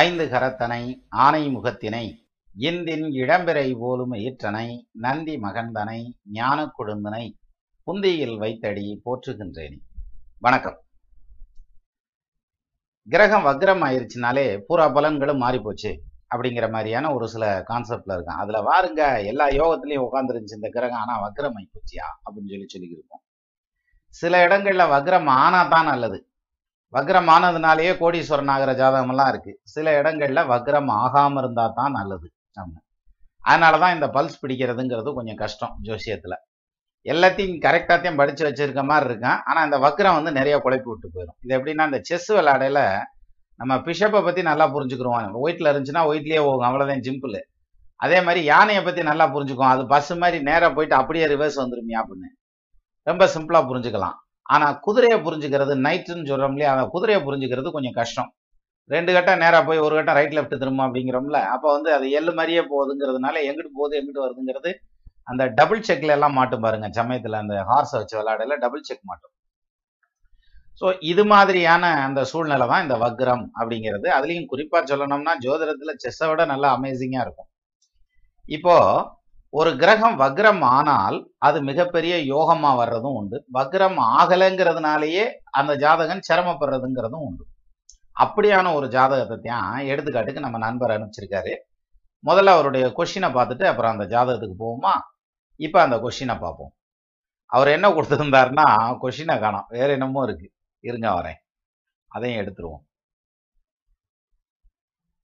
ஐந்து கரத்தனை ஆனை முகத்தினை இந்தின் இளம்பிறை போலும் ஈற்றனை நந்தி மகந்தனை ஞான கொழுந்தனை புந்தியில் வைத்தடி போற்றுகின்றேனே. வணக்கம். கிரகம் வக்ரம் ஆயிருச்சுனாலே பூரா பலன்களும் மாறிப்போச்சு அப்படிங்கிற மாதிரியான ஒரு சில கான்செப்ட்ல இருக்கான். அதுல வாருங்க எல்லா யோகத்திலையும் உட்காந்துருந்துச்சு இந்த கிரகம் ஆனா வக்ரம் ஆயிப்போச்சியா அப்படின்னு சொல்லி சொல்லியிருக்கோம் சில இடங்கள்ல வக்ரம் ஆனா தான் நல்லது. வக்ரம் ஆனதுனாலேயே கோடீஸ்வரன் ஆகிற ஜாதகமெல்லாம் இருக்கு. சில இடங்கள்ல வக்ரம் ஆகாம இருந்தா தான் நல்லது. அதனாலதான் இந்த பல்ஸ் பிடிக்கிறதுங்கிறது கொஞ்சம் கஷ்டம் ஜோசியத்துல. எல்லாத்தையும் கரெக்டாத்தையும் படிச்சு வச்சிருக்க மாதிரி இருக்கான். ஆனா இந்த வக்ரம் வந்து நிறைய குழப்பி விட்டு போயிடும் இது எப்படின்னா இந்த செஸ் விளையாடையில நம்ம பிஷப்பை பத்தி நல்லா புரிஞ்சுக்கிறோம் ஒயிட்ல இருந்துச்சுன்னா ஒயிட்லயே போகும். அவ்வளவுதான் சிம்பிள். அதே மாதிரி யானையை பத்தி நல்லா புரிஞ்சுக்குவோம். அது பஸ் மாதிரி நேரா போயிட்டு அப்படியே ரிவர்ஸ் வந்துருமியா அப்படின்னு. ரொம்ப சிம்பிளா புரிஞ்சுக்கலாம். ஆனா குதிரையை புரிஞ்சுக்கிறது நைட்டுன்னு சொல்றோம் இல்லையா? அந்த குதிரையை புரிஞ்சுக்கிறது கொஞ்சம் கஷ்டம். ரெண்டு கட்டம் நேரா போய் ஒரு கட்டம் ரைட் லெஃப்ட் திரும்ப அப்படிங்கிறோம்ல? அப்போ வந்து அது எள்ளு மாதிரியே போகுதுங்கிறதுனால எங்கிட்டு போகுது எங்கிட்டு வருதுங்கிறது அந்த டபுள் செக்ல எல்லாம் மாட்டும் பாருங்க. சமயத்துல அந்த ஹார்ஸை வச்சு விளையாடல டபுள் செக் மாட்டும். ஸோ இது மாதிரியான அந்த சூழ்நிலை தான் இந்த வக்ரம் அப்படிங்கிறது. அதுலேயும் குறிப்பா சொல்லணும்னா ஜோதிடத்துல செஸ்ஸை விட நல்லா அமேசிங்கா இருக்கும். இப்போ ஒரு கிரகம் வக்ரம் ஆனால் அது மிகப்பெரிய யோகமா வர்றதும் உண்டு. வக்ரம் ஆகலைங்கிறதுனாலேயே அந்த ஜாதகன் சிரமப்படுறதுங்கிறதும் உண்டு. அப்படியான ஒரு ஜாதகத்தை தான் எடுத்துக்காட்டுக்கு நம்ம நண்பர் அனுப்பிச்சிருக்காரு. முதல்ல அவருடைய கொஷினை பார்த்துட்டு அப்புறம் அந்த ஜாதகத்துக்கு போவோமா? இப்போ அந்த கொஷினை பார்ப்போம். அவர் என்ன கொடுத்துருந்தாருன்னா கொஷினை காணோம். வேற என்னமோ இருக்கு. இருங்க வரேன் அதையும் எடுத்துருவோம்.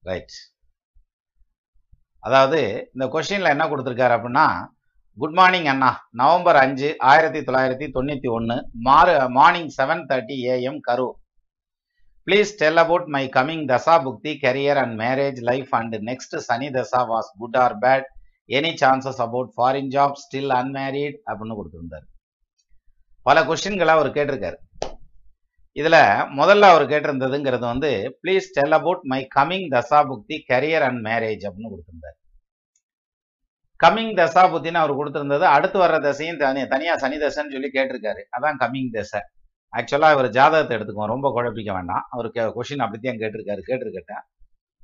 ரைட் அதாவது இந்த கொஸ்டின்ல என்ன கொடுத்துருக்காரு அப்படின்னா குட் மார்னிங் அண்ணா. நவம்பர் அஞ்சு ஆயிரத்தி தொள்ளாயிரத்தி தொண்ணூத்தி ஒன்னு மாறு morning seven thirty AM Karur. Please tell about my coming dasha bhukti career and marriage life and next Sani dasha was good or bad any chances about foreign job still unmarried அப்படின்னு கொடுத்துருந்தாரு. பல கொஸ்டின்களை அவர் கேட்டிருக்காரு. இதுல முதல்ல அவர் கேட்டிருந்ததுங்கிறது வந்து please tell about my coming dashabhukti career and marriage அப்படின்னு கொடுத்துருந்தார். கமிங் தசா புத்தின்னு அவர் கொடுத்துருந்தது அடுத்து வர்ற தசையும் தனி தனியா சனி தசைன்னு சொல்லி கேட்டிருக்காரு. அதான் கமிங் தசை. ஆக்சுவலா அவர் ஜாதகத்தை எடுத்துக்குவோம் ரொம்ப குழப்பிக்க வேண்டாம். அவருக்கு கொஷின் அப்படித்தான் கேட்டிருக்காரு கேட்டிருக்கட்டேன்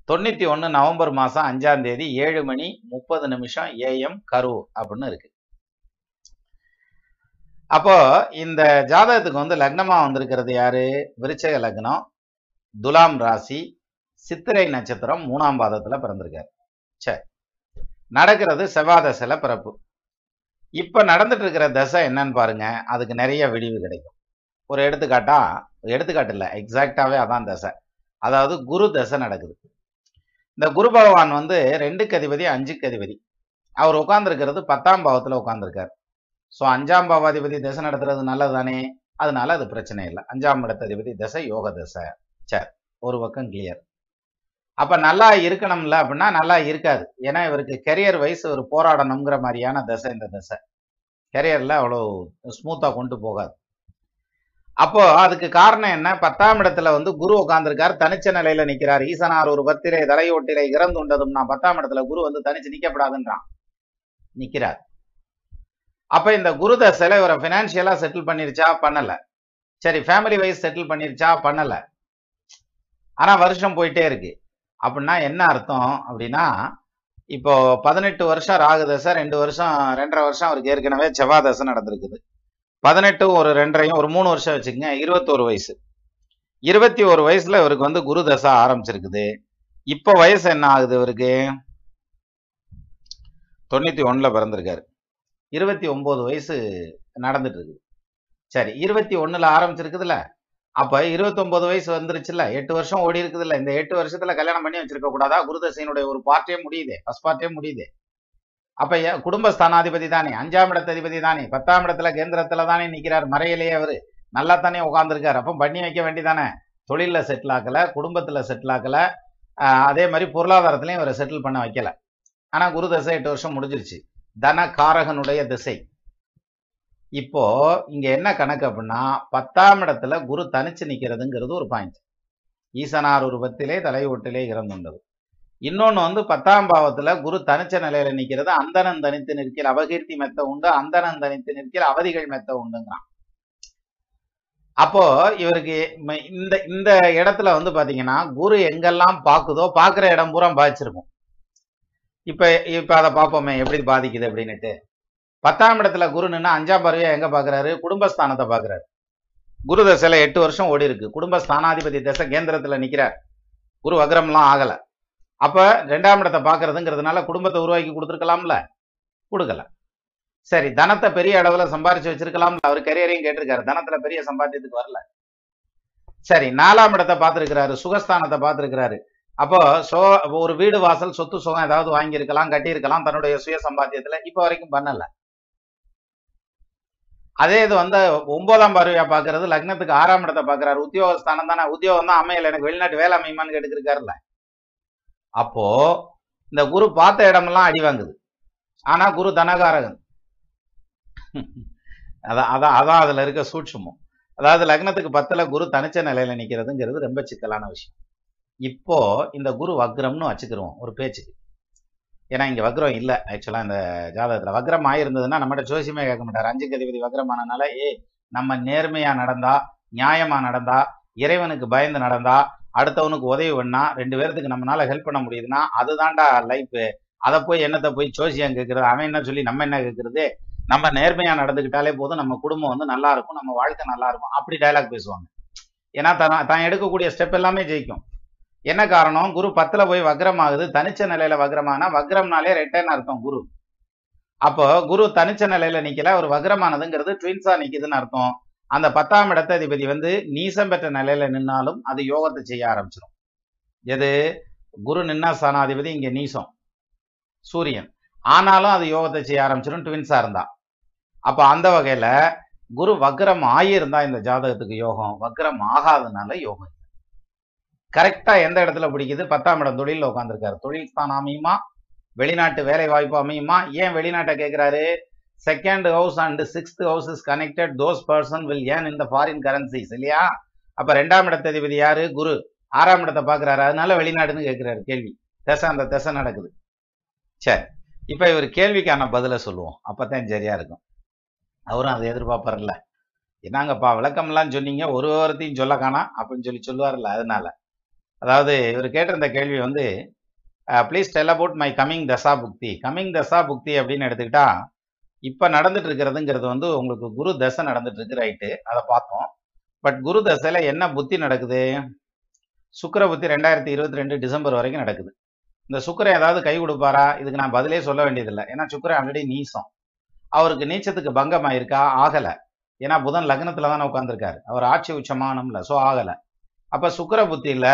தொண்ணூத்தி ஒன்னு நவம்பர் மாசம் அஞ்சாம் தேதி ஏழு மணி முப்பது நிமிஷம் ஏஎம் கரூர் அப்படின்னு இருக்கு. அப்போ இந்த ஜாதகத்துக்கு வந்து லக்னமா வந்திருக்கிறது யாரு? விருச்சக லக்னம் துலாம் ராசி சித்திரை நட்சத்திரம் மூணாம் பாதத்துல பிறந்திருக்காரு. சரி நடக்கிறது செவ்வாதசையில பிறப்பு. இப்ப நடந்துட்டு இருக்கிற தசை என்னன்னு பாருங்க அதுக்கு நிறைய விடிவு கிடைக்கும். ஒரு எடுத்துக்காட்டா எடுத்துக்காட்டு இல்லை எக்ஸாக்டாவே அதான் தசை. அதாவது குரு தசை நடக்குது. இந்த குரு பகவான் வந்து ரெண்டுக்கு அதிபதி அஞ்சுக்கு அதிபதி. அவர் உட்கார்ந்துருக்கிறது பத்தாம் பாவத்தில் உட்கார்ந்துருக்காரு. ஸோ அஞ்சாம் பாவாதிபதி தசை நடத்துறது நல்லது தானே அதனால அது பிரச்சனை இல்லை. அஞ்சாம் இடத்ததிபதி தசை யோக தசை. சரி ஒரு பக்கம் கிளியர் அப்ப நல்லா இருக்கணும்ல அப்படின்னா நல்லா இருக்காது. ஏன்னா இவருக்கு கெரியர் வைஸ் ஒரு போராடணுங்கிற மாதிரியான தசை இந்த தசை. கெரியர்ல அவ்வளோ ஸ்மூத்தா கொண்டு போகாது. அப்போ அதுக்கு காரணம் என்ன? பத்தாம் இடத்துல வந்து குரு உட்காந்துருக்கார் தனிச்ச நிலையில நிக்கிறார். ஈசனார் ஒரு பத்திரை தலையொட்டிலை இறந்து உண்டதும் நான் பத்தாம் இடத்துல குரு வந்து தனிச்சு நிக்கப்படாதுன்றான். நிற்கிறார் அப்ப இந்த குரு தசையில் இவரை ஃபினான்ஷியலாக செட்டில் பண்ணிருச்சா? பண்ணல. சரி ஃபேமிலி வைஸ் செட்டில் பண்ணிருச்சா? பண்ணல. ஆனா வருஷம் போயிட்டே இருக்கு. அப்படின்னா என்ன அர்த்தம்? அப்படின்னா இப்போ பதினெட்டு வருஷம் ராகு தசை ரெண்டு வருஷம் ரெண்டரை வருஷம் அவருக்கு ஏற்கனவே செவ்வாய் தசை நடந்திருக்குது. பதினெட்டு ஒரு ரெண்டரையும் ஒரு மூணு வருஷம் வச்சுக்கோங்க இருபத்தோரு வயசு. இருபத்தி ஒரு வயசுல இவருக்கு வந்து குரு தசை ஆரம்பிச்சிருக்குது. இப்போ வயசு என்ன ஆகுது இவருக்கு? தொண்ணூத்தி ஒண்ணுல பிறந்திருக்காரு. இருபத்தி ஒம்பது வயசு நடந்துட்டு இருக்குது சரி இருபத்தி ஒண்ணுல ஆரம்பிச்சிருக்குதுல்ல? அப்ப இருபத்தி வயசு வந்துருச்சுல்ல? எட்டு வருஷம் ஓடி இருக்குதுல்ல இந்த எட்டு வருஷத்துல கல்யாணம் பண்ணி வச்சிருக்க கூடாதா? குருதசையினுடைய ஒரு பார்ட்டே முடியுது. ஃபஸ்ட் பார்ட்டே முடியுது. அப்போ குடும்ப ஸ்தானாதிபதி தானே. அஞ்சாம் இடத்த அதிபதி தானே. பத்தாம் இடத்துல கேந்திரத்துல தானே நிற்கிறார் மறையிலேயே அவர். நல்லா தானே உட்காந்துருக்கார் அப்ப பண்ணி வைக்க வேண்டிதானே தொழிலில் செட்டில் ஆக்கல குடும்பத்துல செட்டில் ஆக்கலை. அதே மாதிரி பொருளாதாரத்திலையும் இவரை செட்டில் பண்ண வைக்கல. ஆனா குரு தசை எட்டு வருஷம் முடிஞ்சிருச்சு. தன காரகனுடைய திசை. இப்போ இங்க என்ன கணக்கு அப்படின்னா பத்தாம் இடத்துல குரு தனிச்சு நிக்கிறதுங்கிறது ஒரு பாயிண்ட் ஈசனார் உருவத்திலே தலைவோட்டிலே இறந்துண்டது இன்னொன்னு வந்து பத்தாம் பாவத்துல குரு தனிச்ச நிலையில நிக்கிறது அந்தனன் தனித்து நிற்கிற அபகீர்த்தி மெத்த உண்டு அந்தனன் தனித்து நிற்கிற அவதிகள் மெத்த உண்டுங்கிறான். அப்போ இவருக்கு இந்த இந்த இடத்துல வந்து பாத்தீங்கன்னா குரு எங்கெல்லாம் பாக்குதோ பாக்குற இடம் பூரா பாய்ச்சிருக்கும். இப்ப இப்ப அதை பார்ப்போமே எப்படி பாதிக்குது அப்படின்னுட்டு. பத்தாம் இடத்துல குரு அஞ்சாம் பார்வையா எங்க பாக்குறாரு? குடும்பஸ்தானத்தை பாக்குறாரு. குரு தசையில் எட்டு வருஷம் ஓடி இருக்கு. குடும்பஸ்தானாதிபதி தசை கேந்திரத்துல நிற்கிறார் குரு வக்ரம்லாம் ஆகல. அப்ப ரெண்டாம் இடத்தை பாக்குறதுங்கிறதுனால குடும்பத்தை உருவாக்கி கொடுத்துருக்கலாம்ல? கொடுக்கல. சரி தனத்தை பெரிய அளவுல சம்பாரிச்சு வச்சிருக்கலாம்ல? அவர் கரியரையும் கேட்டிருக்காரு. தனத்தில் பெரிய சம்பாத்தியத்துக்கு வரல. சரி நாலாம் இடத்தை பார்த்திருக்கிறாரு. சுகஸ்தானத்தை பார்த்திருக்கிறாரு. அப்போ சோ ஒரு வீடு வாசல் சொத்து சுகம் ஏதாவது வாங்கியிருக்கலாம் கட்டியிருக்கலாம் தன்னுடைய சுய சம்பாத்தியத்துல இப்ப வரைக்கும் பண்ணல. அதே இது வந்து ஒன்பதாம் பார்வையா பாக்குறது லக்னத்துக்கு ஆறாம் இடத்தை பாக்குறாரு உத்தியோகஸ்தானம் தானே உத்தியோகம் தான் அமையல. எனக்கு வெளிநாட்டு வேலை அமையுமான்னு கேட்டுருக்காருல்ல அப்போ இந்த குரு பார்த்த இடமெல்லாம் அடி வாங்குது. ஆனா குரு தனகாரகன். அதான் அதான் அதான் அதுல இருக்க சூட்சுமம். அதாவது லக்னத்துக்கு பத்துல குரு தனிச்ச நிலையில நிக்கிறதுங்கிறது ரொம்ப சிக்கலான விஷயம். இப்போ இந்த குரு வக்ரம்னு வச்சுக்கிறோம் ஒரு பேச்சுக்கு. ஏன்னா இங்க வக்ரம் இல்ல ஆக்சுவலா இந்த ஜாதகத்துல. வக்ரம் ஆயிருந்ததுன்னா நம்மகிட்ட ஜோசியமே கேட்க மாட்டார். அஞ்சு கதிபதி வக்ரமானனால ஏ நம்ம நேர்மையா நடந்தா நியாயமா நடந்தா இறைவனுக்கு பயந்து நடந்தா அடுத்தவனுக்கு உதவி பண்ணா ரெண்டு பேர்த்துக்கு நம்மளால ஹெல்ப் பண்ண முடியுதுன்னா அதுதான்டா லைஃப் அதை போய் என்னத்தை போய் ஜோசியம் கேட்கறது? அவன் என்ன சொல்லி நம்ம என்ன கேட்கறது? நம்ம நேர்மையா நடந்துக்கிட்டாலே போதும் நம்ம குடும்பம் வந்து நல்லா இருக்கும் நம்ம வாழ்க்கை நல்லா இருக்கும். அப்படி டயலாக் பேசுவாங்க. ஏன்னா தான் தான் எடுக்கக்கூடிய ஸ்டெப் எல்லாமே ஜெயிக்கும். என்ன காரணம்? குரு பத்துல போய் வக்ரம் ஆகுது தனிச்ச நிலையில வக்ரமானா வக்ரம்னாலே ரெட்டைன்னு அர்த்தம் குரு. அப்போ குரு தனிச்ச நிலையில நிக்கல ஒரு வக்ரமானதுங்கிறது ட்வின்ஸா நிக்குதுன்னு அர்த்தம். அந்த பத்தாம் இடத்ததிபதி வந்து நீசம் பெற்ற நிலையில நின்னாலும் அது யோகத்தை செய்ய ஆரம்பிச்சிடும் எது? குரு நின்னா ஸ்தானாதிபதி இங்க நீசம். சூரியன். ஆனாலும் அது யோகத்தை செய்ய ஆரம்பிச்சிடும் ட்வின்ஸா இருந்தா. அப்ப அந்த வகையில குரு வக்ரம் ஆகியிருந்தா இந்த ஜாதகத்துக்கு யோகம் வக்ரம் ஆகாதனால யோகம். கரெக்டா எந்த இடத்துல பிடிக்குது? பத்தாம் இடம் தொழில உட்காந்துருக்காரு தொழில் ஸ்தானம் அமையுமா வெளிநாட்டு வேலை வாய்ப்பு அமையுமா? ஏன் வெளிநாட்டை கேட்கிறாரு second house and sixth house is connected those person will ஏன் இந்த ஃபாரின் கரன்சிஸ் இல்லையா? அப்ப ரெண்டாம் இடத்ததிபதி யாரு? குரு. ஆறாம் இடத்தை பாக்குறாரு அதனால வெளிநாடுன்னு கேட்கிறாரு கேள்வி. திசை அந்த திசை நடக்குது. சரி. இப்ப இவர் கேள்விக்கான பதில சொல்லுவோம். அப்பதான் சரியா இருக்கும். அவரும் அதை எதிர்பார்ப்பார்ல என்னங்கப்பா விளக்கம்லாம் சொன்னீங்க. ஒரு விவரத்தையும் சொல்ல காணாம் அப்படின்னு சொல்லி சொல்லுவார்ல அதனால. அதாவது இவர் கேட்டிருந்த கேள்வி வந்து please tell about my coming dasha bhukti coming தசா புக்தி அப்படின்னு எடுத்துக்கிட்டா இப்போ நடந்துட்டு இருக்கிறதுங்கிறது வந்து உங்களுக்கு குரு தசை நடந்துட்டு இருக்கு ரைட்டு அதை பார்த்தோம். பட் குரு தசையில் என்ன புத்தி நடக்குது? சுக்கர புத்தி ரெண்டாயிரத்தி இருபத்தி ரெண்டு டிசம்பர் வரைக்கும் நடக்குது. இந்த சுக்கிரன் ஏதாவது கை கொடுப்பாரா? இதுக்கு நான் பதிலே சொல்ல வேண்டியதில்லை. ஏன்னா சுக்கரை ஆல்ரெடி நீசம். அவருக்கு நீச்சத்துக்கு பங்கம் ஆயிருக்கா ஏன்னா புதன் லக்னத்தில் தானே உட்காந்துருக்காரு அவர் ஆட்சி உச்சமானம்ல ஸோ ஆகல. அப்ப சுக்கர புத்தியில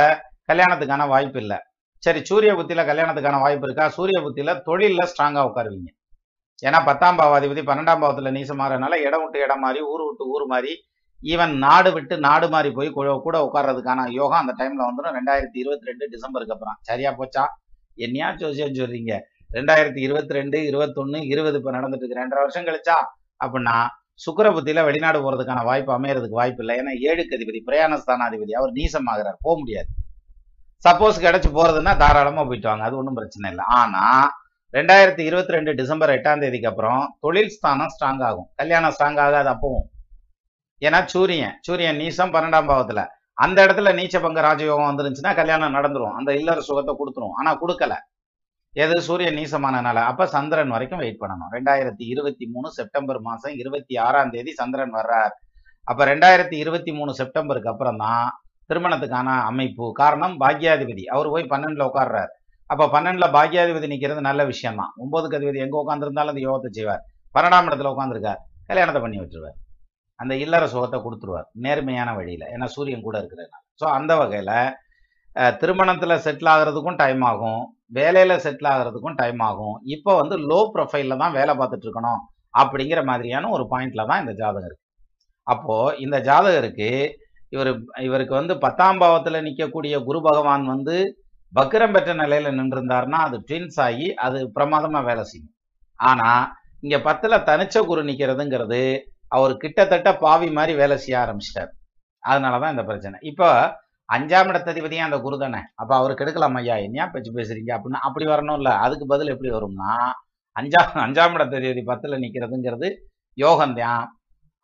கல்யாணத்துக்கான வாய்ப்பு இல்லை. சரி சூரிய புத்தியில கல்யாணத்துக்கான வாய்ப்பு இருக்கா? சூரிய புத்தியில தொழிலில் ஸ்ட்ராங்கா உட்காருவீங்க. ஏன்னா பத்தாம் பாவாதிபதி பன்னெண்டாம் பாவத்துல நீசமாறனால இடம் விட்டு இடம் மாறி ஊர் விட்டு ஊர் மாறி ஈவன் நாடு விட்டு நாடு மாறி போய் கூட- உட்கார்றதுக்கான யோகம் அந்த டைம்ல வந்துடும் ரெண்டாயிரத்தி இருபத்தி ரெண்டு டிசம்பருக்கு அப்புறம். சரியா போச்சா? என்னையா ஜோசியம் சொல்றீங்க. ரெண்டாயிரத்தி இருபத்தி ரெண்டு இருபத்தொன்னு இருபது இப்ப நடந்துட்டு இருக்கு. ரெண்டரை வருஷம் கழிச்சா? அப்படின்னா சுக்கர புத்தியில வெளிநாடு போறதுக்கான வாய்ப்பு அமையறதுக்கு வாய்ப்பு இல்லை. ஏன்னா ஏழுக்கு அதிபதி பிரயாணஸ்தானாதிபதி அவர் நீசமாகிறார். போக முடியாது. சப்போஸ் கிடைச்சி போறதுன்னா தாராளமா போயிட்டு வாங்க. அது ஒன்றும் பிரச்சனை இல்லை. ஆனா ரெண்டாயிரத்தி இருபத்தி ரெண்டு டிசம்பர் எட்டாம் தேதிக்கு அப்புறம் தொழில் ஸ்தானம் ஸ்ட்ராங் ஆகும். கல்யாணம் ஸ்ட்ராங் ஆகாது அப்பவும். ஏன்னா சூரியன். சூரியன் நீசம் பன்னெண்டாம் பாவத்துல. அந்த இடத்துல நீச்ச பங்க ராஜயோகம் வந்துருந்துச்சுன்னா கல்யாணம் நடந்துரும். அந்த இல்லற சுகத்தை கொடுத்துரும். ஆனா கொடுக்கல. எது? சூரியன் நீசமானனால. அப்ப சந்திரன் வரைக்கும் வெயிட் பண்ணணும். ரெண்டாயிரத்தி இருபத்தி மூணு செப்டம்பர் மாசம் இருபத்தி ஆறாம் தேதி சந்திரன் வர்றார். அப்ப ரெண்டாயிரத்தி இருபத்தி மூணு செப்டம்பருக்கு அப்புறம் தான் திருமணத்துக்கான அமைப்பு காரணம் பாக்யாதிபதி. அவர் போய் பன்னெண்டில் உட்கார்றாரு. அப்போ பன்னெண்டில் பாக்யாதிபதி நிற்கிறது நல்ல விஷயம் தான் ஒன்பதுக்கு அதிபதி எங்கே உட்காந்துருந்தாலும் அந்த யோகத்தை செய்வார். பன்னெண்டாம் இடத்துல உட்காந்துருக்கார் கல்யாணத்தை பண்ணி விட்டுருவார் அந்த இல்லற சுகத்தை கொடுத்துருவார். நேர்மையான வழியில். ஏன்னா சூரியன் கூட இருக்கிறதுனால. ஸோ அந்த வகையில் திருமணத்தில் செட்டில் ஆகுறதுக்கும் டைம் ஆகும். வேலையில் செட்டில் ஆகுறதுக்கும் டைம் ஆகும். இப்போ வந்து லோ ப்ரொஃபைலில் தான் வேலை பார்த்துட்டு இருக்கணும். அப்படிங்கிற மாதிரியான ஒரு பாயிண்டில் தான் இந்த ஜாதகம் இருக்குது அப்போது இந்த ஜாதகருக்கு இவர் இவருக்கு வந்து பத்தாம் பாவத்தில் நிற்கக்கூடிய குரு பகவான் வந்து வக்ரம் பெற்ற நிலையில நின்றிருந்தார்னா அது ட்வின்ஸ் ஆகி அது பிரமாதமாக வேலை செய்யும். ஆனால் இங்கே பத்தில் தனிச்ச குரு நிற்கிறதுங்கிறது அவர் கிட்டத்தட்ட பாவி மாதிரி வேலை செய்ய ஆரம்பிச்சிட்டார். அதனாலதான் இந்த பிரச்சனை. இப்போ அஞ்சாம் இடத்ததிபதியும் அந்த குரு தானே? அப்போ அவருக்கு எடுக்கலாம் ஐயா என்னையா பேச்சு பேசுறீங்க அப்படின்னு அப்படி வரணும்ல அதுக்கு பதில் எப்படி வரும்னா அஞ்சாம் அஞ்சாம் இடத்ததிபதி பத்தில் நிற்கிறதுங்கிறது யோகந்தான்.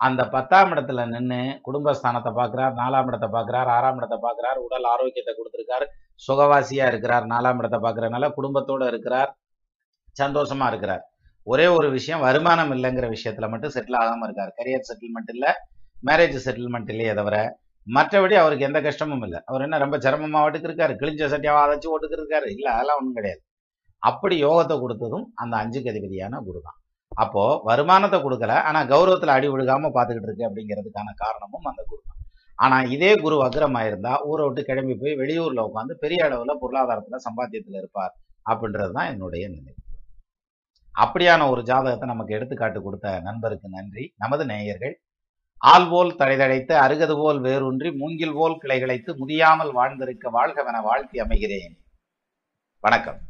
அந்த பத்தாம் இடத்துல நின்று குடும்பஸ்தானத்தை பார்க்குறார் நாலாம் இடத்தை பார்க்குறார் ஆறாம் இடத்தை பார்க்குறார் உடல் ஆரோக்கியத்தை கொடுத்துருக்கார் சுகவாசியாக இருக்கிறார் நாலாம் இடத்தை பார்க்குறதுனால குடும்பத்தோடு இருக்கிறார் சந்தோஷமா இருக்கிறார். ஒரே ஒரு விஷயம் வருமானம் இல்லைங்கிற விஷயத்துல மட்டும் செட்டில் ஆகாமல் இருக்கார். கரியர் செட்டில்மெண்ட் இல்லை மேரேஜ் செட்டில்மெண்ட் இல்லையே தவிர மற்றபடி அவருக்கு எந்த கஷ்டமும் இல்லை. அவர் என்ன ரொம்ப சிரமமா ஓட்டுக்கு இருக்காரு கிழிஞ்ச சட்டியாக அதைச்சு ஓட்டுக்கு இருக்காரு. இல்லை அதெல்லாம் ஒன்றும் கிடையாது. அப்படி யோகத்தை கொடுத்ததும் அந்த அஞ்சுக்கு அதிபதியான குரு தான். அப்போ வருமானத்தை கொடுக்கல. ஆனா கௌரவத்துல அடி விழுகாம பார்த்துக்கிட்டு இருக்கு அப்படிங்கிறதுக்கான காரணமும் அந்த குரு ஆனா இதே குரு வக்ரமாயிருந்தா ஊரை விட்டு கிளம்பி போய் வெளியூர்ல உட்காந்து பெரிய அளவுல பொருளாதாரத்துல சம்பாத்தியத்துல இருப்பார் அப்படின்றது தான் என்னுடைய நினைவு அப்படியான ஒரு ஜாதகத்தை நமக்கு எடுத்துக்காட்டு கொடுத்த நண்பருக்கு நன்றி. நமது நேயர்கள் ஆள் போல் தழைதழைத்து அருகது போல் வேரூன்றி மூங்கில் போல் கிளைகளைத்து முதியாமல் வாழ்ந்திருக்க வாழ்கவென வாழ்த்தி அமைகிறேன். வணக்கம்.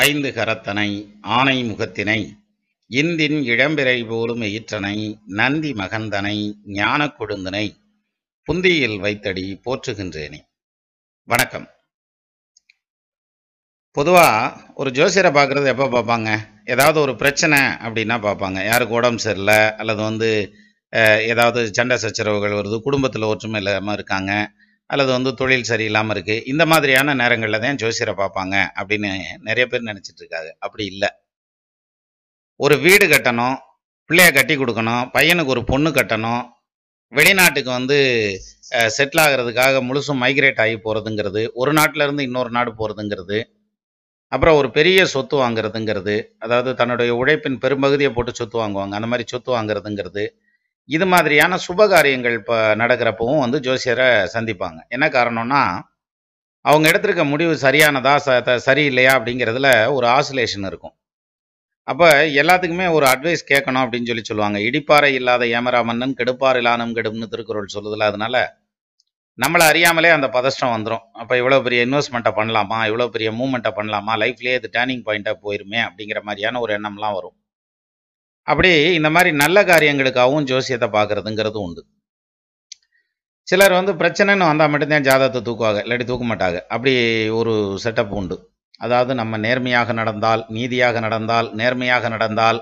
ஐந்து கரத்தனை ஆனை முகத்தினை இந்தின் இளம்பிறை போலும் ஈற்றனை நந்தி மகந்தனை ஞான கொழுந்தனை புந்தியில் வைத்தடி போற்றுகின்றேனே. வணக்கம். பொதுவா ஒரு ஜோசியரை பார்க்கறது எப்போ பார்ப்பாங்க? ஏதாவது ஒரு பிரச்சனை அப்படின்னா பார்ப்பாங்க. யாருக்கு உடம்பு சரியில்லை அல்லது வந்து அஹ், ஏதாவது சண்டை சச்சரவுகள் வருது குடும்பத்தில் ஒற்றுமை இல்லாமல் இருக்காங்க அல்லது வந்து தொழில் சரியில்லாமல் இருக்குது இந்த மாதிரியான நேரங்களில் தான் ஜோசியரை பார்ப்பாங்க அப்படின்னு நிறைய பேர் நினச்சிட்டு இருக்காங்க. அப்படி இல்லை. ஒரு வீடு கட்டணும் பிள்ளைய கட்டி கொடுக்கணும் பையனுக்கு ஒரு பொண்ணு கட்டணும் வெளிநாட்டுக்கு வந்து செட்டில் ஆகிறதுக்காக முழுசும் மைக்ரேட் ஆகி போகிறதுங்கிறது ஒரு நாட்டிலேருந்து இன்னொரு நாடு போகிறதுங்கிறது அப்புறம் ஒரு பெரிய சொத்து வாங்குறதுங்கிறது அதாவது தன்னுடைய உழைப்பின் பெரும்பகுதியை போட்டு சொத்து வாங்குவாங்க. அந்த மாதிரி சொத்து வாங்குறதுங்கிறது இது மாதிரியான சுபகாரியங்கள் இப்போ நடக்கிறப்பவும் வந்து ஜோசியரை சந்திப்பாங்க. என்ன காரணம்னா அவங்க எடுத்திருக்க முடிவு சரியானதா ச சரியில்லையா அப்படிங்கிறதுல ஒரு ஆசிலேஷன் இருக்கும். அப்போ எல்லாத்துக்குமே ஒரு அட்வைஸ் கேட்கணும் அப்படின்னு சொல்லி சொல்லுவாங்க. இடிப்பாறை இல்லாத ஏமரா மன்னன் கெடுப்பார் இல்லானும் கெடும்னு திருக்குறள் சொல்லுதில்ல அதனால நம்மளை அறியாமலே அந்த பதஷ்டம் வந்துடும் அப்போ இவ்வளோ பெரிய இன்வெஸ்ட்மெண்ட்டை பண்ணலாமா? இவ்வளோ பெரிய மூமெண்ட்டை பண்ணலாமா? லைஃப்லேயே இது டேர்னிங் பாயிண்ட்டாக போயிருமே அப்படிங்கிற மாதிரியான ஒரு எண்ணம்லாம் வரும். அப்படி இந்த மாதிரி நல்ல காரியங்களுக்காகவும் ஜோசியத்தை பார்க்குறதுங்கிறது உண்டு. சிலர் வந்து பிரச்சனைன்னு வந்தால் மட்டும்தான் ஜாதகத்தை தூக்குவாங்க இல்லாட்டி தூக்க மாட்டாங்க. அப்படி ஒரு செட்டப் உண்டு. அதாவது நம்ம நேர்மையாக நடந்தால் நீதியாக நடந்தால் நேர்மையாக நடந்தால்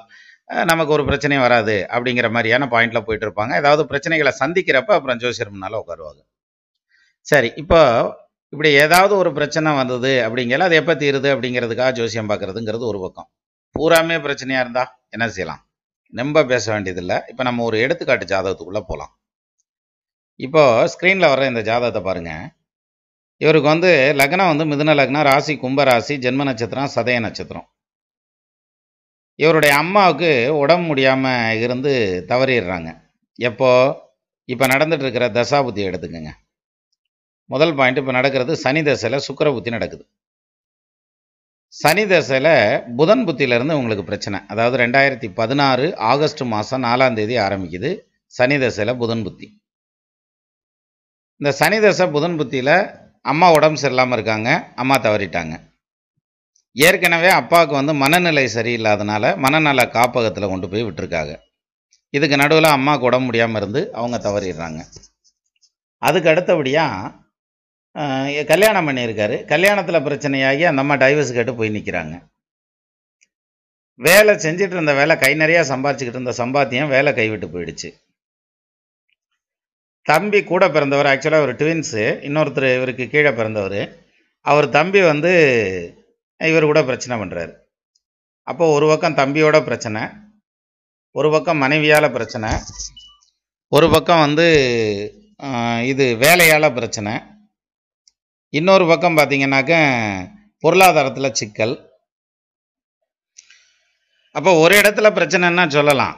நமக்கு ஒரு பிரச்சனையும் வராது அப்படிங்கிற மாதிரியான பாயிண்டில் போயிட்டு இருப்பாங்க. ஏதாவது பிரச்சனைகளை சந்திக்கிறப்ப அப்புறம் ஜோசியர் முன்னால உட்காருவாங்க. சரி இப்போ இப்படி ஏதாவது ஒரு பிரச்சனை வந்தது அப்படிங்கிற அது எப்போ தீருது அப்படிங்கிறதுக்காக ஜோசியம் பார்க்குறதுங்கிறது ஒரு பக்கம். பூராமே பிரச்சனையாக இருந்தால் என்ன செய்யலாம்? நம்ப பேச வேண்டியதில்லை. இப்போ நம்ம ஒரு எடுத்துக்காட்டு ஜாதகத்துக்குள்ளே போகலாம் இப்போ ஸ்க்ரீனில் வர இந்த ஜாதகத்தை பாருங்கள் இவருக்கு வந்து லக்னம் வந்து மிதுன லக்னம் ராசி கும்ப ராசி ஜென்ம நட்சத்திரம் சதய நட்சத்திரம். இவருடைய அம்மாவுக்கு உடம்பு முடியாமல் இருந்து தவறிடுறாங்க. எப்போ? இப்போ நடந்துட்டு இருக்கிற தசாபுத்தி எடுத்துக்கோங்க. முதல் பாயிண்ட் இப்போ நடக்கிறது சனி தசையில் சுக்கர புத்தி நடக்குது. சனி தசையில் புதன் புத்தியிலேருந்து உங்களுக்கு பிரச்சனை. அதாவது ரெண்டாயிரத்தி பதினாறு ஆகஸ்ட் மாதம் நாலாம் தேதி ஆரம்பிக்குது. சனி தசையில் புதன் புத்தி. இந்த சனி தசை புதன் புத்தியில் அம்மா உடம்பு சரியில்லாமல் இருக்காங்க. அம்மா தவறிட்டாங்க. ஏற்கனவே அப்பாவுக்கு வந்து மனநிலை சரியில்லாதனால மனநல காப்பகத்தில் கொண்டு போய் விட்டுருக்காங்க. இதுக்கு நடுவில் அம்மாவுக்கு உடம்பு முடியாமல் இருந்து அவங்க தவறிடுறாங்க. அதுக்கு அடுத்தபடியாக கல்யாணம் பண்ணியிருக்காரு. கல்யாணத்தில் பிரச்சனையாகி அந்த அம்மா டைவர்ஸ் கேட்டு போய் நிற்கிறாங்க வேலை செஞ்சுட்டு இருந்த வேலை கை நிறையா சம்பாதிச்சுக்கிட்டு இருந்த சம்பாத்தியம் வேலை கைவிட்டு போயிடுச்சு. தம்பி கூட பிறந்தவர் ஆக்சுவலாக ஒரு ட்வின்ஸு இன்னொருத்தர் இவருக்கு கீழே பிறந்தவர். அவர் தம்பி வந்து இவர் கூட பிரச்சனை பண்ணுறாரு அப்போது ஒரு பக்கம் தம்பியோட பிரச்சனை ஒரு பக்கம் மனைவியால் பிரச்சனை ஒரு பக்கம் வந்து இது வேலையால் பிரச்சனை. இன்னொரு பக்கம் பார்த்தீங்கன்னாக்க பொருளாதாரத்தில் சிக்கல். அப்போ ஒரு இடத்துல பிரச்சனைன்னா சொல்லலாம்.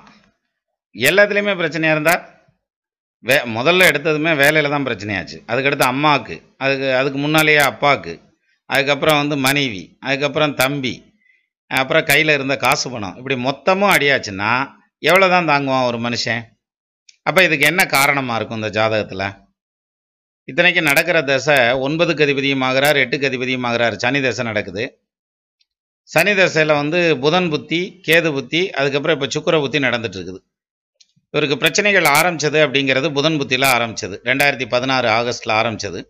எல்லாத்துலேயுமே பிரச்சனையாக இருந்தால் வே முதல்ல எடுத்ததுமே வேலையில் தான் பிரச்சனையாச்சு. அதுக்கடுத்து அம்மாவுக்கு அதுக்கு அதுக்கு முன்னாலேயே அப்பாவுக்கு அதுக்கப்புறம் வந்து மனைவி அதுக்கப்புறம் தம்பி அப்புறம் கையில் இருந்த காசு பணம். இப்படி மொத்தமும் அடியாச்சுன்னா எவ்வளோ தான் தாங்குவான் ஒரு மனுஷன்? அப்போ இதுக்கு என்ன காரணமாக இருக்கும் இந்த ஜாதகத்தில்? இத்தனைக்கு நடக்கிற தசை ஒன்பதுக்கு அதிபதியும் ஆகிறார் எட்டுக்கு அதிபதியும் ஆகிறார். சனி தசை நடக்குது. சனி தசையில் வந்து புதன் புத்தி கேது புத்தி அதுக்கப்புறம் இப்போ சுக்கிர புத்தி நடந்துட்டு இருக்குது இவருக்கு பிரச்சனைகள் ஆரம்பிச்சது அப்படிங்கிறது புதன் புத்தியில் ஆரம்பிச்சது. ரெண்டாயிரத்தி பதினாறு ஆகஸ்டில் ஆரம்பிச்சது.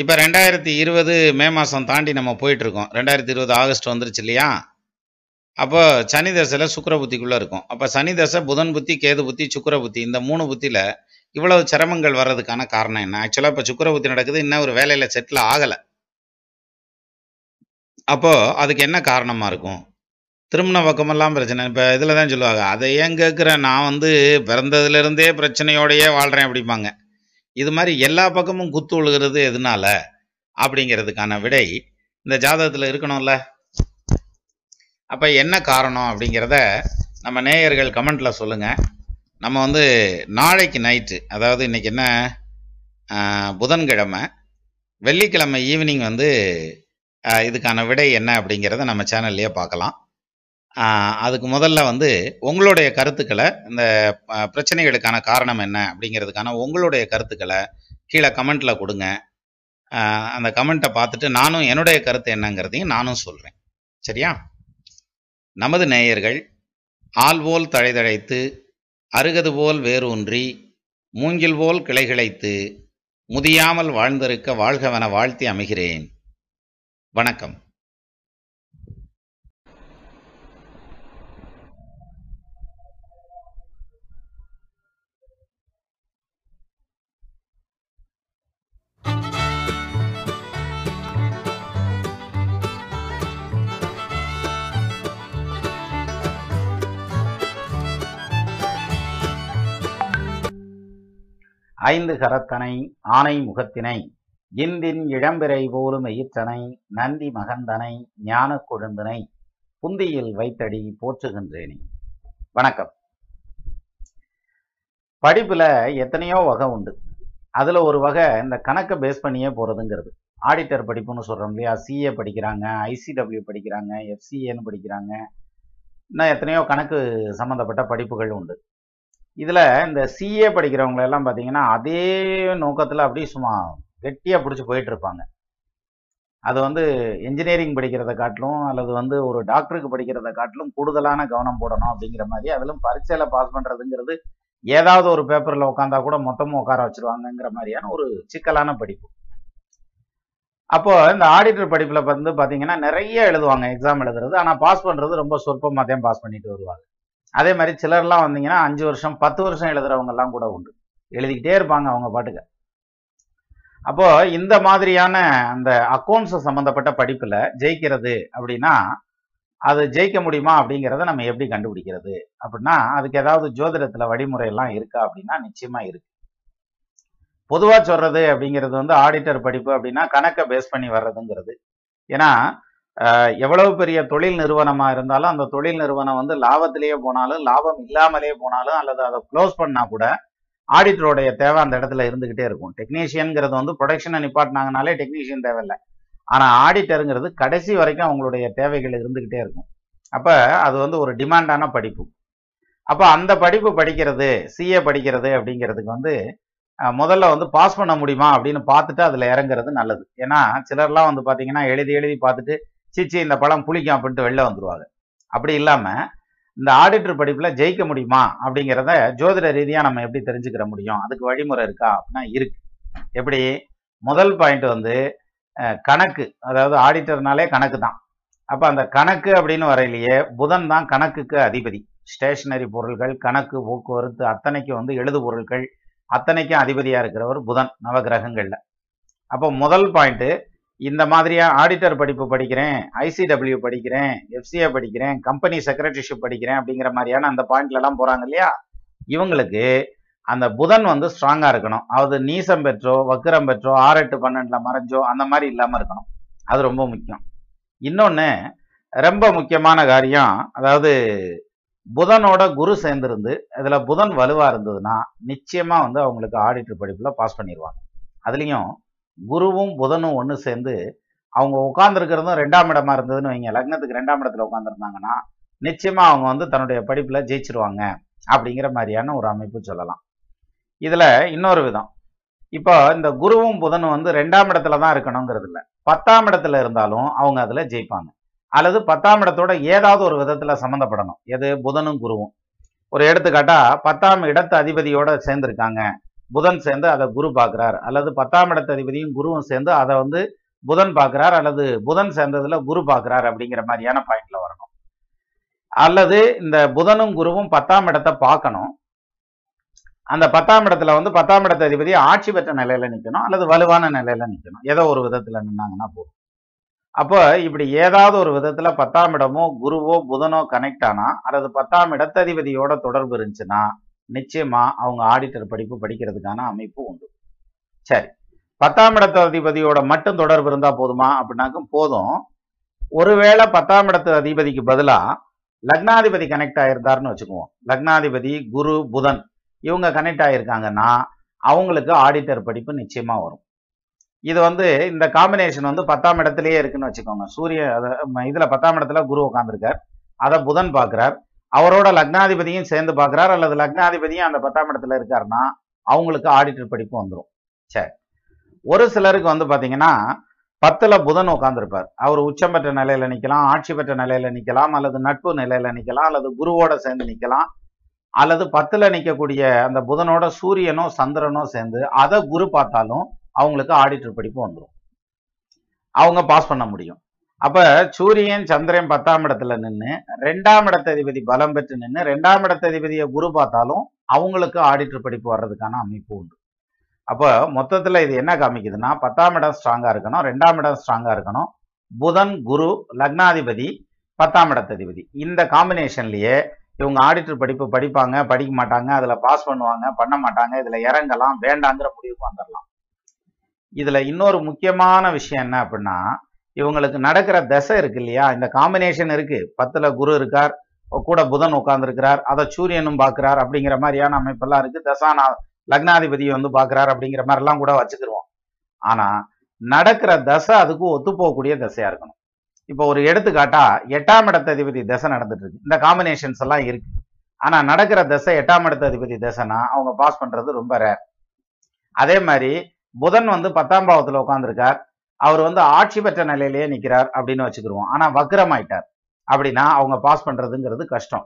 இப்போ ரெண்டாயிரத்தி இருபது மே மாதம் தாண்டி நம்ம போயிட்டுருக்கோம். ரெண்டாயிரத்தி இருபது ஆகஸ்ட் வந்துருச்சு இல்லையா? அப்போ சனி தசையில் சுக்கர புத்திக்குள்ளே இருக்கும். அப்போ சனி தசை புதன் புத்தி கேது புத்தி சுக்கிர புத்தி இந்த மூணு புத்தியில் இவ்வளவு சிரமங்கள் வர்றதுக்கான காரணம் என்ன? ஆக்சுவலாக இப்போ சுக்கரபுத்தி நடக்குது இன்னும் ஒரு வேலையில் செட்டில் ஆகலை. அப்போ அதுக்கு என்ன காரணமாக இருக்கும்? திருமண பக்கமெல்லாம் பிரச்சனை. இப்போ இதில் தான் சொல்லுவாங்க அதை ஏன் கேட்குற? நான் வந்து பிறந்ததுலேருந்தே பிரச்சனையோடையே வாழ்கிறேன் அப்படிம்பாங்க. இது மாதிரி எல்லா பக்கமும் குத்து விழுகிறது எதனால? அப்படிங்கிறதுக்கான விடை இந்த ஜாதகத்தில் இருக்கணும்ல. அப்போ என்ன காரணம் அப்படிங்கிறத நம்ம நேயர்கள் கமெண்ட்டில் சொல்லுங்கள் நம்ம வந்து நாளைக்கு நைட்டு அதாவது இன்றைக்கி என்ன புதன்கிழமை வெள்ளிக்கிழமை ஈவினிங் வந்து இதுக்கான விடை என்ன அப்படிங்கிறத நம்ம சேனல்லையே பார்க்கலாம். அதுக்கு முதல்ல வந்து உங்களுடைய கருத்துக்களை இந்த பிரச்சனைகளுக்கான காரணம் என்ன அப்படிங்கிறதுக்கான உங்களுடைய கருத்துக்களை கீழே கமெண்ட்டில் கொடுங்க. அந்த கமெண்ட்டை பார்த்துட்டு நானும் என்னுடைய கருத்து என்னங்கிறதையும் நானும் சொல்கிறேன் சரியா? நமது நேயர்கள் ஆல்வோல் தழைதழைத்து அருகது போல் வேரூன்றி மூங்கில் போல் கிளைகிளைத்து முதியாமல் வாழ்ந்திருக்க வாழ்கவன வாழ்த்தி அமைகிறேன். வணக்கம். ஐந்து கரத்தனை ஆனை முகத்தினை இந்தின் இளம்பிறை போலும் எயிற்றனை நந்தி மகந்தனை ஞான கொழுந்தனை புந்தியில் வைத்தடி போற்றுகின்றேனே. வணக்கம். படிப்புல எத்தனையோ வகை உண்டு. அதுல ஒரு வகை இந்த கணக்கை பேஸ் பண்ணியே போறதுங்கிறது. ஆடிட்டர் படிப்புன்னு சொல்றோம் இல்லையா? சிஏ படிக்கிறாங்க ஐசிடபிள்யூ படிக்கிறாங்க எஃப்சிஏன்னு படிக்கிறாங்க. இன்னும் எத்தனையோ கணக்கு சம்பந்தப்பட்ட படிப்புகள் உண்டு. இதில் இந்த சிஏ படிக்கிறவங்க எல்லாம் பார்த்தீங்கன்னா அதே நோக்கத்தில் அப்படியே சும்மா கெட்டியாக பிடிச்சி போயிட்டு இருப்பாங்க. அது வந்து இன்ஜினியரிங் படிக்கிறத காட்டிலும் அல்லது வந்து ஒரு டாக்டருக்கு படிக்கிறத காட்டிலும் கூடுதலான கவனம் போடணும் அப்படிங்கிற மாதிரி அதிலும் பரீட்சையில் பாஸ் பண்ணுறதுங்கிறது ஏதாவது ஒரு பேப்பரில் உட்காந்தா கூட மொத்தமும் உட்கார வச்சிருவாங்கங்கிற மாதிரியான ஒரு சிக்கலான படிப்பு. அப்போ இந்த ஆடிட்டர் படிப்பில் வந்து பார்த்தீங்கன்னா நிறைய எழுதுவாங்க எக்ஸாம் எழுதுறது. ஆனால் பாஸ் பண்ணுறது ரொம்ப சொற்பமாக தான் பாஸ் பண்ணிட்டு வருவாங்க. அதே மாதிரி சிலர்லாம் வந்தீங்கன்னா அஞ்சு வருஷம் பத்து வருஷம் எழுதுறவங்க எல்லாம் கூட உண்டு. எழுதிக்கிட்டே இருப்பாங்க அவங்க பாட்டுக்கு. அப்போ இந்த மாதிரியான அந்த அக்கௌண்ட்ஸ் சம்பந்தப்பட்ட படிப்புல ஜெயிக்கிறது அப்படின்னா அது ஜெயிக்க முடியுமா அப்படிங்கிறத நம்ம எப்படி கண்டுபிடிக்கிறது? அப்படின்னா அதுக்கு ஏதாவது ஜோதிடத்துல வழிமுறை எல்லாம் இருக்கா அப்படின்னா நிச்சயமா இருக்கு. பொதுவா சொல்றது அப்படிங்கிறது வந்து ஆடிட்டர் படிப்பு அப்படின்னா கணக்கை பேஸ் பண்ணி வர்றதுங்கிறது. ஏன்னா எவ்வளவு பெரிய தொழில் நிறுவனமா இருந்தாலும் அந்த தொழில் நிறுவனம் வந்து லாபத்திலேயே போனாலும் லாபம் இல்லாமலே போனாலும் அல்லது அதை க்ளோஸ் பண்ணா கூட ஆடிட்டருடைய தேவை அந்த இடத்துல இருந்துகிட்டே இருக்கும். டெக்னீஷியன்ங்கிறது வந்து ப்ரொடக்ஷனை நிப்பாட்டினாங்கனாலே டெக்னீஷியன் தேவையில்லை. ஆனா ஆடிட்டருங்கிறது கடைசி வரைக்கும் அவங்களுடைய தேவைகள் இருந்துகிட்டே இருக்கும். அப்ப அது வந்து ஒரு டிமாண்டான படிப்பு. அப்ப அந்த படிப்பு படிக்கிறது சிஏ படிக்கிறது அப்படிங்கிறதுக்கு வந்து முதல்ல வந்து பாஸ் பண்ண முடியுமா அப்படின்னு பார்த்துட்டு அதுல இறங்குறது நல்லது. ஏன்னா சிலர்லாம் வந்து பாத்தீங்கன்னா எழுதி எழுதி பார்த்துட்டு சீச்சி இந்த பழம் புளிக்கும் அப்படின்ட்டு வெளில வந்துருவாங்க. அப்படி இல்லாமல் இந்த ஆடிட்டர் படிப்பில் ஜெயிக்க முடியுமா? அப்படிங்கிறத ஜோதிட ரீதியாக நம்ம எப்படி தெரிஞ்சுக்கிற முடியும்? அதுக்கு வழிமுறை இருக்கா? அப்படின்னா இருக்கு. எப்படி? முதல் பாயிண்ட் வந்து கணக்கு. அதாவது ஆடிட்டர்னாலே கணக்கு தான். அப்போ அந்த கணக்கு அப்படின்னு வரையிலேயே புதன் தான் கணக்குக்கு அதிபதி. ஸ்டேஷனரி பொருள்கள் கணக்கு போக்குவரத்து அத்தனைக்கும் வந்து எழுது பொருட்கள் அத்தனைக்கும் அதிபதியாக இருக்கிறவர் புதன் நவகிரகங்களில் அப்போ முதல் பாயிண்ட்டு இந்த மாதிரியா ஆடிட்டர் படிப்பு படிக்கிறேன் ஐசிடபிள்யூ படிக்கிறேன் எஃப்சிஏ படிக்கிறேன் கம்பெனி செக்ரட்டரிஷிப் படிக்கிறேன் அப்படிங்கிற மாதிரியான அந்த பாயிண்ட்லலாம் போகிறாங்க இல்லையா? இவங்களுக்கு அந்த புதன் வந்து ஸ்ட்ராங்காக இருக்கணும். அதாவது நீசம் பெற்றோ வக்கிரம் பெற்றோ ஆறு எட்டு பன்னெண்டில் மறைஞ்சோ அந்த மாதிரி இல்லாமல் இருக்கணும். அது ரொம்ப முக்கியம். இன்னொன்னு ரொம்ப முக்கியமான காரியம் அதாவது புதனோட குரு சேர்ந்துருந்து இதில் புதன் வலுவாக இருந்ததுன்னா நிச்சயமாக வந்து அவங்களுக்கு ஆடிட்டர் படிப்பில் பாஸ் பண்ணிடுவாங்க அதுலேயும் குருவும் புதனும் ஒன்று சேர்ந்து அவங்க உட்காந்துருக்கிறதும் ரெண்டாம் இடமா இருந்ததுன்னு வைங்க. லக்னத்துக்கு ரெண்டாம் இடத்துல உட்காந்துருந்தாங்கன்னா நிச்சயமா அவங்க வந்து தன்னுடைய படிப்புல ஜெயிச்சிருவாங்க அப்படிங்கிற மாதிரியான ஒரு அமைப்பு சொல்லலாம். இதுல இன்னொரு விதம். இப்போ இந்த குருவும் புதனும் வந்து ரெண்டாம் இடத்துல தான் இருக்கணுங்கிறது இல்ல. பத்தாம் இடத்துல இருந்தாலும் அவங்க அதுல ஜெயிப்பாங்க. அல்லது பத்தாம் இடத்தோட ஏதாவது ஒரு விதத்துல சம்மந்தப்படணும் எது? புதனும் குருவும். ஒரு எடுத்துக்காட்டா பத்தாம் இடத்து அதிபதியோட சேர்ந்திருக்காங்க. புதன் சேர்ந்து அதை குரு பார்க்குறார். அல்லது பத்தாம் இடத்த அதிபதியும் குருவும் சேர்ந்து அதை வந்து புதன் பார்க்குறார். அல்லது புதன் சேர்ந்ததுல குரு பார்க்குறார் அப்படிங்கிற மாதிரியான பாயிண்ட்ல வரணும். அல்லது இந்த புதனும் குருவும் பத்தாம் இடத்தை பார்க்கணும். அந்த பத்தாம் இடத்துல வந்து பத்தாம் இடத்த அதிபதி ஆட்சி பெற்ற நிலையில நிக்கணும். அல்லது வலுவான நிலையில நிக்கணும். ஏதோ ஒரு விதத்துல நின்னாங்கன்னா போதும். அப்போ இப்படி ஏதாவது ஒரு விதத்துல பத்தாம் இடமோ குருவோ புதனோ கனெக்ட் ஆனா அல்லது பத்தாம் இடத்ததிபதியோட தொடர்பு இருந்துச்சுன்னா நிச்சயமா அவங்க ஆடிட்டர் படிப்பு படிக்கிறதுக்கான அமைப்பு உண்டு. சரி. பத்தாம் இடத்து அதிபதியோட மட்டும் தொடர்பு இருந்தா போதுமா? அப்படின்னாக்கும் போதும். ஒருவேளை பத்தாம் இடத்து அதிபதிக்கு பதிலா லக்னாதிபதி கனெக்ட் ஆயிருந்தாருன்னு வச்சுக்குவோம். லக்னாதிபதி குரு புதன் இவங்க கனெக்ட் ஆயிருக்காங்கன்னா அவங்களுக்கு ஆடிட்டர் படிப்பு நிச்சயமா வரும். இது வந்து இந்த காம்பினேஷன் வந்து பத்தாம் இடத்துலயே இருக்குன்னு வச்சுக்கோங்க. சூரிய அத- இதுல பத்தாம் இடத்துல குரு உட்காந்துருக்கார் அதை புதன் பார்க்குறார். அவரோட லக்னாதிபதியும் சேர்ந்து பார்க்குறாரு அல்லது லக்னாதிபதியும் அந்த பத்தாம் இடத்துல இருக்காருன்னா அவங்களுக்கு ஆடிட்டர் படிப்பு வந்துடும் சரி. ஒரு சிலருக்கு வந்து பாத்தீங்கன்னா பத்துல புதன் உட்காந்துருப்பார் அவர் உச்சம் பெற்ற நிலையில நிக்கலாம் ஆட்சி பெற்ற நிலையில நிக்கலாம் அல்லது நட்பு நிலையில நிக்கலாம் அல்லது குருவோட சேர்ந்து நிக்கலாம் அல்லது பத்துல நிக்கக்கூடிய அந்த புதனோட சூரியனோ சந்திரனோ சேர்ந்து அதை குரு பார்த்தாலும் அவங்களுக்கு ஆடிட்டர் படிப்பு வந்துடும் அவங்க பாஸ் பண்ண முடியும். அப்ப சூரியன் சந்திரன் பத்தாம் இடத்துல நின்று ரெண்டாம் இடத்ததிபதி பலம் பெற்று நின்று ரெண்டாம் இடத்ததிபதியை குரு பார்த்தாலும் அவங்களுக்கு ஆடிட்டர் படிப்பு வர்றதுக்கான அமைப்பு உண்டு. அப்போ மொத்தத்தில் இது என்ன காமிக்குதுன்னா பத்தாம் இடம் ஸ்ட்ராங்காக இருக்கணும் ரெண்டாம் இடம் ஸ்ட்ராங்காக இருக்கணும். புதன் குரு லக்னாதிபதி பத்தாம் இடத்ததிபதி. இந்த காம்பினேஷன்லேயே இவங்க ஆடிட்டர் படிப்பு படிப்பாங்க படிக்க மாட்டாங்க அதில் பாஸ் பண்ணுவாங்க பண்ண மாட்டாங்க இதில் இறங்கலாம் வேண்டாங்கிற முடிவுக்கு வந்துடலாம் இதில் இன்னொரு முக்கியமான விஷயம் என்ன அப்படின்னா இவங்களுக்கு நடக்கிற தசை இருக்கு இல்லையா இந்த காம்பினேஷன் இருக்கு. பத்துல குரு இருக்கார் கூட புதன் உட்கார்ந்துருக்கிறார் அதை சூரியனும் பார்க்குறார் அப்படிங்கிற மாதிரியான அமைப்பெல்லாம் இருக்கு. தசானா லக்னாதிபதியை வந்து பார்க்குறார் அப்படிங்கிற மாதிரிலாம் கூட வச்சுக்கிருவோம். ஆனா நடக்கிற தசை அதுக்கு ஒத்து போகக்கூடிய தசையா இருக்கணும். இப்போ ஒரு எடுத்துக்காட்டா எட்டாம் இடத்ததிபதி தசை நடந்துட்டு இருக்கு. இந்த காம்பினேஷன்ஸ் எல்லாம் இருக்கு. ஆனா நடக்கிற தசை எட்டாம் இடத்ததிபதி தசைனா அவங்க பாஸ் பண்றது ரொம்ப ரேர் அதே மாதிரி புதன் வந்து பத்தாம் பாவத்துல உட்காந்துருக்கார் அவர் வந்து ஆட்சி பெற்ற நிலையிலேயே நிக்கிறார் அப்படின்னு வச்சுக்கிருவோம். ஆனா வக்ரம் ஆயிட்டார் அப்படின்னா அவங்க பாஸ் பண்றதுங்கிறது கஷ்டம்.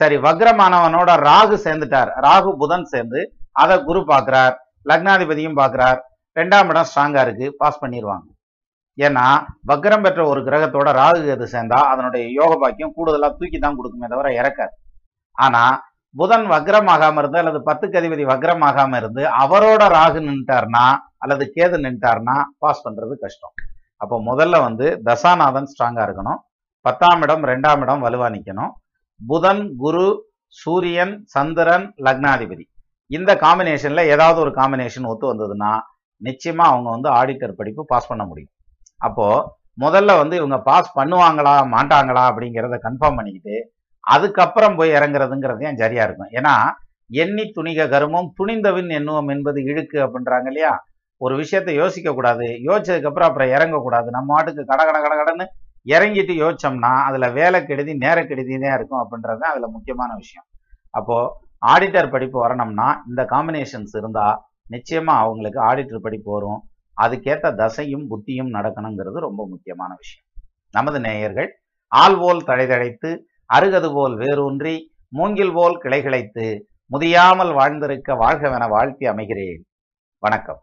சரி வக்ரமானவனோட ராகு சேர்ந்துட்டார். ராகு புதன் சேர்ந்து அதை குரு பார்க்குறார் லக்னாதிபதியும் பார்க்குறார். ரெண்டாம் இடம் ஸ்ட்ராங்காக இருக்குது பாஸ் பண்ணிடுவாங்க ஏன்னா வக்ரம் பெற்ற ஒரு கிரகத்தோட ராகு எது சேர்ந்தா அதனுடைய யோக பாக்கியம் கூடுதலா தூக்கி தான் கொடுக்குமே தவிர இறக்காது. ஆனா புதன் வக்ரமாகாம இருந்து அல்லது பத்துக்கு அதிபதி வக்ரமாகாம இருந்து அவரோட ராகு நின்ட்டார்னா அல்லது கேது நின்ட்டார்னா பாஸ் பண்றது கஷ்டம். அப்போ முதல்ல வந்து தசாநாதன் ஸ்ட்ராங்கா இருக்கணும். பத்தாம் இடம் ரெண்டாம் இடம் வலுவா நிக்கணும். புதன் குரு சூரியன் சந்திரன் லக்னாதிபதி. இந்த காம்பினேஷன்ல ஏதாவது ஒரு காம்பினேஷன் ஒத்து வந்ததுன்னா நிச்சயமா அவங்க வந்து ஆடிட்டர் படிப்பு பாஸ் பண்ண முடியும். அப்போ முதல்ல வந்து இவங்க பாஸ் பண்ணுவாங்களா மாட்டாங்களா அப்படிங்கிறத கன்ஃபார்ம் பண்ணிக்கிட்டு அதுக்கப்புறம் போய் இறங்குறதுங்கிறது ஏன் சரியா இருக்கும்? ஏன்னா எண்ணி துணிக கருமம் துணிந்தவின் எண்ணுவோம் என்பது இழுக்கு அப்படின்றாங்க இல்லையா? ஒரு விஷயத்த யோசிக்க கூடாது. யோசிச்சதுக்கு அப்புறம் அப்புறம் இறங்கக்கூடாது நம்ம மாட்டுக்கு கட கட கட கடன்னு இறங்கிட்டு யோசிச்சோம்னா அதுல வேலை கெடுதி நேர கெடுதினே இருக்கும் அப்படின்றது தான் அதுல முக்கியமான விஷயம். அப்போ ஆடிட்டர் படிப்பு வரணும்னா இந்த காம்பினேஷன்ஸ் இருந்தா நிச்சயமா அவங்களுக்கு ஆடிட்டர் படிப்பு வரும். அதுக்கேற்ற தசையும் புத்தியும் நடக்கணுங்கிறது ரொம்ப முக்கியமான விஷயம். நமது நேயர்கள் ஆள்வோல் தழைதழைத்து அருகது போல் வேரூன்றி மூங்கில் போல் கிளைகிளைத்து முதியாமல் வாழ்ந்திருக்க வாழ்கவென வாழ்த்தி அமைகிறேன். வணக்கம்.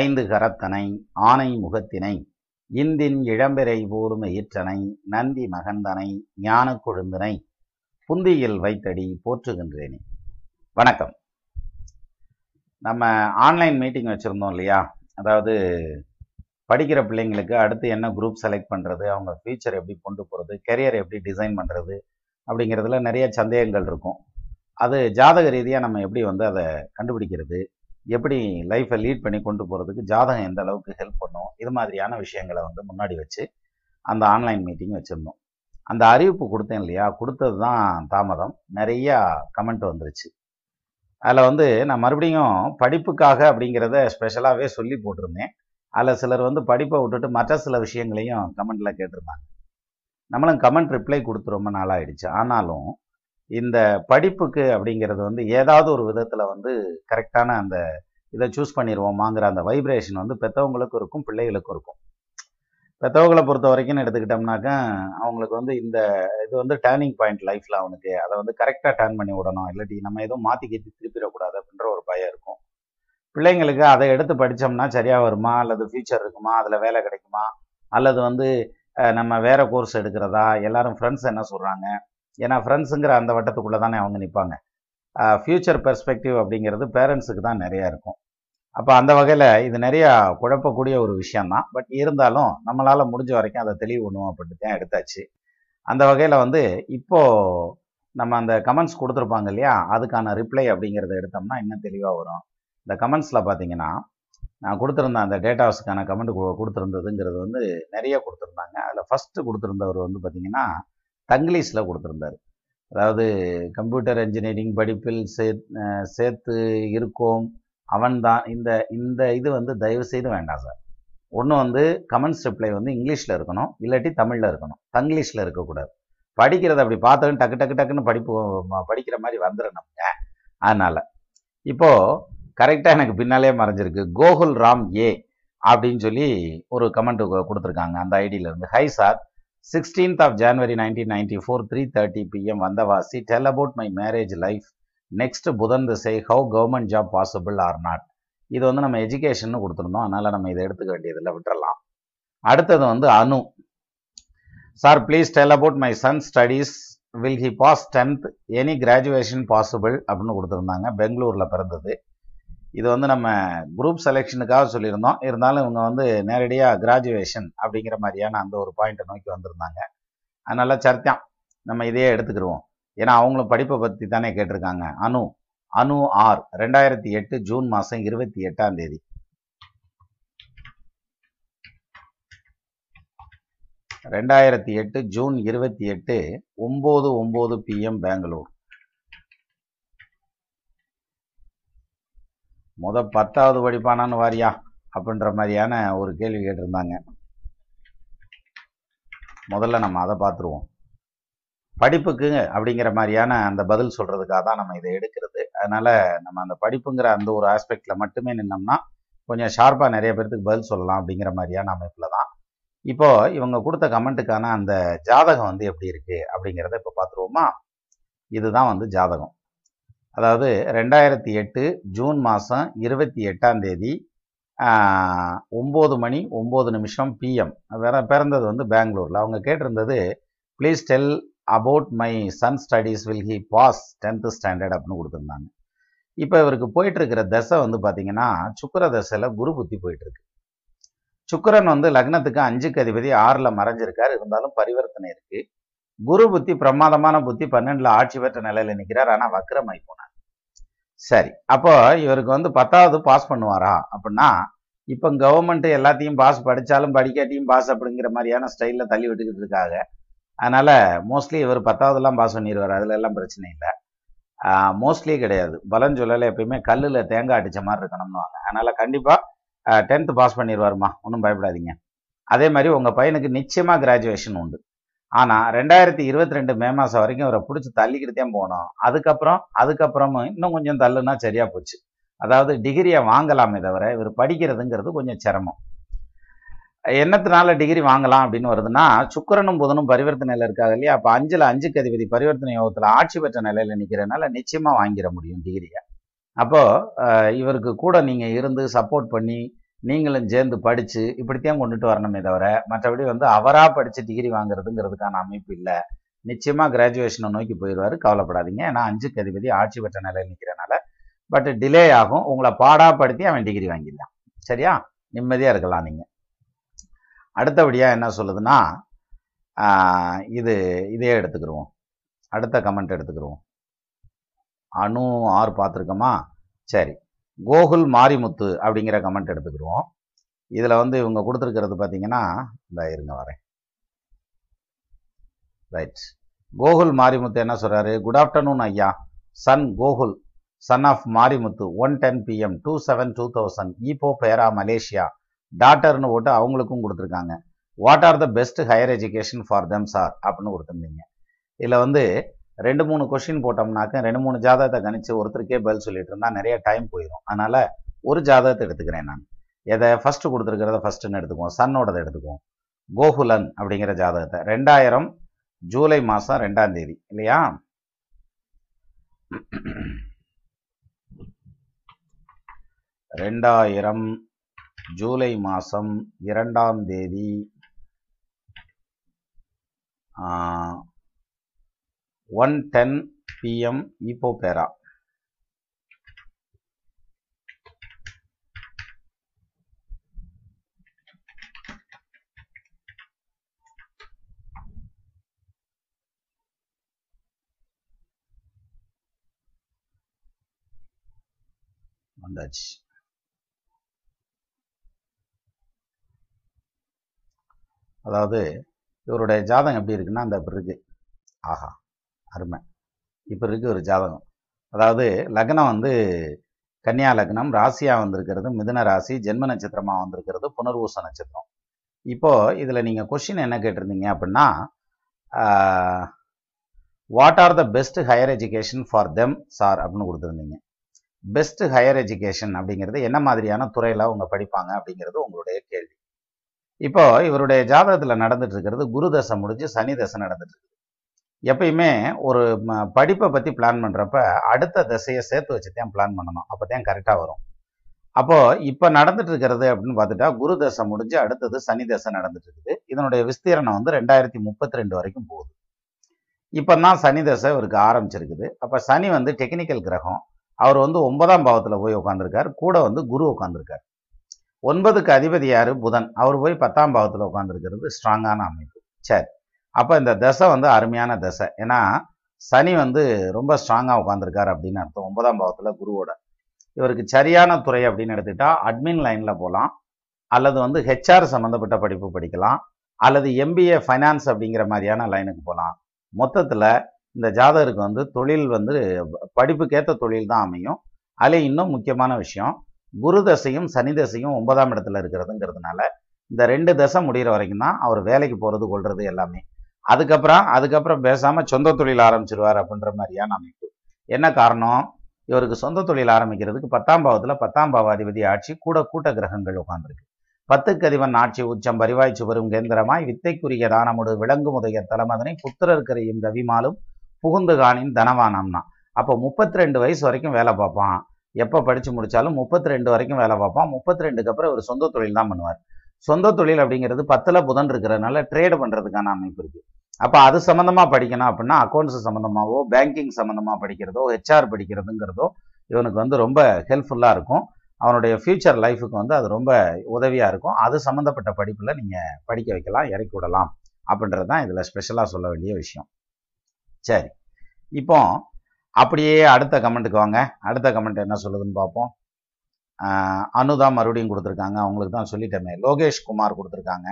ஐந்து கரத்தனை ஆனை முகத்தினை இந்தின் இளம்பெறை போரும் ஈற்றனை நந்தி மகந்தனை ஞான கொழுந்தனை புந்தியில் வைத்தடி போற்றுகின்றேனே. வணக்கம். நம்ம ஆன்லைன் மீட்டிங் வச்சுருந்தோம் இல்லையா? அதாவது படிக்கிற பிள்ளைங்களுக்கு அடுத்து என்ன குரூப் செலக்ட் பண்ணுறது அவங்க ஃபியூச்சர் எப்படி கொண்டு போகிறது கெரியர் எப்படி டிசைன் பண்ணுறது அப்படிங்கிறதுல நிறைய சந்தேகங்கள் இருக்கும். அது ஜாதக ரீதியாக நம்ம எப்படி வந்து அதை கண்டுபிடிக்கிறது எப்படி லைஃப்பை லீட் பண்ணி கொண்டு போகிறதுக்கு ஜாதகம் எந்த அளவுக்கு ஹெல்ப் பண்ணும்? இது மாதிரியான விஷயங்களை வந்து முன்னாடி வச்சு அந்த ஆன்லைன் மீட்டிங் வச்சுருந்தோம். அந்த அறிவிப்பு கொடுத்தேன் இல்லையா? கொடுத்தது தான் தாமதம். நிறையா கமெண்ட் வந்துருச்சு. அதில் வந்து நான் மறுபடியும் படிப்புக்காக அப்படிங்கிறத ஸ்பெஷலாகவே சொல்லி போட்டிருந்தேன். அதில் சிலர் வந்து படிப்பை விட்டுட்டு மற்ற சில விஷயங்களையும் கமெண்டில் கேட்டிருந்தாங்க. நம்மளும் கமெண்ட் ரிப்ளை கொடுத்து ரொம்ப நாளாகிடுச்சு ஆனாலும் இந்த படிப்புக்கு அப்படிங்கிறது வந்து ஏதாவது ஒரு விதத்தில் வந்து கரெக்டான அந்த இதை சூஸ் பண்ணிடுவோமாங்கிற அந்த வைப்ரேஷன் வந்து பெற்றவங்களுக்கும் இருக்கும் பிள்ளைகளுக்கும் இருக்கும். பெற்றவங்களை பொறுத்த வரைக்கும் எடுத்துக்கிட்டோம்னாக்கா அவங்களுக்கு வந்து இந்த இது வந்து டேர்னிங் பாயிண்ட் லைஃப்பில் அவனுக்கு அதை வந்து கரெக்டாக டேர்ன் பண்ணி விடணும். இல்லாட்டி நம்ம எதுவும் மாற்றி கீத்தி திருப்பிடக்கூடாது அப்படின்ற ஒரு பயம் இருக்கும். பிள்ளைங்களுக்கு அதை எடுத்து படித்தோம்னா சரியாக வருமா? அல்லது ஃப்யூச்சர் இருக்குமா? அதில் வேலை கிடைக்குமா? அல்லது வந்து நம்ம வேற கோர்ஸ் எடுக்கிறதா? எல்லாரும் ஃப்ரெண்ட்ஸ் என்ன சொல்கிறாங்க ஏன்னா ஃப்ரெண்ட்ஸுங்கிற அந்த வட்டத்துக்குள்ளே தானே அவங்க நிற்பாங்க ஃப்யூச்சர் பெர்ஸ்பெக்டிவ் அப்படிங்கிறது பேரண்ட்ஸுக்கு தான் நிறையா இருக்கும். அப்போ அந்த வகையில் இது நிறையா குழப்பக்கூடிய ஒரு விஷயந்தான் பட் இருந்தாலும் நம்மளால் முடிஞ்ச வரைக்கும் அதை தெளிவு பண்ணுவோம் அப்படின்ட்டு தான் எடுத்தாச்சு. அந்த வகையில் வந்து இப்போது நம்ம அந்த கமெண்ட்ஸ் கொடுத்துருப்பாங்க இல்லையா? அதுக்கான ரிப்ளை அப்படிங்கிறத எடுத்தோம்னா இன்னும் தெளிவாக வரும். இந்த கமெண்ட்ஸில் பார்த்தீங்கன்னா நான் கொடுத்துருந்த அந்த டேட்டாஸுக்கான கமெண்ட் கொடுத்துருந்ததுங்கிறது வந்து நிறைய கொடுத்துருந்தாங்க. அதில் ஃபஸ்ட்டு கொடுத்துருந்தவர் வந்து பார்த்திங்கன்னா தங்கிலீஷில் கொடுத்துருந்தார். அதாவது கம்ப்யூட்டர் இன்ஜினியரிங் படிப்பில் சே சேர்த்து இருக்கோம். அவன் தான் இந்த இந்த இது வந்து தயவு செய்து வேண்டாம் சார். ஒன்று வந்து கமெண்ட்ஸ் ரிப்ளை வந்து இங்கிலீஷில் இருக்கணும். இல்லாட்டி தமிழில் இருக்கணும். தங்கிலீஷில் இருக்கக்கூடாது. படிக்கிறத அப்படி பார்த்தோன்னு டக்கு டக்கு டக்குன்னு படிப்பு படிக்கிற மாதிரி வந்துடணும் அதனால். இப்போது கரெக்டாக எனக்கு பின்னாலே மறைஞ்சிருக்கு. கோகுல் ராம் ஏ அப்படின்னு சொல்லி ஒரு கமெண்ட் கொடுத்துருக்காங்க அந்த ஐடியிலேருந்து hi sir sixteenth of January nineteen ninety four three thirty PM Vandavasi tell about my marriage life next Budhan dasai how government job possible or not இது வந்து நம்ம எஜுகேஷன் கொடுத்துருந்தோம். அதனால் நம்ம இதை எடுத்துக்க வேண்டியதில் விட்டுறலாம். அடுத்தது வந்து Anu. Sir please tell about my son studies will he pass tenth any graduation possible அப்படின்னு கொடுத்துருந்தாங்க. பெங்களூரில் பிறந்தது. இது வந்து நம்ம குரூப் செலெக்ஷனுக்காக சொல்லியிருந்தோம். இருந்தாலும் இவங்க வந்து நேரடியாக கிராஜுவேஷன் அப்படிங்கிற மாதிரியான அந்த ஒரு பாயிண்ட்டை நோக்கி வந்திருந்தாங்க. அதனால சர்த்தியம் நம்ம இதையே எடுத்துக்கிடுவோம் ஏன்னா அவங்களும் படிப்பை பற்றி தானே கேட்டிருக்காங்க. அனு அணு ஆர் ரெண்டாயிரத்தி எட்டு ஜூன் மாதம் இருபத்தி எட்டாம் தேதி. ரெண்டாயிரத்தி எட்டு ஜூன் இருபத்தி எட்டு ஒம்பது ஒம்பது பிஎம் பெங்களூர். முத பத்தாவது படிப்பானான்னு வாரியா அப்படின்ற மாதிரியான ஒரு கேள்வி கேட்டிருந்தாங்க. முதல்ல நம்ம அதை பார்த்துருவோம். படிப்புக்கு அப்படிங்கிற மாதிரியான அந்த பதில் சொல்கிறதுக்காக தான் நம்ம இதை எடுக்கிறது. அதனால் நம்ம அந்த படிப்புங்கிற அந்த ஒரு ஆஸ்பெக்டில் மட்டுமே நின்னோம்னா கொஞ்சம் ஷார்ப்பாக நிறைய பேர்த்துக்கு பதில் சொல்லலாம் அப்படிங்கிற மாதிரியான அமைப்பில் தான். இப்போது இவங்க கொடுத்த கமெண்ட்டுக்கான அந்த ஜாதகம் வந்து எப்படி இருக்குது அப்படிங்கிறத இப்போ பார்த்துருவோமா? இதுதான் வந்து ஜாதகம். அதாவது ரெண்டாயிரத்தி எட்டு ஜூன் மாதம் இருபத்தி எட்டாம் தேதி ஒம்பது மணி ஒம்பது நிமிஷம் பிஎம் வேற பிறந்தது வந்து பெங்களூரில். அவங்க கேட்டிருந்தது please tell about my son studies will he pass tenth standard அப்படின்னு கொடுத்துருந்தாங்க. இப்போ இவருக்கு போயிட்டுருக்கிற தசை வந்து பார்த்தீங்கன்னா சுக்கர தசையில் குரு புத்தி போயிட்டுருக்கு. சுக்கரன் வந்து லக்னத்துக்கு அஞ்சுக்கு அதிபதி ஆறில் மறைஞ்சிருக்கார். இருந்தாலும் பரிவர்த்தனை இருக்குது குரு புத்தி பிரமாதமான புத்தி பன்னெண்டுல ஆட்சி பெற்ற நிலையில நிற்கிறார் ஆனால் வக்கரமாய் போனார். சரி. அப்போ இவருக்கு வந்து பத்தாவது பாஸ் பண்ணுவாரா? அப்படின்னா இப்போ கவர்மெண்ட் எல்லாத்தையும் பாஸ் படித்தாலும் படிக்காட்டியும் பாஸ் அப்படிங்கிற மாதிரியான ஸ்டைலில் தள்ளி விட்டுக்கிட்டு இருக்காங்க. அதனால் மோஸ்ட்லி இவர் பத்தாவதுலாம் பாஸ் பண்ணிடுவார் அதில் எல்லாம் பிரச்சனை இல்லை. மோஸ்ட்லி கிடையாது. பலன் சொல்லலை எப்பயுமே கல்லில் தேங்காய் அடித்த மாதிரி இருக்கணும்னுவாங்க அதனால் கண்டிப்பாக டென்த்து பாஸ் பண்ணிடுவாருமா ஒன்றும் பயப்படாதீங்க. அதே மாதிரி உங்கள் பையனுக்கு நிச்சயமாக கிராஜுவேஷன் உண்டு. ஆனால் ரெண்டாயிரத்தி இருபத்தி ரெண்டு மே மாதம் வரைக்கும் அவரை பிடிச்சி தள்ளிக்கிட்டே போனோம். அதுக்கப்புறம் அதுக்கப்புறமும் இன்னும் கொஞ்சம் தள்ளுனா சரியாக போச்சு. அதாவது டிகிரியை வாங்கலாமே தவிர இவர் படிக்கிறதுங்கிறது கொஞ்சம் சிரமம். என்னத்தினால டிகிரி வாங்கலாம் அப்படின்னு வருதுன்னா சுக்கரனும் புதனும் பரிவர்த்தனையில் இருக்காங்க இல்லையா? அப்போ அஞ்சில் அஞ்சுக்கு அதிபதி பரிவர்த்தனை யோகத்தில் ஆட்சி பெற்ற நிலையில் நிற்கிறனால நிச்சயமாக வாங்கிட முடியும் டிகிரியை அப்போது இவருக்கு கூட நீங்கள் இருந்து சப்போர்ட் பண்ணி நீங்களும் சேர்ந்து படித்து இப்படித்தான் கொண்டுட்டு வரணுமே தவிர மற்றபடி வந்து அவராக படித்து டிகிரி வாங்குறதுங்கிறதுக்கான அமைப்பு இல்லை. நிச்சயமாக கிராஜுவேஷனை நோக்கி போயிடுவார். கவலைப்படாதீங்க. ஏன்னா அஞ்சுக்கு அதிபதி ஆட்சி பெற்ற நிலையில் நிற்கிறனால பட் டிலே ஆகும். உங்களை பாடாப்படுத்தி அவன் டிகிரி வாங்கிடலாம். சரியா? நிம்மதியாக இருக்கலாம் நீங்கள் அடுத்தபடியாக என்ன சொல்லுதுன்னா இது இதே எடுத்துக்கிடுவோம் அடுத்த கமெண்ட் எடுத்துக்கிடுவோம் அணு ஆறு பார்த்துருக்கோமா? சரி. கோகுல் மாரிமுத்து அப்படிங்கிற கமெண்ட் எடுத்துக்கிடுவோம். இதில் வந்து இவங்க கொடுத்துருக்கிறது பார்த்தீங்கன்னா இந்த இருங்க வரேன். ரைட் கோகுல் மாரிமுத்து என்ன சொல்கிறாரு குட் ஆஃப்டர்நூன் ஐயா. Son Gokul son of Marimuthu one ten PM two seven two thousand Ipoh Perak Malaysia. டாட்டர்னு போட்டு அவங்களுக்கும் கொடுத்துருக்காங்க. What are the best higher education for them sir அப்படின்னு கொடுத்துருந்தீங்க. இதில் வந்து ரெண்டு மூணு கொஷின் போட்டோம்னாக்க ரெண்டு மூணு ஜாதகத்தை கணிச்சு ஒருத்தருக்கே பதில் சொல்லிட்டு இருந்தால் நிறைய டைம் போயிடும் அதனால் ஒரு ஜாதகத்தை எடுத்துக்கிறேன் நான். எதை ஃபஸ்ட்டு கொடுத்துருக்கிறத ஃபஸ்ட்டுன்னு எடுத்துக்குவோம். சன்னோடதை எடுத்துக்குவோம். கோகுலன் அப்படிங்கிற ஜாதகத்தை. ரெண்டாயிரம் ஜூலை மாதம் ரெண்டாம் தேதி. இல்லையா? ரெண்டாயிரம் ஜூலை மாதம் இரண்டாம் தேதி ஒன் டென் பிஎம் ஈப்போ பேரா. வந்தாச்சு. அதாவது இவருடைய ஜாதகம் எப்படி இருக்குன்னா அந்த இருக்கு. ஆஹா. அருமை. இப்போ இருக்கு ஒரு ஜாதகம். அதாவது லக்னம் வந்து கன்னியா லக்னம் ராசியா வந்திருக்கிறது மிதுன ராசி ஜென்ம நட்சத்திரமா வந்திருக்கிறது புனர்வூச நட்சத்திரம். இப்போ இதில் நீங்கள் கொஷின் என்ன கேட்டிருந்தீங்க அப்படின்னா what are the best higher education for them sir அப்படின்னு கொடுத்துருந்தீங்க. பெஸ்ட் ஹையர் எஜுகேஷன் அப்படிங்கிறது என்ன மாதிரியான துறையில் அவங்க படிப்பாங்க அப்படிங்கிறது உங்களுடைய கேள்வி. இப்போ இவருடைய ஜாதகத்தில் நடந்துட்டு இருக்கிறது குரு தசை முடிஞ்சு சனி தசை நடந்துட்டு இருக்குது. எப்பயுமே ஒரு படிப்பை பற்றி பிளான் பண்ணுறப்ப அடுத்த தசையை சேர்த்து வச்சு தான் பிளான் பண்ணணும். அப்போ தான் கரெக்டாக வரும். அப்போது இப்போ நடந்துட்டு இருக்கிறது அப்படின்னு பார்த்துட்டா குரு தசை முடிஞ்சு அடுத்தது சனி தசை நடந்துட்டு இருக்குது. இதனுடைய விஸ்தீரணம் வந்து ரெண்டாயிரத்தி முப்பத்தி ரெண்டு வரைக்கும் போகுது. இப்போ தான் சனி தசை இவருக்கு ஆரம்பிச்சிருக்குது. அப்போ சனி வந்து டெக்னிக்கல் கிரகம். அவர் வந்து ஒன்பதாம் பாவத்தில் போய் உட்காந்துருக்கார் கூட வந்து குரு உட்காந்துருக்கார் ஒன்பதுக்கு அதிபதி யார்? புதன். அவர் போய் பத்தாம் பாவத்தில் உட்காந்துருக்கிறது ஸ்ட்ராங்கான அமைப்பு. சரி. அப்போ இந்த தசை வந்து அருமையான தசை. ஏன்னா சனி வந்து ரொம்ப ஸ்ட்ராங்காக உட்காந்துருக்காரு அப்படின்னு அர்த்தம். ஒன்பதாம் பாவத்தில் குருவோட. இவருக்கு சரியான துறை அப்படின்னு எடுத்துக்கிட்டா அட்மின் லைனில் போகலாம் அல்லது வந்து ஹெச்ஆர் சம்மந்தப்பட்ட படிப்பு படிக்கலாம். அல்லது எம்பிஏ ஃபைனான்ஸ் அப்படிங்கிற மாதிரியான லைனுக்கு போகலாம் மொத்தத்தில் இந்த ஜாதகருக்கு வந்து தொழில் வந்து படிப்புக்கேற்ற தொழில் தான் அமையும். அதில் இன்னும் முக்கியமான விஷயம் குரு தசையும் சனி தசையும் ஒன்பதாம் இடத்துல இருக்கிறதுங்கிறதுனால இந்த ரெண்டு தசை முடிகிற வரைக்கும் தான் அவர் வேலைக்கு போகிறது கொள்வது எல்லாமே. அதுக்கப்புறம் அதுக்கப்புறம் பேசாமல் சொந்த தொழில் ஆரம்பிச்சிருவார் அப்படின்ற மாதிரியான அமைப்பு என்ன காரணம்? இவருக்கு சொந்த தொழில் ஆரம்பிக்கிறதுக்கு பத்தாம் பாவத்தில் பத்தாம் பாவாதிபதி ஆட்சி கூட கூட்ட கிரகங்கள் உட்கார்ந்துருக்கு. பத்துக்கு அதிபன் ஆட்சி உச்சம் பரிவாய்ச்சி சுவரும் கேந்திரமாய் வித்தைக்குரிய தானமுடு விலங்கு முதைய தலைமதனை புத்திரர்கரையும் ரவிமாலும் புகுந்து காணின் தனவானம்னா. அப்போ முப்பத்தி ரெண்டு வயசு வரைக்கும் வேலை பார்ப்பான். எப்போ படித்து முடித்தாலும் முப்பத்தி ரெண்டு வரைக்கும் வேலை பார்ப்பான். முப்பத்தி ரெண்டுக்கு அப்புறம் ஒரு சொந்த தொழில் தான் பண்ணுவார். சொந்த தொழில் அப்படிங்கிறது பத்தில் புதன் இருக்கிறதுனால ட்ரேடு பண்ணுறதுக்கான அமைப்பு இருக்குது அப்போ அது சம்மந்தமாக படிக்கணும் அப்படின்னா அக்கௌண்ட்ஸ் சம்மந்தமாகவோ பேங்கிங் சம்மந்தமாக படிக்கிறதோ ஹெச்ஆர் படிக்கிறதுங்கிறதோ இவனுக்கு வந்து ரொம்ப ஹெல்ப்ஃபுல்லாக இருக்கும். அவனுடைய ஃப்யூச்சர் லைஃபுக்கு வந்து அது ரொம்ப உதவியாக இருக்கும். அது சம்மந்தப்பட்ட படிப்பில் நீங்கள் படிக்க வைக்கலாம் இறக்கி விடலாம் அப்படின்றது தான் இதில் ஸ்பெஷலாக சொல்ல வேண்டிய விஷயம். சரி. இப்போ அப்படியே அடுத்த கமெண்ட்டுக்கு வாங்க. அடுத்த கமெண்ட் என்ன சொல்லுதுன்னு பார்ப்போம். அனுதா மறுபடியும் கொடுத்துருக்காங்க. அவங்களுக்கு தான் சொல்லிட்டேமே. லோகேஷ் குமார் கொடுத்துருக்காங்க.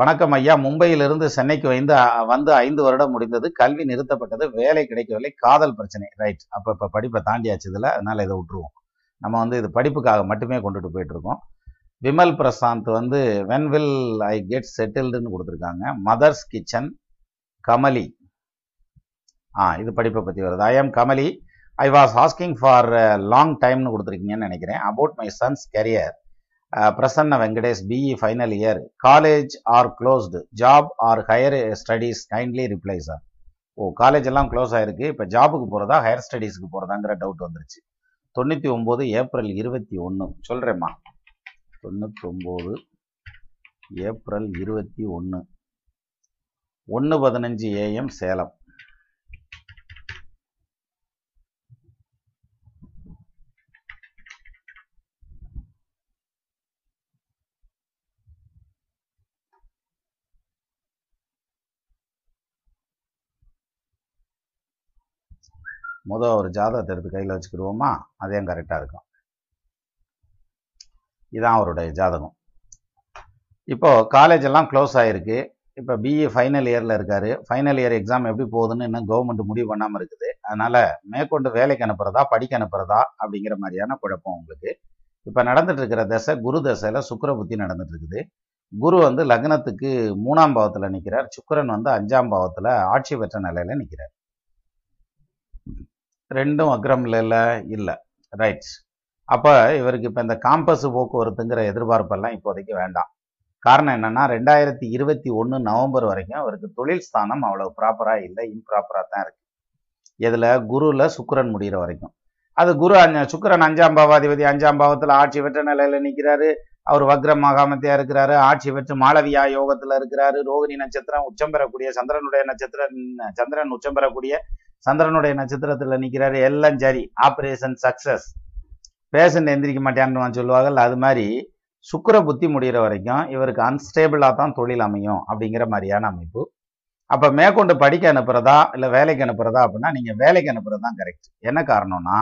வணக்கம் ஐயா. மும்பையிலிருந்து சென்னைக்கு வந்து வந்து ஐந்து வருடம் முடிந்தது. கல்வி நிறுத்தப்பட்டது. வேலை கிடைக்கவில்லை. காதல் பிரச்சனை. ரைட் அப்போ இப்போ படிப்பை தாண்டியாச்சு இதில். அதனால் இதை விட்டுருவோம். நம்ம வந்து இது படிப்புக்காக மட்டுமே கொண்டுட்டு போயிட்டுருக்கோம். விமல் பிரசாந்த் வந்து வென் வில் ஐ கெட் செட்டில்டுன்னு கொடுத்துருக்காங்க. Mother's kitchen Kamali. ஆ இது படிப்பை பற்றி வருது. I am Kamali. I was asking for long டைம்னு கொடுத்துருக்கீங்கன்னு நினைக்கிறேன். About my son's career Prasanna Venkatesh BE final year college are closed job or higher studies kindly reply sir O college எல்லாம் close ஆயிருக்கு. இப்போ ஜாபுக்கு போகிறதா ஹையர் ஸ்டடீஸ்க்கு போகிறதாங்கிற டவுட் வந்துருச்சு. தொண்ணூற்றி ஒம்பது ஏப்ரல் இருபத்தி ஒன்று சொல்கிறேம்மா தொண்ணூற்றொம்பது ஏப்ரல் இருபத்தி ஒன்று ஒன்று பதினஞ்சு ஏஎம் சேலம். முதல் ஒரு ஜாதகத்தை எடுத்து கையில் வச்சுக்கிடுவோமா? அதே கரெக்டாக இருக்கும். இதான் அவருடைய ஜாதகம். இப்போது காலேஜ் எல்லாம் க்ளோஸ் ஆகிருக்கு இப்போ பிஇ ஃபைனல் இயரில் இருக்கார். ஃபைனல் இயர் எக்ஸாம் எப்படி போகுதுன்னு இன்னும் கவர்மெண்ட் முடிவு பண்ணாமல் இருக்குது. அதனால மேற்கொண்டு வேலைக்கு அனுப்புகிறதா படிக்க அனுப்புகிறதா அப்படிங்கிற மாதிரியான குழப்பம் உங்களுக்கு. இப்போ நடந்துட்டுருக்கிற தசை குரு தசையில் சுக்கர புத்தி நடந்துட்டுருக்குது குரு வந்து லக்னத்துக்கு மூணாம் பாவத்தில் நிற்கிறார் சுக்கரன் வந்து அஞ்சாம் பாவத்தில் ஆட்சி பெற்ற நிலையில் நிற்கிறார் ரெண்டும் அக்ரம்ல இல்லை இல்லை. ரைட் அப்போ இவருக்கு இப்போ இந்த காம்பஸ் போக்குவரத்துங்கிற எதிர்பார்ப்பெல்லாம் இப்போதைக்கு வேண்டாம். காரணம் என்னன்னா ரெண்டாயிரத்தி இருபத்தி ஒன்று நவம்பர் வரைக்கும் அவருக்கு தொழில் ஸ்தானம் அவ்வளவு ப்ராப்பராக இல்லை இம்ப்ராப்பராக தான் இருக்கு. இதில் குருவில் சுக்கரன் முடிகிற வரைக்கும். அது குரு அஞ்ச சுக்கரன் அஞ்சாம் பாவாதிபதி அஞ்சாம் பாவத்தில் ஆட்சி வெற்ற நிலையில் நிற்கிறாரு அவர் வக்ரம் மகாமத்தியா இருக்கிறாரு ஆட்சி பெற்று மாளவியா யோகத்துல இருக்கிறாரு ரோகிணி நட்சத்திரம் உச்சம் பெறக்கூடிய சந்திரனுடைய நட்சத்திரம் சந்திரன் உச்சம் பெறக்கூடிய சந்திரனுடைய நட்சத்திரத்துல நிக்கிறாரு. எல்லாம் சரி ஆப்ரேஷன் சக்சஸ் பேஷண்ட் எந்திரிக்க மாட்டேன்னு சொல்லுவாங்கல்ல அது மாதிரி சுக்கர புத்தி முடிகிற வரைக்கும் இவருக்கு அன்ஸ்டேபிளாக தான் தொழில் அமையும் அப்படிங்கிற மாதிரியான அமைப்பு. அப்போ மேற்கொண்டு படிக்க அனுப்புறதா இல்லை வேலைக்கு அனுப்புறதா அப்படின்னா நீங்கள் வேலைக்கு அனுப்புறது தான் கரெக்ட் என்ன காரணம்னா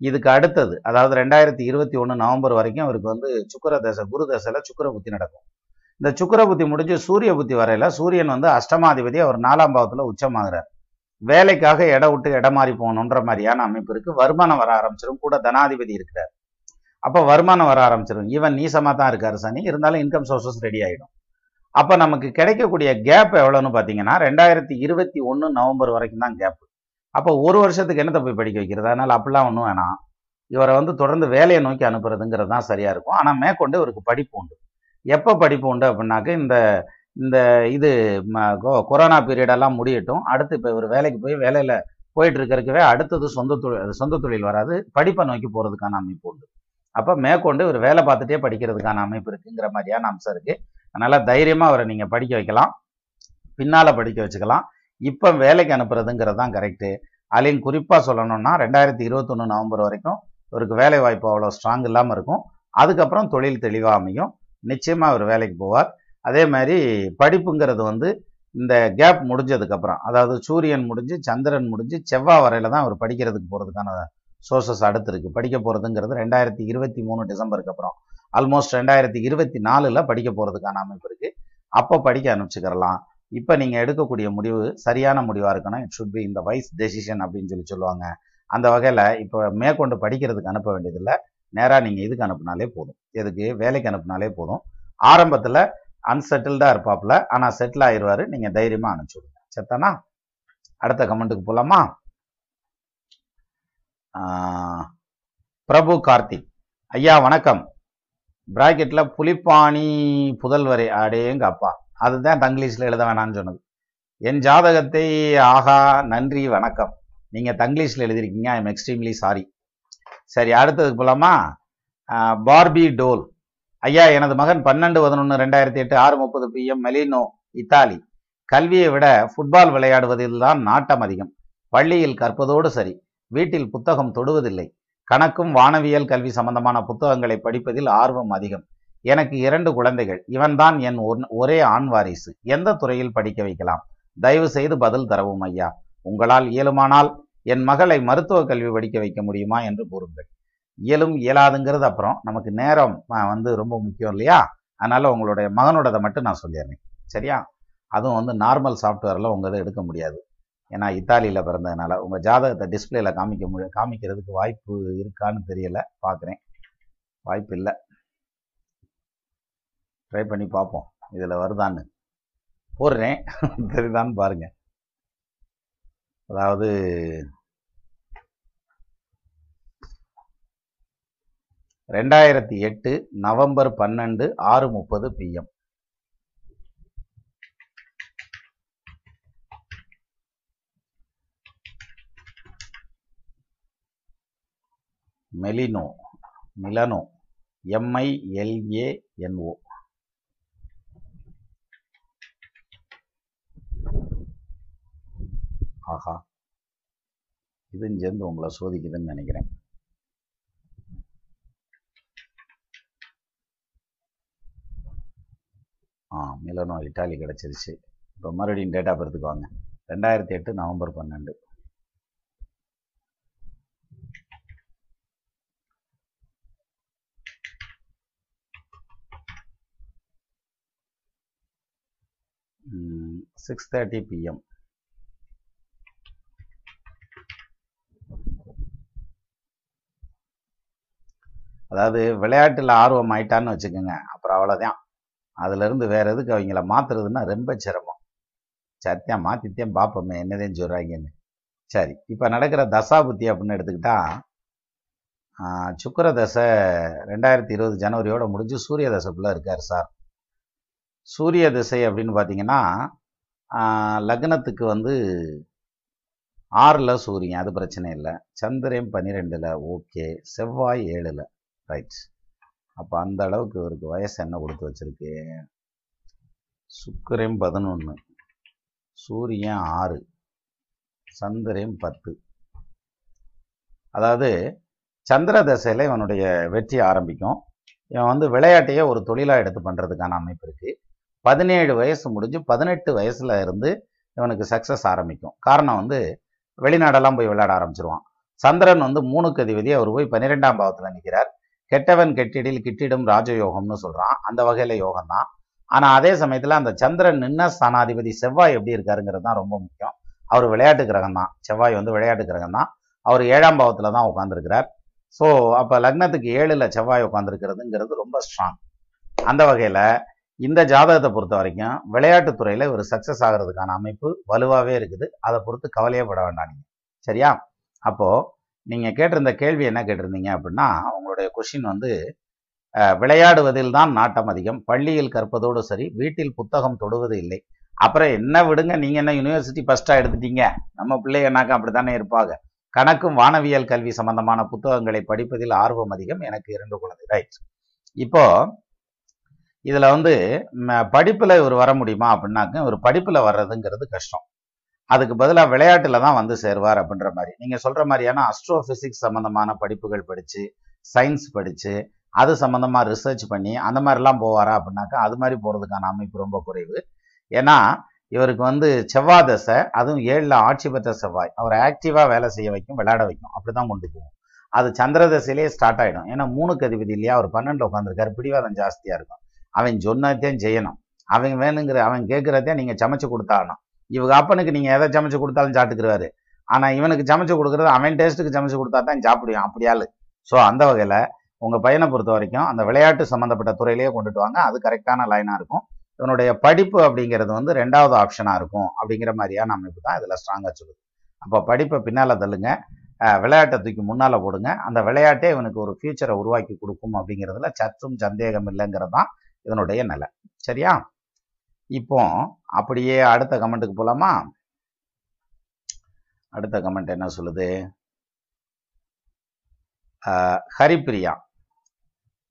இதுக்கு அடுத்தது அதாவது ரெண்டாயிரத்தி இருபத்தி ஒன்று நவம்பர் வரைக்கும் அவருக்கு வந்து சுக்கர தசை குரு தசையில் சுக்கர புத்தி நடக்கும். இந்த சுக்கர புத்தி முடிஞ்சு சூரிய புத்தி வரையில சூரியன் வந்து அஷ்டமாதிபதி அவர் நாலாம் பாவத்தில் உச்சமாகிறார். வேலைக்காக இடம் விட்டு இடம் மாறி போகணுன்ற மாதிரியான அமைப்பு இருக்குது வருமானம் வர ஆரம்பிச்சிடும் கூட தனாதிபதி இருக்கிறார். அப்போ வருமானம் வர ஆரம்பிச்சிடும் ஈவன் நீசமாக தான் இருக்காரு சனி இருந்தாலும் இன்கம் சோர்சஸ் ரெடி ஆகிடும் அப்போ நமக்கு கிடைக்கக்கூடிய கேப் எவ்வளோன்னு பார்த்தீங்கன்னா ரெண்டாயிரத்தி இருபத்தி ஒன்று நவம்பர் வரைக்கும் தான் கேப் அப்போ ஒரு வருஷத்துக்கு என்னத்தை போய் படிக்க வைக்கிறது? அதனால் அப்படிலாம் ஒன்றும் வேணாம். இவரை வந்து தொடர்ந்து வேலையை நோக்கி அனுப்புறதுங்கிறது தான் சரியாக இருக்கும். ஆனால் மேற்கொண்டு இவருக்கு படிப்பு உண்டு. எப்போ படிப்பு உண்டு அப்படின்னாக்க இந்த இந்த இது கொரோனா பீரியடெல்லாம் முடியட்டும். அடுத்து இப்போ இவர் வேலைக்கு போய் வேலையில் போயிட்டு இருக்கிறதுக்கவே அடுத்தது சொந்த தொழில் சொந்த தொழில் வராது. படிப்பை நோக்கி போகிறதுக்கான அமைப்பு உண்டு. அப்போ மேற்கொண்டு இவர் வேலை பார்த்துட்டே படிக்கிறதுக்கான அமைப்பு இருக்குங்கிற மாதிரியான அம்சம் இருக்குது அதனால் தைரியமாக அவரை நீங்கள் படிக்க வைக்கலாம். பின்னால் படிக்க வச்சுக்கலாம். இப்போ வேலைக்கு அனுப்புறதுங்கிறது தான் கரெக்டு அதுலேயும் குறிப்பாக சொல்லணும்னா ரெண்டாயிரத்தி இருபத்தொன்று நவம்பர் வரைக்கும் இவருக்கு வேலை வாய்ப்பு அவ்வளோ ஸ்ட்ராங் இல்லாமல் இருக்கும். அதுக்கப்புறம் தொழில் தெளிவாக அமையும். நிச்சயமாக அவர் வேலைக்கு போவார். அதே மாதிரி படிப்புங்கிறது வந்து இந்த கேப் முடிஞ்சதுக்கப்புறம் அதாவது சூரியன் முடிஞ்சு சந்திரன் முடிஞ்சு செவ்வாய் வரையில் தான் அவர் படிக்கிறதுக்கு போகிறதுக்கான சோர்சஸ் அடுத்திருக்கு படிக்க போகிறதுங்கிறது ரெண்டாயிரத்தி இருபத்தி மூணு டிசம்பருக்கு அப்புறம். ஆல்மோஸ்ட் ரெண்டாயிரத்தி இருபத்தி நாலில் படிக்க போகிறதுக்கான அமைப்பு இருக்குது அப்போ படிக்க அனுப்பிச்சுக்கிறலாம். இப்போ நீங்கள் எடுக்கக்கூடிய முடிவு சரியான முடிவாக இருக்கணும். இட் ஷுட் பி இந்த வைஸ் டெசிஷன் அப்படின்னு சொல்லி சொல்லுவாங்க. அந்த வகையில் இப்போ மேற்கொண்டு படிக்கிறதுக்கு அனுப்ப வேண்டியதில்லை. நேராக நீங்கள் இதுக்கு அனுப்புனாலே போதும். எதுக்கு? வேலைக்கு அனுப்புனாலே போதும். ஆரம்பத்தில் அன்செட்டில்டாக இருப்பாப்புல. ஆனால் செட்டில் ஆயிடுவார் நீங்கள் தைரியமாக அனுப்பிச்சி விடுங்க. செத்தானா? அடுத்த கமெண்ட்டுக்கு போகலாமா பிரபு கார்த்திக் ஐயா வணக்கம். பிராக்கெட்டில் புலிப்பாணி புதல்வரை. அடேங்க அப்பா அதுதான் தங்கிலீஷில் எழுத வேணாம்னு சொன்னது. என் ஜாதகத்தை ஆகா நன்றி வணக்கம். நீங்கள் தங்கிலீஷில் எழுதியிருக்கீங்க ஐ எம் எக்ஸ்ட்ரீம்லி சாரி சரி அடுத்ததுக்கு போலாமா? Barbie doll. ஐயா எனது மகன் பன்னெண்டு பதினொன்று ரெண்டாயிரத்தி எட்டு ஆறு முப்பது பிஎம் மெலினோ இத்தாலி. கல்வியை விட ஃபுட்பால் விளையாடுவதில் தான் நாட்டம் அதிகம். பள்ளியில் கற்பதோடு சரி. வீட்டில் புத்தகம் தொடுவதில்லை. கணக்கும் வானவியல் கல்வி சம்பந்தமான புத்தகங்களை படிப்பதில் ஆர்வம் அதிகம். எனக்கு இரண்டு குழந்தைகள். இவன்தான் என் ஒரே ஆண் வாரிசு. எந்த துறையில் படிக்க வைக்கலாம்? தயவு செய்து பதில் தரவும் ஐயா. உங்களால் இயலுமானால் என் மகளை மருத்துவ கல்வி படிக்க வைக்க முடியுமா என்று கூறுங்கள். இயலும் இயலாதுங்கிறது அப்புறம் நமக்கு நேரம் வந்து ரொம்ப முக்கியம் இல்லையா? அதனால உங்களுடைய மகனோடதை மட்டும் நான் சொல்லிடுறேன். சரியா? அதுவும் வந்து நார்மல் சாஃப்ட்வேரில் உங்கள் இதை எடுக்க முடியாது. ஏன்னா இத்தாலியில் பிறந்ததுனால. உங்கள் ஜாதகத்தை டிஸ்பிளேல காமிக்க முடியும் காமிக்கிறதுக்கு வாய்ப்பு இருக்கான்னு தெரியல. பார்க்குறேன் வாய்ப்பு இல்லை. ட்ரை பண்ணி பார்ப்போம் இதில் வருதான்னு. போடுறேன். தெரியுதான்னு பாருங்க. அதாவது ரெண்டாயிரத்தி எட்டு நவம்பர் பன்னெண்டு ஆறு முப்பது பிஎம் மெலினோ மிலனோ எம்ஐஎல்ஏஎன்ஓ ஆஹா. இதுவும் சேர்ந்து உங்களை சோதிக்குதுன்னு நினைக்கிறேன். ஆ மிலனோ இட்டாலி கிடச்சிருச்சு. இப்போ மறுபடியும் டேட்டா பெறத்துக்கு வாங்க. ரெண்டாயிரத்தி எட்டு நவம்பர் பன்னெண்டு. சிக்ஸ் தேர்ட்டி பிஎம் அதாவது விளையாட்டில் ஆர்வம் ஆயிட்டான்னு வச்சுக்கோங்க. அப்புறம் அவ்வளோதான் அதுலேருந்து வேற எதுக்கு அவங்கள மாத்துறதுன்னா ரொம்ப சிரமம். சத்தியம் மாற்றித்தேன் பார்ப்போமே என்னதேன்னு சொல்கிறாங்கன்னு சரி இப்போ நடக்கிற தசாபுத்தி அப்படின்னு எடுத்துக்கிட்டா சுக்கர தசை ரெண்டாயிரத்தி இருபது ஜனவரியோட முடிஞ்சு சூரிய தசைக்குள்ளே இருக்கார் சார். சூரிய திசை அப்படின்னு பார்த்தீங்கன்னா லக்னத்துக்கு வந்து ஆறில் சூரியன் அது பிரச்சனை இல்லை. சந்திரன் பன்னிரெண்டில் ஓகே. செவ்வாய் ஏழில். ரைட் அப்போ அந்த அளவுக்கு இவருக்கு வயசு என்ன கொடுத்து வச்சிருக்கு? சுக்கிரன் பதினொன்று சூரியன் ஆறு சந்திரன் பத்து. அதாவது சந்திர தசையில் இவனுடைய வெற்றி ஆரம்பிக்கும். இவன் வந்து விளையாட்டையே ஒரு தொழிலாக எடுத்து பண்ணுறதுக்கான அமைப்பு இருக்கு. பதினேழு வயசு முடிஞ்சு பதினெட்டு வயசுல இருந்து இவனுக்கு சக்ஸஸ் ஆரம்பிக்கும். காரணம் வந்து வெளிநாடெல்லாம் போய் விளையாட ஆரம்பிச்சிருவான். சந்திரன் வந்து மூணுக்கு அதிபதி அவர் போய் பன்னிரெண்டாம் பாவத்தில் நிற்கிறார் கெட்டவன் கெட்டிடில் கிட்டிடும் ராஜயோகம்னு சொல்றான். அந்த வகையில யோகம் தான் ஆனா அதே சமயத்துல அந்த சந்திரன் நின்ன ஸ்தானாதிபதி செவ்வாய் எப்படி இருக்காருங்கிறது தான் ரொம்ப முக்கியம். அவர் விளையாட்டு கிரகம் தான் செவ்வாய் வந்து விளையாட்டு கிரகம் தான் அவர் ஏழாம் பாவத்தில் தான் உட்காந்துருக்கிறார் ஸோ அப்ப லக்னத்துக்கு ஏழுல செவ்வாய் உட்காந்துருக்கிறதுங்கிறது ரொம்ப ஸ்ட்ராங் அந்த வகையில இந்த ஜாதகத்தை பொறுத்த வரைக்கும் விளையாட்டுத்துறையில ஒரு சக்சஸ் ஆகிறதுக்கான அமைப்பு வலுவாவே இருக்குது. அதை பொறுத்து கவலையே பட வேண்டாம் நீங்க. சரியா? அப்போ நீங்கள் கேட்டிருந்த கேள்வி என்ன கேட்டிருந்தீங்க அப்படின்னா உங்களுடைய கொஷின் வந்து விளையாடுவதில் தான் நாட்டம் அதிகம். பள்ளியில் கற்பதோடு சரி வீட்டில் புத்தகம் தொடுவது இல்லை. அப்புறம் என்ன விடுங்க? நீங்கள் என்ன யூனிவர்சிட்டி ஃபஸ்ட்டாக எடுத்துட்டீங்க? நம்ம பிள்ளைகனாக்க அப்படித்தானே இருப்பாங்க? கணக்கும் வானவியல் கல்வி சம்பந்தமான புத்தகங்களை படிப்பதில் ஆர்வம் அதிகம். எனக்கு இரண்டு குழந்தை. ரைட் இப்போ இதில் வந்து படிப்பில் இவர் வர முடியுமா அப்படின்னாக்க இவர் படிப்பில் வர்றதுங்கிறது கஷ்டம். அதுக்கு பதிலாக விளையாட்டில் தான் வந்து சேருவார் அப்படின்ற மாதிரி. நீங்கள் சொல்கிற மாதிரியான அஸ்ட்ரோ சம்மந்தமான படிப்புகள் படித்து சயின்ஸ் படித்து அது சம்மந்தமாக ரிசர்ச் பண்ணி அந்த மாதிரிலாம் போவாரா அப்படின்னாக்கா அது மாதிரி போகிறதுக்கான அமைப்பு ரொம்ப குறைவு. ஏன்னா இவருக்கு வந்து செவ்வாய் தசை அதுவும் ஏழில் ஆட்சி பெற்ற செவ்வாய். அவர் ஆக்டிவாக வேலை செய்ய வைக்கும் விளையாட வைக்கும். அப்படி தான் கொண்டு போகும். அது சந்திர தசையிலே ஸ்டார்ட் ஆகிடும் ஏன்னா மூணுக்கு அதிபதி இல்லையா? அவர் பன்னெண்டு உட்காந்துருக்காரு பிடிவாதம் ஜாஸ்தியாக இருக்கும். அவன் சொன்னதையும் செய்யணும். அவன் வேணுங்கிற அவன் கேட்கறதையும் நீங்கள் சமைச்சு கொடுத்தாகணும். இவங்க அப்பனுக்கு நீங்கள் எதை சமைச்சு கொடுத்தாலும் சாப்பிட்டுக்கிறாரு ஆனால் இவனுக்கு சமைச்சு கொடுக்குறது அவன் டேஸ்ட்டுக்கு சமைச்சு கொடுத்தா தான் சாப்பிடுவான் அப்படியாளு ஸோ அந்த வகையில் உங்கள் பையனை பொறுத்த வரைக்கும் அந்த விளையாட்டு சம்மந்தப்பட்ட துறையிலேயே கொண்டுட்டு வாங்க. அது கரெக்டான லைனாக இருக்கும். இவனுடைய படிப்பு அப்படிங்கிறது வந்து ரெண்டாவது ஆப்ஷனாக இருக்கும் அப்படிங்கிற மாதிரியான அமைப்பு தான் இதில் ஸ்ட்ராங்காக சொல்லுது. அப்போ படிப்பை பின்னால தள்ளுங்க. விளையாட்டை தூக்கி முன்னால் போடுங்க. அந்த விளையாட்டே இவனுக்கு ஒரு ஃபியூச்சரை உருவாக்கி கொடுக்கும் அப்படிங்கிறதுல சற்றும் சந்தேகம் இல்லைங்கிறது தான் இதனுடைய நிலை. சரியா? இப்போ அப்படியே அடுத்த கமெண்ட்டுக்கு போலாமா? அடுத்த கமெண்ட் என்ன சொல்லுது? ஹரிப்பிரியா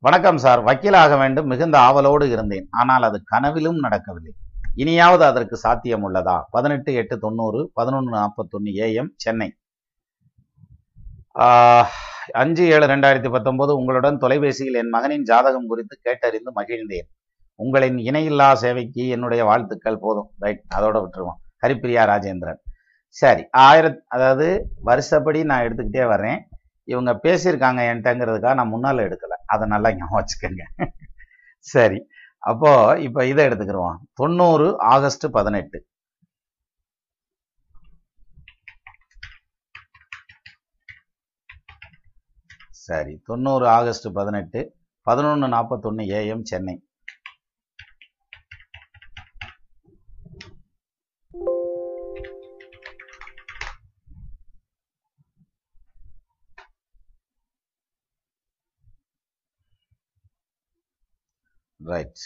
வணக்கம் சார். வக்கீலாக வேண்டும். மிகுந்த ஆவலோடு இருந்தேன். ஆனால் அது கனவிலும் நடக்கவில்லை. இனியாவது அதற்கு சாத்தியம் உள்ளதா? பதினெட்டு எட்டு தொண்ணூறு பதினொன்று நாற்பத்தொன்னு ஏஎம் சென்னை. ஆஹ், அஞ்சு ஏழு ரெண்டாயிரத்தி பத்தொன்பது உங்களுடன் தொலைபேசியில் என் மகனின் ஜாதகம் குறித்து கேட்டறிந்து மகிழ்ந்தேன். உங்களின் இணையில்லா சேவைக்கு என்னுடைய வாழ்த்துக்கள் போதும். ரைட்? அதோட விட்டுருவோம். ஹரிப்பிரியா ராஜேந்திரன். சரி ஆயிரத் அதாவது வருஷப்படி நான் எடுத்துக்கிட்டே வரேன் இவங்க பேசியிருக்காங்க என்கிட்டங்கிறதுக்காக நான் முன்னால் எடுக்கலை. அதை நல்லா ஞாபகம் வச்சுக்கோங்க. சரி அப்போ இப்போ இதை எடுத்துக்கிருவோம். தொண்ணூறு ஆகஸ்ட் பதினெட்டு. சரி தொண்ணூறு ஆகஸ்ட் பதினெட்டு பதினொன்று நாற்பத்தொன்று ஏஎம் சென்னை. ரைட்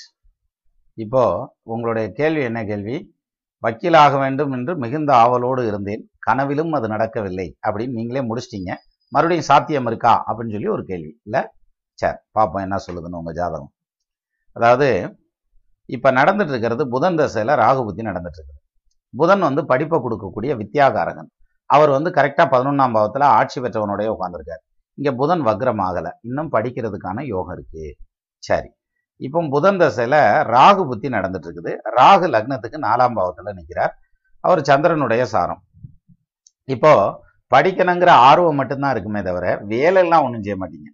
இப்போ உங்களுடைய கேள்வி என்ன கேள்வி? வக்கீலாக வேண்டும் என்று மிகுந்த ஆவலோடு இருந்தேன். கனவிலும் அது நடக்கவில்லை அப்படின்னு நீங்களே முடிச்சிட்டீங்க. மறுபடியும் சாத்தியம் இருக்கா அப்படின்னு சொல்லி ஒரு கேள்வி. இல்லை? சரி பார்ப்போம் என்ன சொல்லுதுன்னு உங்க ஜாதகம். அதாவது இப்போ நடந்துட்டு இருக்கிறது புதன் தசையில் ராகு புத்தி நடந்துட்டு புதன் வந்து படிப்பை கொடுக்கக்கூடிய வித்யாகாரகன் அவர் வந்து கரெக்டாக பதினொன்றாம் பாவத்தில் ஆட்சி பெற்றவனுடைய உட்காந்துருக்கார் இங்கே புதன் வக்ரம் ஆகலை. இன்னும் படிக்கிறதுக்கான யோகம் இருக்கு. சரி. இப்போ புதன் தசையில ராகு புத்தி நடந்துட்டு இருக்குது ராகு லக்னத்துக்கு நாலாம் பாவத்துல நிற்கிறார் அவர் சந்திரனுடைய சாரம். இப்போ படிக்கணுங்கிற ஆர்வம் மட்டும்தான் இருக்குமே தவிர வேலையெல்லாம் ஒன்றும் செய்ய மாட்டீங்க.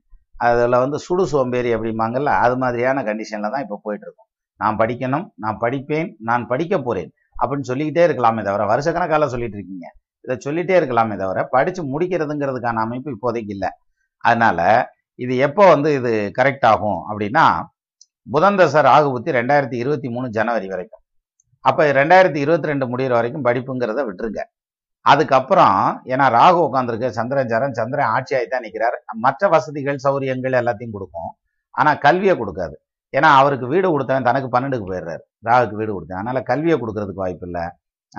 அதில் வந்து சுடு சோம்பேறி அப்படிம்பாங்கல்ல அது மாதிரியான கண்டிஷனில் தான் இப்போ போயிட்டு இருக்கோம் நான் படிக்கணும் நான் படிப்பேன் நான் படிக்க போறேன் அப்படின்னு சொல்லிக்கிட்டே இருக்கலாமே தவிர வருஷக்கணக்கால சொல்லிட்டு இருக்கீங்க. இதை சொல்லிட்டே இருக்கலாமே தவிர படிச்சு முடிக்கிறதுங்கிறதுக்கான அமைப்பு இப்போதைக்கு இல்லை. அதனால இது எப்போ வந்து இது கரெக்ட் ஆகும் அப்படின்னா புதன் தசை ராகு புத்தி ரெண்டாயிரத்தி இருபத்தி மூணு ஜனவரி வரைக்கும். அப்போ ரெண்டாயிரத்தி இருபத்தி ரெண்டு முடிகிற வரைக்கும் படிப்புங்கிறத விட்டுருங்க. அதுக்கப்புறம் ஏன்னா ராகு உட்காந்துருக்கு சந்திரன் சந்திரன் ஆட்சியாகி தான் நிற்கிறார் மற்ற வசதிகள் சௌரியங்கள் எல்லாத்தையும் கொடுக்கும். ஆனால் கல்வியை கொடுக்காது. ஏன்னா அவருக்கு வீடு கொடுத்தவன் தனக்கு பன்னெண்டுக்கு போயிடுறாரு. ராகுக்கு வீடு கொடுத்தேன் அதனால கல்வியை கொடுக்கறதுக்கு வாய்ப்பு இல்லை.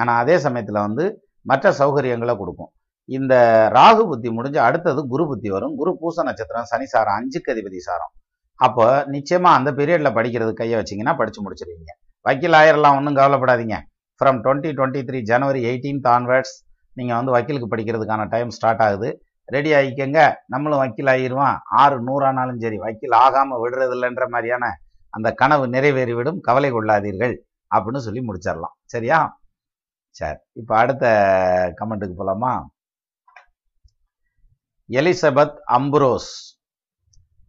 ஆனால் அதே சமயத்தில் வந்து மற்ற சௌகரியங்களை கொடுக்கும். இந்த ராகு புத்தி முடிஞ்சு அடுத்தது குரு புத்தி வரும். குரு பூச நட்சத்திரம் சனி சாரம் அஞ்சுக்கு அதிபதி சாரம். அப்போ நிச்சயமா அந்த பீரியட்ல படிக்கிறது கையை வச்சிங்கன்னா படிச்சு முடிச்சிருவீங்க. வக்கீல் ஆயிரலாம் ஒன்றும் கவலைப்படாதீங்க. From twenty twenty three January eighteenth onwards நீங்கள் வந்து வக்கீலுக்கு படிக்கிறதுக்கான டைம் ஸ்டார்ட் ஆகுது. ரெடி ஆகிக்கங்க. நம்மளும் வக்கீல் ஆகிடுவான் ஆறு நூறானாலும் சரி வக்கீல் ஆகாமல் விடுறது இல்லைன்ற மாதிரியான அந்த கனவு நிறைவேறிவிடும். கவலை கொள்ளாதீர்கள் அப்படின்னு சொல்லி முடிச்சிடலாம். சரியா? சரி. இப்போ அடுத்த கமெண்ட்டுக்கு போகலாமா எலிசபெத் அம்புரோஸ்.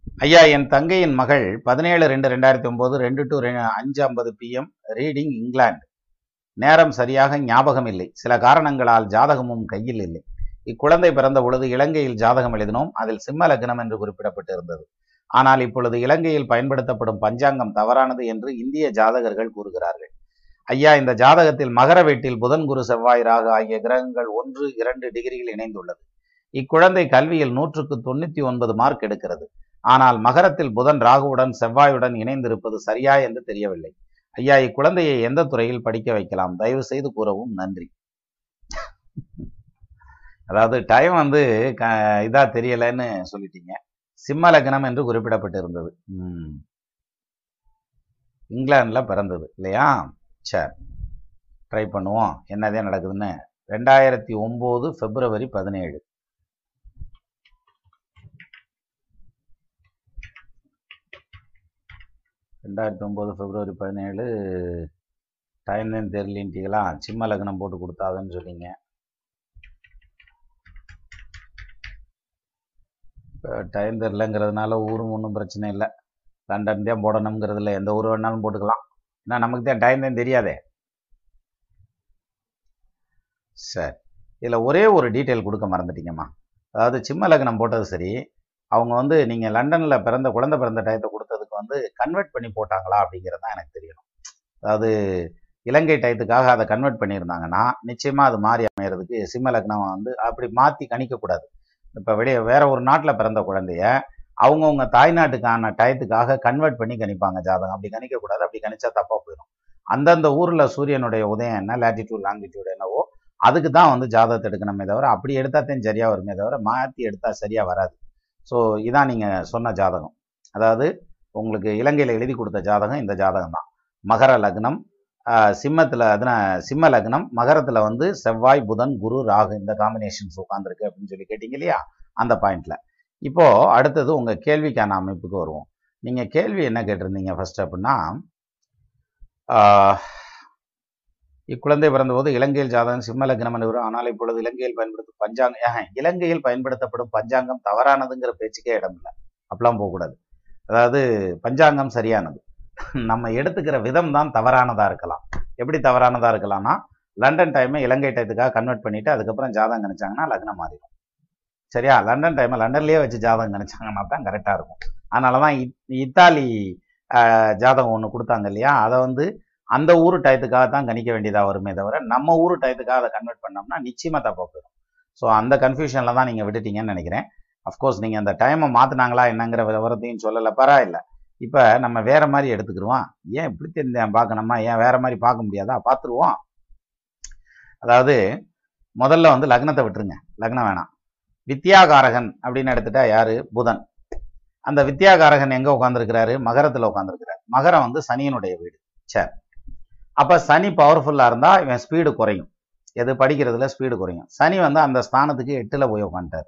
ஐயா என் தங்கையின் மகள் பதினேழு ரெண்டு ரெண்டாயிரத்தி ஒன்பது ரெண்டு டு அஞ்சு ஐம்பது பிஎம் ரீடிங் இங்கிலாந்து நேரம் சரியாக ஞாபகம் இல்லை. சில காரணங்களால் ஜாதகமும் கையில் இல்லை. இக்குழந்தை பிறந்த பொழுது இலங்கையில் ஜாதகம் எழுதினோம். அதில் சிம்ம லக்னம் என்று குறிப்பிடப்பட்டிருந்தது. ஆனால் இப்பொழுது இலங்கையில் பயன்படுத்தப்படும் பஞ்சாங்கம் தவறானது என்று இந்திய ஜாதகர்கள் கூறுகிறார்கள். ஐயா இந்த ஜாதகத்தில் மகர வீட்டில் புதன் குரு செவ்வாய் ராகு ஆகிய கிரகங்கள் ஒன்று இரண்டு டிகிரியில் இணைந்துள்ளது. இக்குழந்தை கல்வியில் நூற்றுக்கு தொண்ணூத்தி ஒன்பது மார்க் எடுக்கிறது. ஆனால் மகரத்தில் புதன் ராகுவுடன் செவ்வாயுடன் இணைந்திருப்பது சரியா என்று தெரியவில்லை. ஐயா இக்குழந்தையை எந்த துறையில் படிக்க வைக்கலாம்? தயவு செய்து கூறவும் நன்றி. அதாவது டைம் வந்து க இதா தெரியலைன்னு சொல்லிட்டீங்க. சிம்ம லக்னம் என்று குறிப்பிடப்பட்டிருந்தது. இருந்தது இங்கிலாந்துல பிறந்தது இல்லையா? சரி ட்ரை பண்ணுவோம். என்னதே நடக்குதுன்னு. ரெண்டாயிரத்தி ஒம்பது பிப்ரவரி பதினேழு. ரெண்டாயிரத்தி ஒம்பது பிப்ரவரி பதினேழு டைம் தான் தெரியலின்ட்டீங்களா சிம்ம லக்னம் போட்டு கொடுத்தாதுன்னு சொன்னீங்க. இப்போ டைம் தெரிலங்கிறதுனால ஊரும் ஒன்றும் பிரச்சனை இல்லை. லண்டன் தான் போடணுங்கிறதுல எந்த ஊர் வேணாலும் போட்டுக்கலாம். ஏன்னா நமக்கு தான் டைம் தான் தெரியாதே. சரி. இதில் ஒரே ஒரு டீட்டெயில் கொடுக்க மறந்துட்டீங்கம்மா. அதாவது சிம்ம லக்னம் போட்டது சரி. அவங்க வந்து நீங்கள் லண்டனில் பிறந்த குழந்தை பிறந்த டயத்தை அவங்களுக்கு வந்து கன்வெர்ட் பண்ணி போட்டாங்களா அப்படிங்கிறது தான் எனக்கு தெரியணும். அதாவது இலங்கை டயத்துக்காக அதை கன்வெர்ட் பண்ணியிருந்தாங்கன்னா நிச்சயமாக அது மாறி அமையிறதுக்கு சிம்ம லக்னம் வந்து அப்படி மாற்றி கணிக்கக்கூடாது இப்போ வெளியே வேற ஒரு நாட்டில் பிறந்த குழந்தைய அவங்கவுங்க தாய்நாட்டுக்கான டயத்துக்காக கன்வெர்ட் பண்ணி கணிப்பாங்க ஜாதகம். அப்படி கணிக்கக்கூடாது அப்படி கணிச்சா தப்பாக போயிடும். அந்தந்த ஊரில் சூரியனுடைய உதயம் என்ன லேட்டிடியூட் லாங்கிடியூட் என்னவோ அதுக்கு தான் வந்து ஜாதகத்தை எடுக்கணுமே தவிர அப்படி எடுத்தாத்தையும் சரியாக வருமே தவிர மாற்றி எடுத்தால் சரியாக வராது. ஸோ இதான் நீங்கள் சொன்ன ஜாதகம். அதாவது உங்களுக்கு இலங்கையில் எழுதி கொடுத்த ஜாதகம் இந்த ஜாதகம் தான் மகர லக்னம் சிம்மத்தில் அதுனா சிம்ம லக்னம் மகரத்தில் வந்து செவ்வாய் புதன் குரு ராகு இந்த காம்பினேஷன்ஸ் உட்காந்துருக்கு அப்படின்னு சொல்லி கேட்டீங்க இல்லையா? அந்த பாயிண்ட்ல இப்போ அடுத்தது உங்க கேள்விக்கான அமைப்புக்கு வருவோம். நீங்க கேள்வி என்ன கேட்டிருந்தீங்க ஃபர்ஸ்ட் அப்படின்னா இக்குழந்தை பிறந்தபோது இலங்கையில் ஜாதகம் சிம்ம லக்னம் என்று ஆனால் இப்பொழுது இலங்கையில் பயன்படுத்தும் பஞ்சாங்கம் இலங்கையில் பயன்படுத்தப்படும் பஞ்சாங்கம் தவறானதுங்கிற பேச்சுக்கே இடம் இல்லை. அப்படிலாம் போகக்கூடாது. அதாவது பஞ்சாங்கம் சரியானது. நம்ம எடுத்துக்கிற விதம் தான் தவறானதா இருக்கலாம். எப்படி தவறானதா இருக்கலாம்னா லண்டன் டைமை இலங்கை டயத்துக்காக கன்வெர்ட் பண்ணிட்டு அதுக்கப்புறம் ஜாதகம் கணிச்சாங்கன்னா லக்னம் மாறிடும். சரியா? லண்டன் டைமை லண்டன்லயே வச்சு ஜாதகம் கணிச்சாங்கன்னா தான் கரெக்டாக இருக்கும். அதனால தான் இத்தாலி ஜாதகம் ஒன்று கொடுத்தாங்க இல்லையா? அதை வந்து அந்த ஊர் டயத்துக்காக தான் கணிக்க வேண்டியதாக வருமே தவிர நம்ம ஊர் டயத்துக்காக அதை கன்வெர்ட் பண்ணோம்னா நிச்சயமாக தப்பாக போயிடும். ஸோ அந்த கன்ஃபியூஷனில் தான் நீங்கள் விட்டுட்டீங்கன்னு நினைக்கிறேன். அஃப்கோர்ஸ் நீங்கள் அந்த டைமை மாற்றினாங்களா என்னங்கிற விவரத்தையும் சொல்லலை பரவாயில்ல. இப்போ நம்ம வேற மாதிரி எடுத்துக்கிடுவோம் ஏன் இப்படி தெரிஞ்சேன் பார்க்கணுமா ஏன் வேற மாதிரி பார்க்க முடியாதா? பார்த்துருவோம். அதாவது முதல்ல வந்து லக்னத்தை விட்டுருங்க. லக்னம் வேணாம். வித்யாகாரகன் அப்படின்னு எடுத்துட்டா யாரு? புதன். அந்த வித்யாகாரகன் எங்க உட்காந்துருக்கிறாரு மகரத்துல உட்காந்துருக்கிறார் மகரம் வந்து சனியினுடைய வீடு. சரி அப்ப சனி பவர்ஃபுல்லா இருந்தா இவன் ஸ்பீடு குறையும். எது? படிக்கிறதுல ஸ்பீடு குறையும். சனி வந்து அந்த ஸ்தானத்துக்கு எட்டுல போய் உட்காந்துட்டார்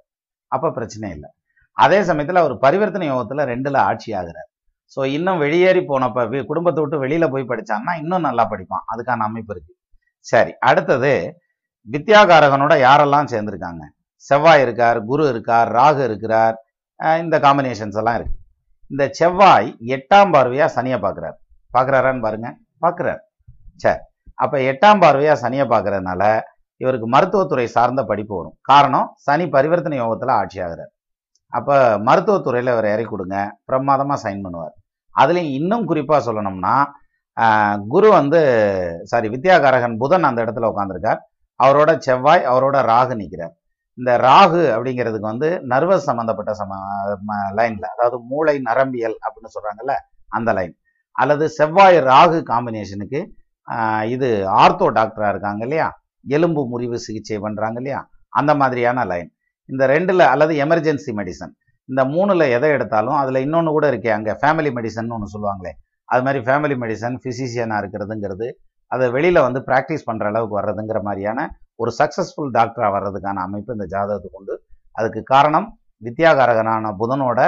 அப்ப பிரச்சனை இல்லை. அதே சமயத்துல அவர் பரிவர்த்தனை யோகத்துல ரெண்டுல ஆட்சி ஆகிறார். ஸோ இன்னும் வெளியேறி போனப்ப குடும்பத்தை விட்டு வெளியில போய் படித்தான்னா இன்னும் நல்லா படிப்பான். அதுக்கான அமைப்பு இருக்கு. சரி அடுத்தது வித்யாகாரகனோட யாரெல்லாம் சேர்ந்துருக்காங்க? செவ்வாய் இருக்கார் குரு இருக்கார் ராகு இருக்கிறார் இந்த காம்பினேஷன்ஸ் எல்லாம் இருக்கு. இந்த செவ்வாய் எட்டாம் பார்வையா சனியை பார்க்குறார் பார்க்குறாரான்னு பாருங்க. பார்க்குறார் சரி அப்ப எட்டாம் பார்வையா சனியை பார்க்குறதுனால இவருக்கு மருத்துவத்துறை சார்ந்த படிப்பு வரும். காரணம் சனி பரிவர்த்தனை யோகத்துல ஆட்சி அப்போ அப்ப மருத்துவத்துறையில இவர் இறக்கி கொடுங்க. பிரமாதமா சைன் பண்ணுவார். அதுலயும் இன்னும் குறிப்பா சொல்லணும்னா ஆஹ், குரு வந்து சாரி வித்யாகாரகன் புதன் அந்த இடத்துல உட்காந்துருக்கார் அவரோட செவ்வாய் அவரோட ராகு நிற்கிறார் இந்த ராகு அப்படிங்கிறதுக்கு வந்து நர்வஸ் சம்மந்தப்பட்ட சம லைன்ல அதாவது மூளை நரம்பியல் அப்படின்னு சொல்றாங்கல்ல அந்த லைன். அல்லது செவ்வாய் ராகு காம்பினேஷனுக்கு இது ஆர்த்தோ டாக்டரா இருக்காங்க இல்லையா? எலும்பு முறிவு சிகிச்சை பண்ணுறாங்க இல்லையா? அந்த மாதிரியான லைன் இந்த ரெண்டில் அல்லது எமர்ஜென்சி மெடிசன் இந்த மூணில் எதை எடுத்தாலும் அதில் இன்னொன்று கூட இருக்கே அங்கே ஃபேமிலி மெடிசன் ஒன்று சொல்லுவாங்களே. அது மாதிரி ஃபேமிலி மெடிசன் ஃபிசிஷியனா இருக்கிறதுங்கிறது அதை வெளியில் வந்து ப்ராக்டிஸ் பண்ணுற அளவுக்கு வர்றதுங்கிற மாதிரியான ஒரு சக்ஸஸ்ஃபுல் டாக்டராக வர்றதுக்கான அமைப்பு இந்த ஜாதகத்துக்கு உண்டு. அதுக்கு காரணம் வித்யாகாரகனான புதனோட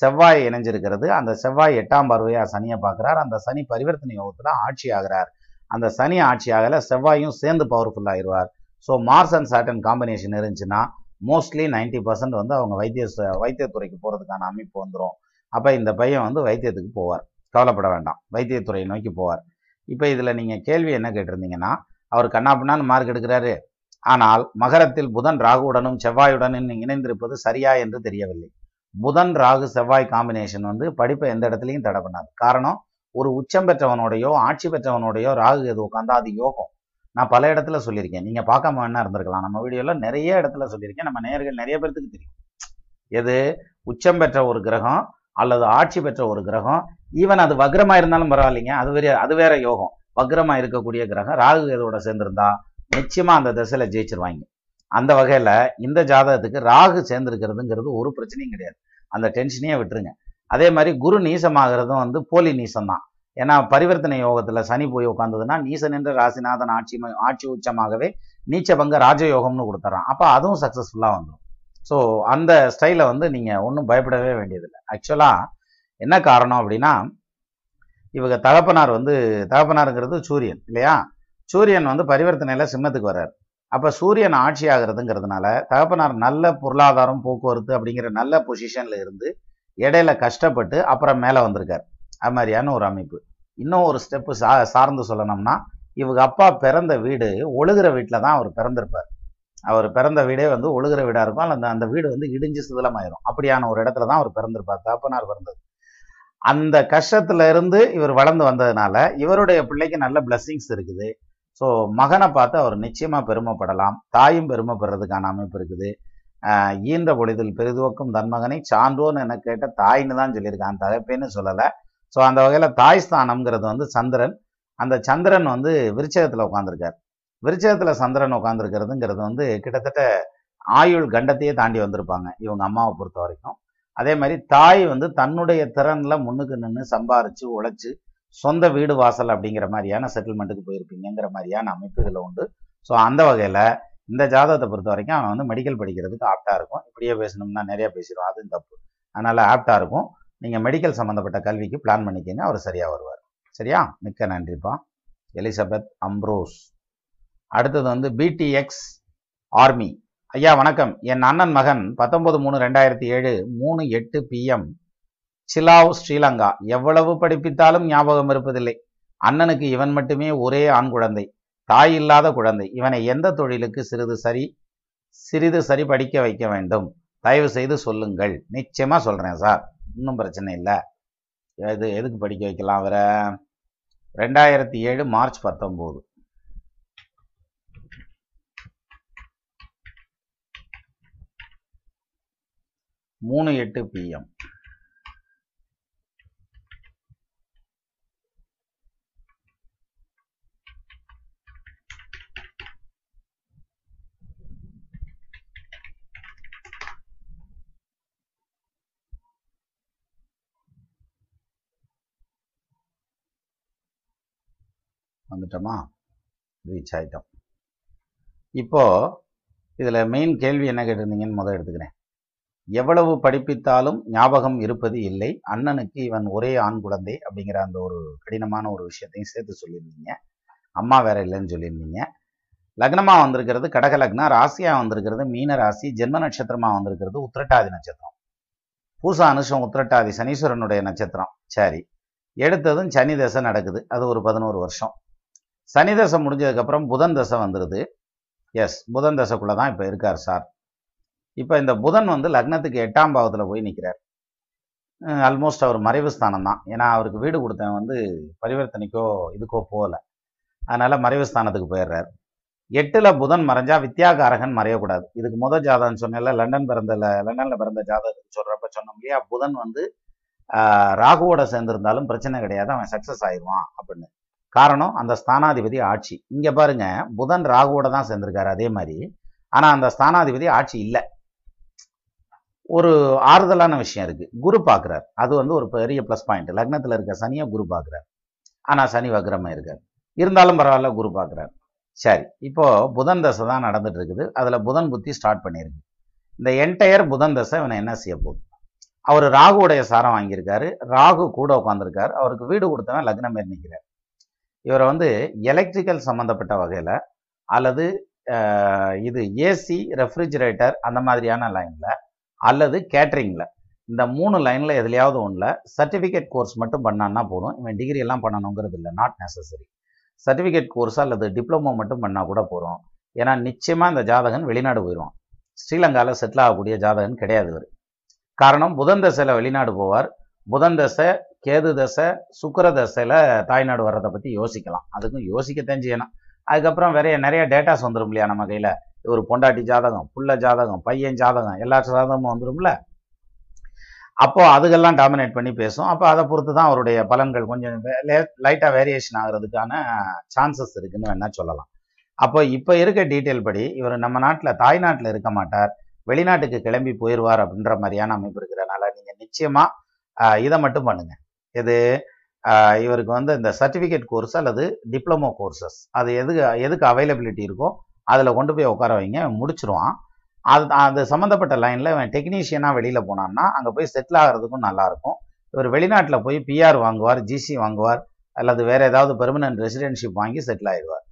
செவ்வாய் இணைஞ்சிருக்கிறது. அந்த செவ்வாய் எட்டாம் பார்வையாக சனியை பார்க்குறார். அந்த சனி பரிவர்த்தனை யோகத்தில் ஆட்சி ஆகிறார். அந்த சனி ஆட்சி செவ்வாயும் சேர்ந்து பவர்ஃபுல் ஆயிடுவார். So Mars and Saturn combination இருந்துச்சுன்னா மோஸ்ட்லி 90% பர்சன்ட் வந்து அவங்க வைத்திய ச- வைத்தியத்துறைக்கு போகிறதுக்கான அமைப்பு வந்துடும் அப்போ இந்த பையன் வந்து வைத்தியத்துக்கு போவார். கவலைப்பட வேண்டாம். வைத்தியத்துறையை நோக்கி போவார். இப்போ இதில் நீங்கள் கேள்வி என்ன கேட்டிருந்தீங்கன்னா அவர் கண்ணாப்பின்னான்னு மார்க் எடுக்கிறாரு. ஆனால் மகரத்தில் புதன் ராகுவுடனும் செவ்வாயுடனும் இணைந்திருப்பது சரியா என்று தெரியவில்லை. புதன் ராகு செவ்வாய் காம்பினேஷன் வந்து படிப்பை எந்த இடத்துலையும் தடை பண்ணாது. காரணம் ஒரு உச்சம் பெற்றவனோடையோ ஆட்சி பெற்றவனோடையோ ராகு எது உட்காந்தா அது யோகம். நான் பல இடத்துல சொல்லியிருக்கேன். நீங்க பார்க்காம வேணா இருந்திருக்கலாம். நம்ம வீடியோல நிறைய இடத்துல சொல்லியிருக்கேன். நம்ம நேர்கள் நிறைய பேர்த்துக்கு தெரியும். எது? உச்சம் பெற்ற ஒரு கிரகம் அல்லது ஆட்சி பெற்ற ஒரு கிரகம். ஈவன் அது வக்ரமா இருந்தாலும் பரவாயில்லைங்க. அது வேற அது வேற யோகம். வக்ரமா இருக்கக்கூடிய கிரகம் ராகு கேதுவோட சேர்ந்திருந்தா நிச்சயமா அந்த திசையில ஜெயிச்சிருவாங்க. அந்த வகையில இந்த ஜாதகத்துக்கு ராகு சேர்ந்திருக்கிறதுங்கிறது ஒரு பிரச்சனையும் கிடையாது. அந்த டென்ஷனையே விட்டுருங்க. அதே மாதிரி குரு நீசமாகிறதும் வந்து போலி நீசம் தான் ஏன்னா பரிவர்த்தனை யோகத்துல சனி போய் உட்காந்ததுன்னா நீசன் என்ற ராசிநாதன் ஆட்சி ஆட்சி உச்சமாகவே நீச்சபங்க ராஜயோகம்னு கொடுத்துட்றான் அப்போ அதுவும் சக்ஸஸ்ஃபுல்லாக வந்துடும் ஸோ அந்த ஸ்டைலை வந்து நீங்கள் ஒன்றும் பயப்படவே வேண்டியதில்லை. ஆக்சுவலாக என்ன காரணம் அப்படின்னா இவங்க தகப்பனார் வந்து தகப்பனாருங்கிறது சூரியன் இல்லையா? சூரியன் வந்து பரிவர்த்தனையில் சிம்மத்துக்கு வர்றார். அப்போ சூரியன் ஆட்சி ஆகிறதுங்கிறதுனால தகப்பனார் நல்ல பொருளாதாரம் போக்குவரத்து அப்படிங்கிற நல்ல பொசிஷனில் இருந்து இடையில கஷ்டப்பட்டு அப்புறம் மேலே வந்திருக்கார். அது மாதிரியான ஒரு அமைப்பு. இன்னும் ஒரு ஸ்டெப்பு சா சார்ந்து சொல்லணும்னா இவங்க அப்பா பிறந்த வீடு ஒழுகிற வீட்டில் தான் அவர் பிறந்திருப்பார். அவர் பிறந்த வீடே வந்து ஒழுகிற வீடாக இருக்கும். அந்த அந்த வீடு வந்து இடிஞ்சு சிதிலமாயிரும். அப்படியான ஒரு இடத்துல தான் அவர் பிறந்திருப்பார். தகப்பனார் பிறந்தது. அந்த கஷ்டத்துல இருந்து இவர் வளர்ந்து வந்ததுனால இவருடைய பிள்ளைக்கு நல்ல பிளஸ்ஸிங்ஸ் இருக்குது. ஸோ மகனை பார்த்து அவர் நிச்சயமா பெருமைப்படலாம். தாயும் பெருமைப்படுறதுக்கான அமைப்பு இருக்குது. ஈன்ற பொழுதில் பெரிதுவக்கும் தன்மகனை சான்றோன்னு என கேட்ட தாய்ன்னு தான் சொல்லியிருக்கான். தகப்பேன்னு சொல்லலை. ஸோ அந்த வகையில் தாய் ஸ்தானம்ங்கிறது வந்து சந்திரன். அந்த சந்திரன் வந்து விருச்சகத்தில் உட்காந்துருக்கார் விருச்சகத்தில் சந்திரன் உட்காந்துருக்கிறதுங்கிறது வந்து கிட்டத்தட்ட ஆயுள் கண்டத்தையே தாண்டி வந்திருப்பாங்க இவங்க அம்மாவை பொறுத்த வரைக்கும். அதே மாதிரி தாய் வந்து தன்னுடைய திறனில் முன்னுக்கு நின்று சம்பாரிச்சு உழைச்சி சொந்த வீடு வாசல் அப்படிங்கிற மாதிரியான செட்டில்மெண்ட்டுக்கு போயிருப்பீங்கிற மாதிரியான அமைப்புகளை உண்டு. ஸோ அந்த வகையில் இந்த ஜாதகத்தை பொறுத்த வரைக்கும் அவன் வந்து மெடிக்கல் படிக்கிறதுக்கு ஆப்டாக இருக்கும். இப்படியே பேசணும்னா நிறைய பேசிடுவோம் அதுவும் தப்பு. அதனால ஆப்டாக இருக்கும். நீங்கள் மெடிக்கல் சம்மந்தப்பட்ட கல்விக்கு பிளான் பண்ணிக்கங்க. அவர் சரியாக வருவார். சரியா? மிக்க நன்றிப்பா. Elizabeth Ambrose. அடுத்தது வந்து பிடிஎக்ஸ் ஆர்மி ஐயா வணக்கம். என் அண்ணன் மகன் பத்தொன்பது மூணு ரெண்டாயிரத்தி ஏழு மூணு எட்டு பிஎம் சிலாவ் ஸ்ரீலங்கா. எவ்வளவு படிப்பித்தாலும் ஞாபகம் இருப்பதில்லை. அண்ணனுக்கு இவன் மட்டுமே ஒரே ஆண் குழந்தை. தாய் இல்லாத குழந்தை இவனை எந்த தொழிலுக்கு சிறிது சரி சிறிது சரி படிக்க வைக்க வேண்டும்? தயவு செய்து சொல்லுங்கள். நிச்சயமா சொல்றேன் சார். இன்னும் பிரச்சனை இல்லை. எது எதுக்கு படிக்க வைக்கலாம் அவரை? ரெண்டாயிரத்தி ஏழு மார்ச் பத்தொம்போது. மூணு எட்டு பிஎம் வந்துட்டோமா? ரீச் ஆகிட்டோம் இப்போ இதுல மெயின் கேள்வி என்ன கேட்டிருந்தீங்கன்னு முதல் எடுத்துக்கிறேன். எவ்வளவு படிப்பித்தாலும் ஞாபகம் இருப்பது இல்லை. அண்ணனுக்கு இவன் ஒரே ஆண் குழந்தை அப்படிங்கிற அந்த ஒரு கடினமான ஒரு விஷயத்தையும் சேர்த்து சொல்லியிருந்தீங்க. அம்மா வேற இல்லைன்னு சொல்லியிருந்தீங்க. லக்னமா வந்திருக்கிறது கடக லக்னம் ராசியாக வந்திருக்கிறது மீன ராசி ஜென்ம நட்சத்திரமா வந்திருக்கிறது உத்திரட்டாதி நட்சத்திரம். பூசா அனுஷம் உத்திரட்டாதி சனீஸ்வரனுடைய நட்சத்திரம். சரி எடுத்ததும் சனி தசை நடக்குது. அது ஒரு பதினோரு வருஷம். சனி தசை முடிஞ்சதுக்கப்புறம் புதன் தசை வந்துடுது எஸ் புதன் தசைக்குள்ளே தான் இப்போ இருக்கார் சார். இப்போ இந்த புதன் வந்து லக்னத்துக்கு எட்டாம் பாவத்தில் போய் நிற்கிறார் ஆல்மோஸ்ட் அவர் மறைவு ஸ்தானம் தான் ஏன்னா அவருக்கு வீடு கொடுத்தவன் வந்து பரிவர்த்தனைக்கோ இதுக்கோ போகல. அதனால் மறைவு ஸ்தானத்துக்கு போயிடுறார். எட்டில் புதன் மறைஞ்சா வித்யாகாரகன் மறையக்கூடாது. இதுக்கு முத ஜாதகம் சொன்னேன்ல லண்டன் பிறந்தல லண்டனில் பிறந்த ஜாதகத்துக்கு சொல்கிறப்ப சொன்னோம் இல்லையா? புதன் வந்து ராகுவோட சேர்ந்திருந்தாலும் பிரச்சனை கிடையாது. அவன் சக்ஸஸ் ஆயிடுவான் அப்படின்னு. காரணம் அந்த ஸ்தானாதிபதி ஆட்சி. இங்க பாருங்க புதன் ராகுவோட தான் சேர்ந்திருக்காரு அதே மாதிரி. ஆனா அந்த ஸ்தானாதிபதி ஆட்சி இல்லை. ஒரு ஆறுதலான விஷயம் இருக்கு. குரு பார்க்குறார் அது வந்து ஒரு பெரிய ப்ளஸ் பாயிண்ட் லக்னத்தில் இருக்க சனியை குரு பார்க்குறார் ஆனால் சனி வக்ரமாக இருக்கார். இருந்தாலும் பரவாயில்ல குரு பார்க்குறார் சரி இப்போ புதன் தசை தான் நடந்துட்டு இருக்குது. அதில் புதன் புத்தி ஸ்டார்ட் பண்ணியிருக்கு. இந்த என்டையர் புதன் தசை இவனை என்ன செய்ய போகுது? அவர் ராகுவுடைய சாரம் வாங்கியிருக்காரு. ராகு கூட உட்காந்துருக்காரு அவருக்கு வீடு கொடுத்தவன் லக்னம் மாரி நிற்கிறார் இவரை வந்து எலக்ட்ரிக்கல் சம்மந்தப்பட்ட வகையில் அல்லது இது ஏசி ரெஃப்ரிஜிரேட்டர் அந்த மாதிரியான லைனில் அல்லது கேட்ரிங்கில் இந்த மூணு லைனில் எதுலையாவது ஒன்றில் சர்டிஃபிகேட் கோர்ஸ் மட்டும் பண்ணான்னா போதும். இவன் டிகிரி எல்லாம் பண்ணணுங்கிறது இல்லை. நாட் நெசசரி சர்டிஃபிகேட் கோர்ஸ் அல்லது டிப்ளமோ மட்டும் பண்ணால் கூட போகிறோம் ஏன்னா நிச்சயமாக இந்த ஜாதகன் வெளிநாடு போயிடுவான் ஸ்ரீலங்காவில் செட்டில் ஆகக்கூடிய ஜாதகன் கிடையாது இவர். காரணம் புதன் தசையில் வெளிநாடு போவார். புதன் தசை கேது தசை சுக்கர தசையில் தாய்நாடு வர்றதை பற்றி யோசிக்கலாம். அதுக்கும் யோசிக்கத்தான் செய்யணும். அதுக்கப்புறம் வேற நிறைய டேட்டாஸ் வந்துடும் இல்லையா நம்ம கையில்? ஒரு பொண்டாட்டி ஜாதகம் புள்ள ஜாதகம் பையன் ஜாதகம் எல்லா ஜாதகமும் வந்துடும்ல அப்போ அதுக்கெல்லாம் டாமினேட் பண்ணி பேசும். அப்போ அதை பொறுத்து தான் அவருடைய பலன்கள் கொஞ்சம் லைட்டாக வேரியேஷன் ஆகிறதுக்கான சான்சஸ் இருக்குன்னு வேணா சொல்லலாம். அப்போ இப்போ இருக்க டீட்டெயில் படி இவர் நம்ம நாட்டில் தாய்நாட்டில் இருக்க மாட்டார். வெளிநாட்டுக்கு கிளம்பி போயிடுவார் அப்படின்ற மாதிரியான அமைப்பு இருக்கிறனால நீங்கள் நிச்சயமாக இதை மட்டும் பண்ணுங்க. இது இவருக்கு வந்து இந்த சர்டிஃபிகேட் கோர்ஸ் அல்லது டிப்ளமோ கோர்சஸ் அது எதுக்கு எதுக்கு அவைலபிலிட்டி இருக்கோ அதில் கொண்டு போய் உட்கார வைங்க முடிச்சிருவான். அது அது சம்மந்தப்பட்ட லைனில் இவன் டெக்னீஷியனாக வெளியில் போனான்னா அங்கே போய் செட்டில் ஆகிறதுக்கும் நல்லாயிருக்கும் இவர் வெளிநாட்டில் போய் பிஆர் வாங்குவார் ஜிசி வாங்குவார் அல்லது வேறு ஏதாவது பெர்மனன்ட் ரெசிடென்ஷிப் வாங்கி செட்டில் ஆயிடுவார்.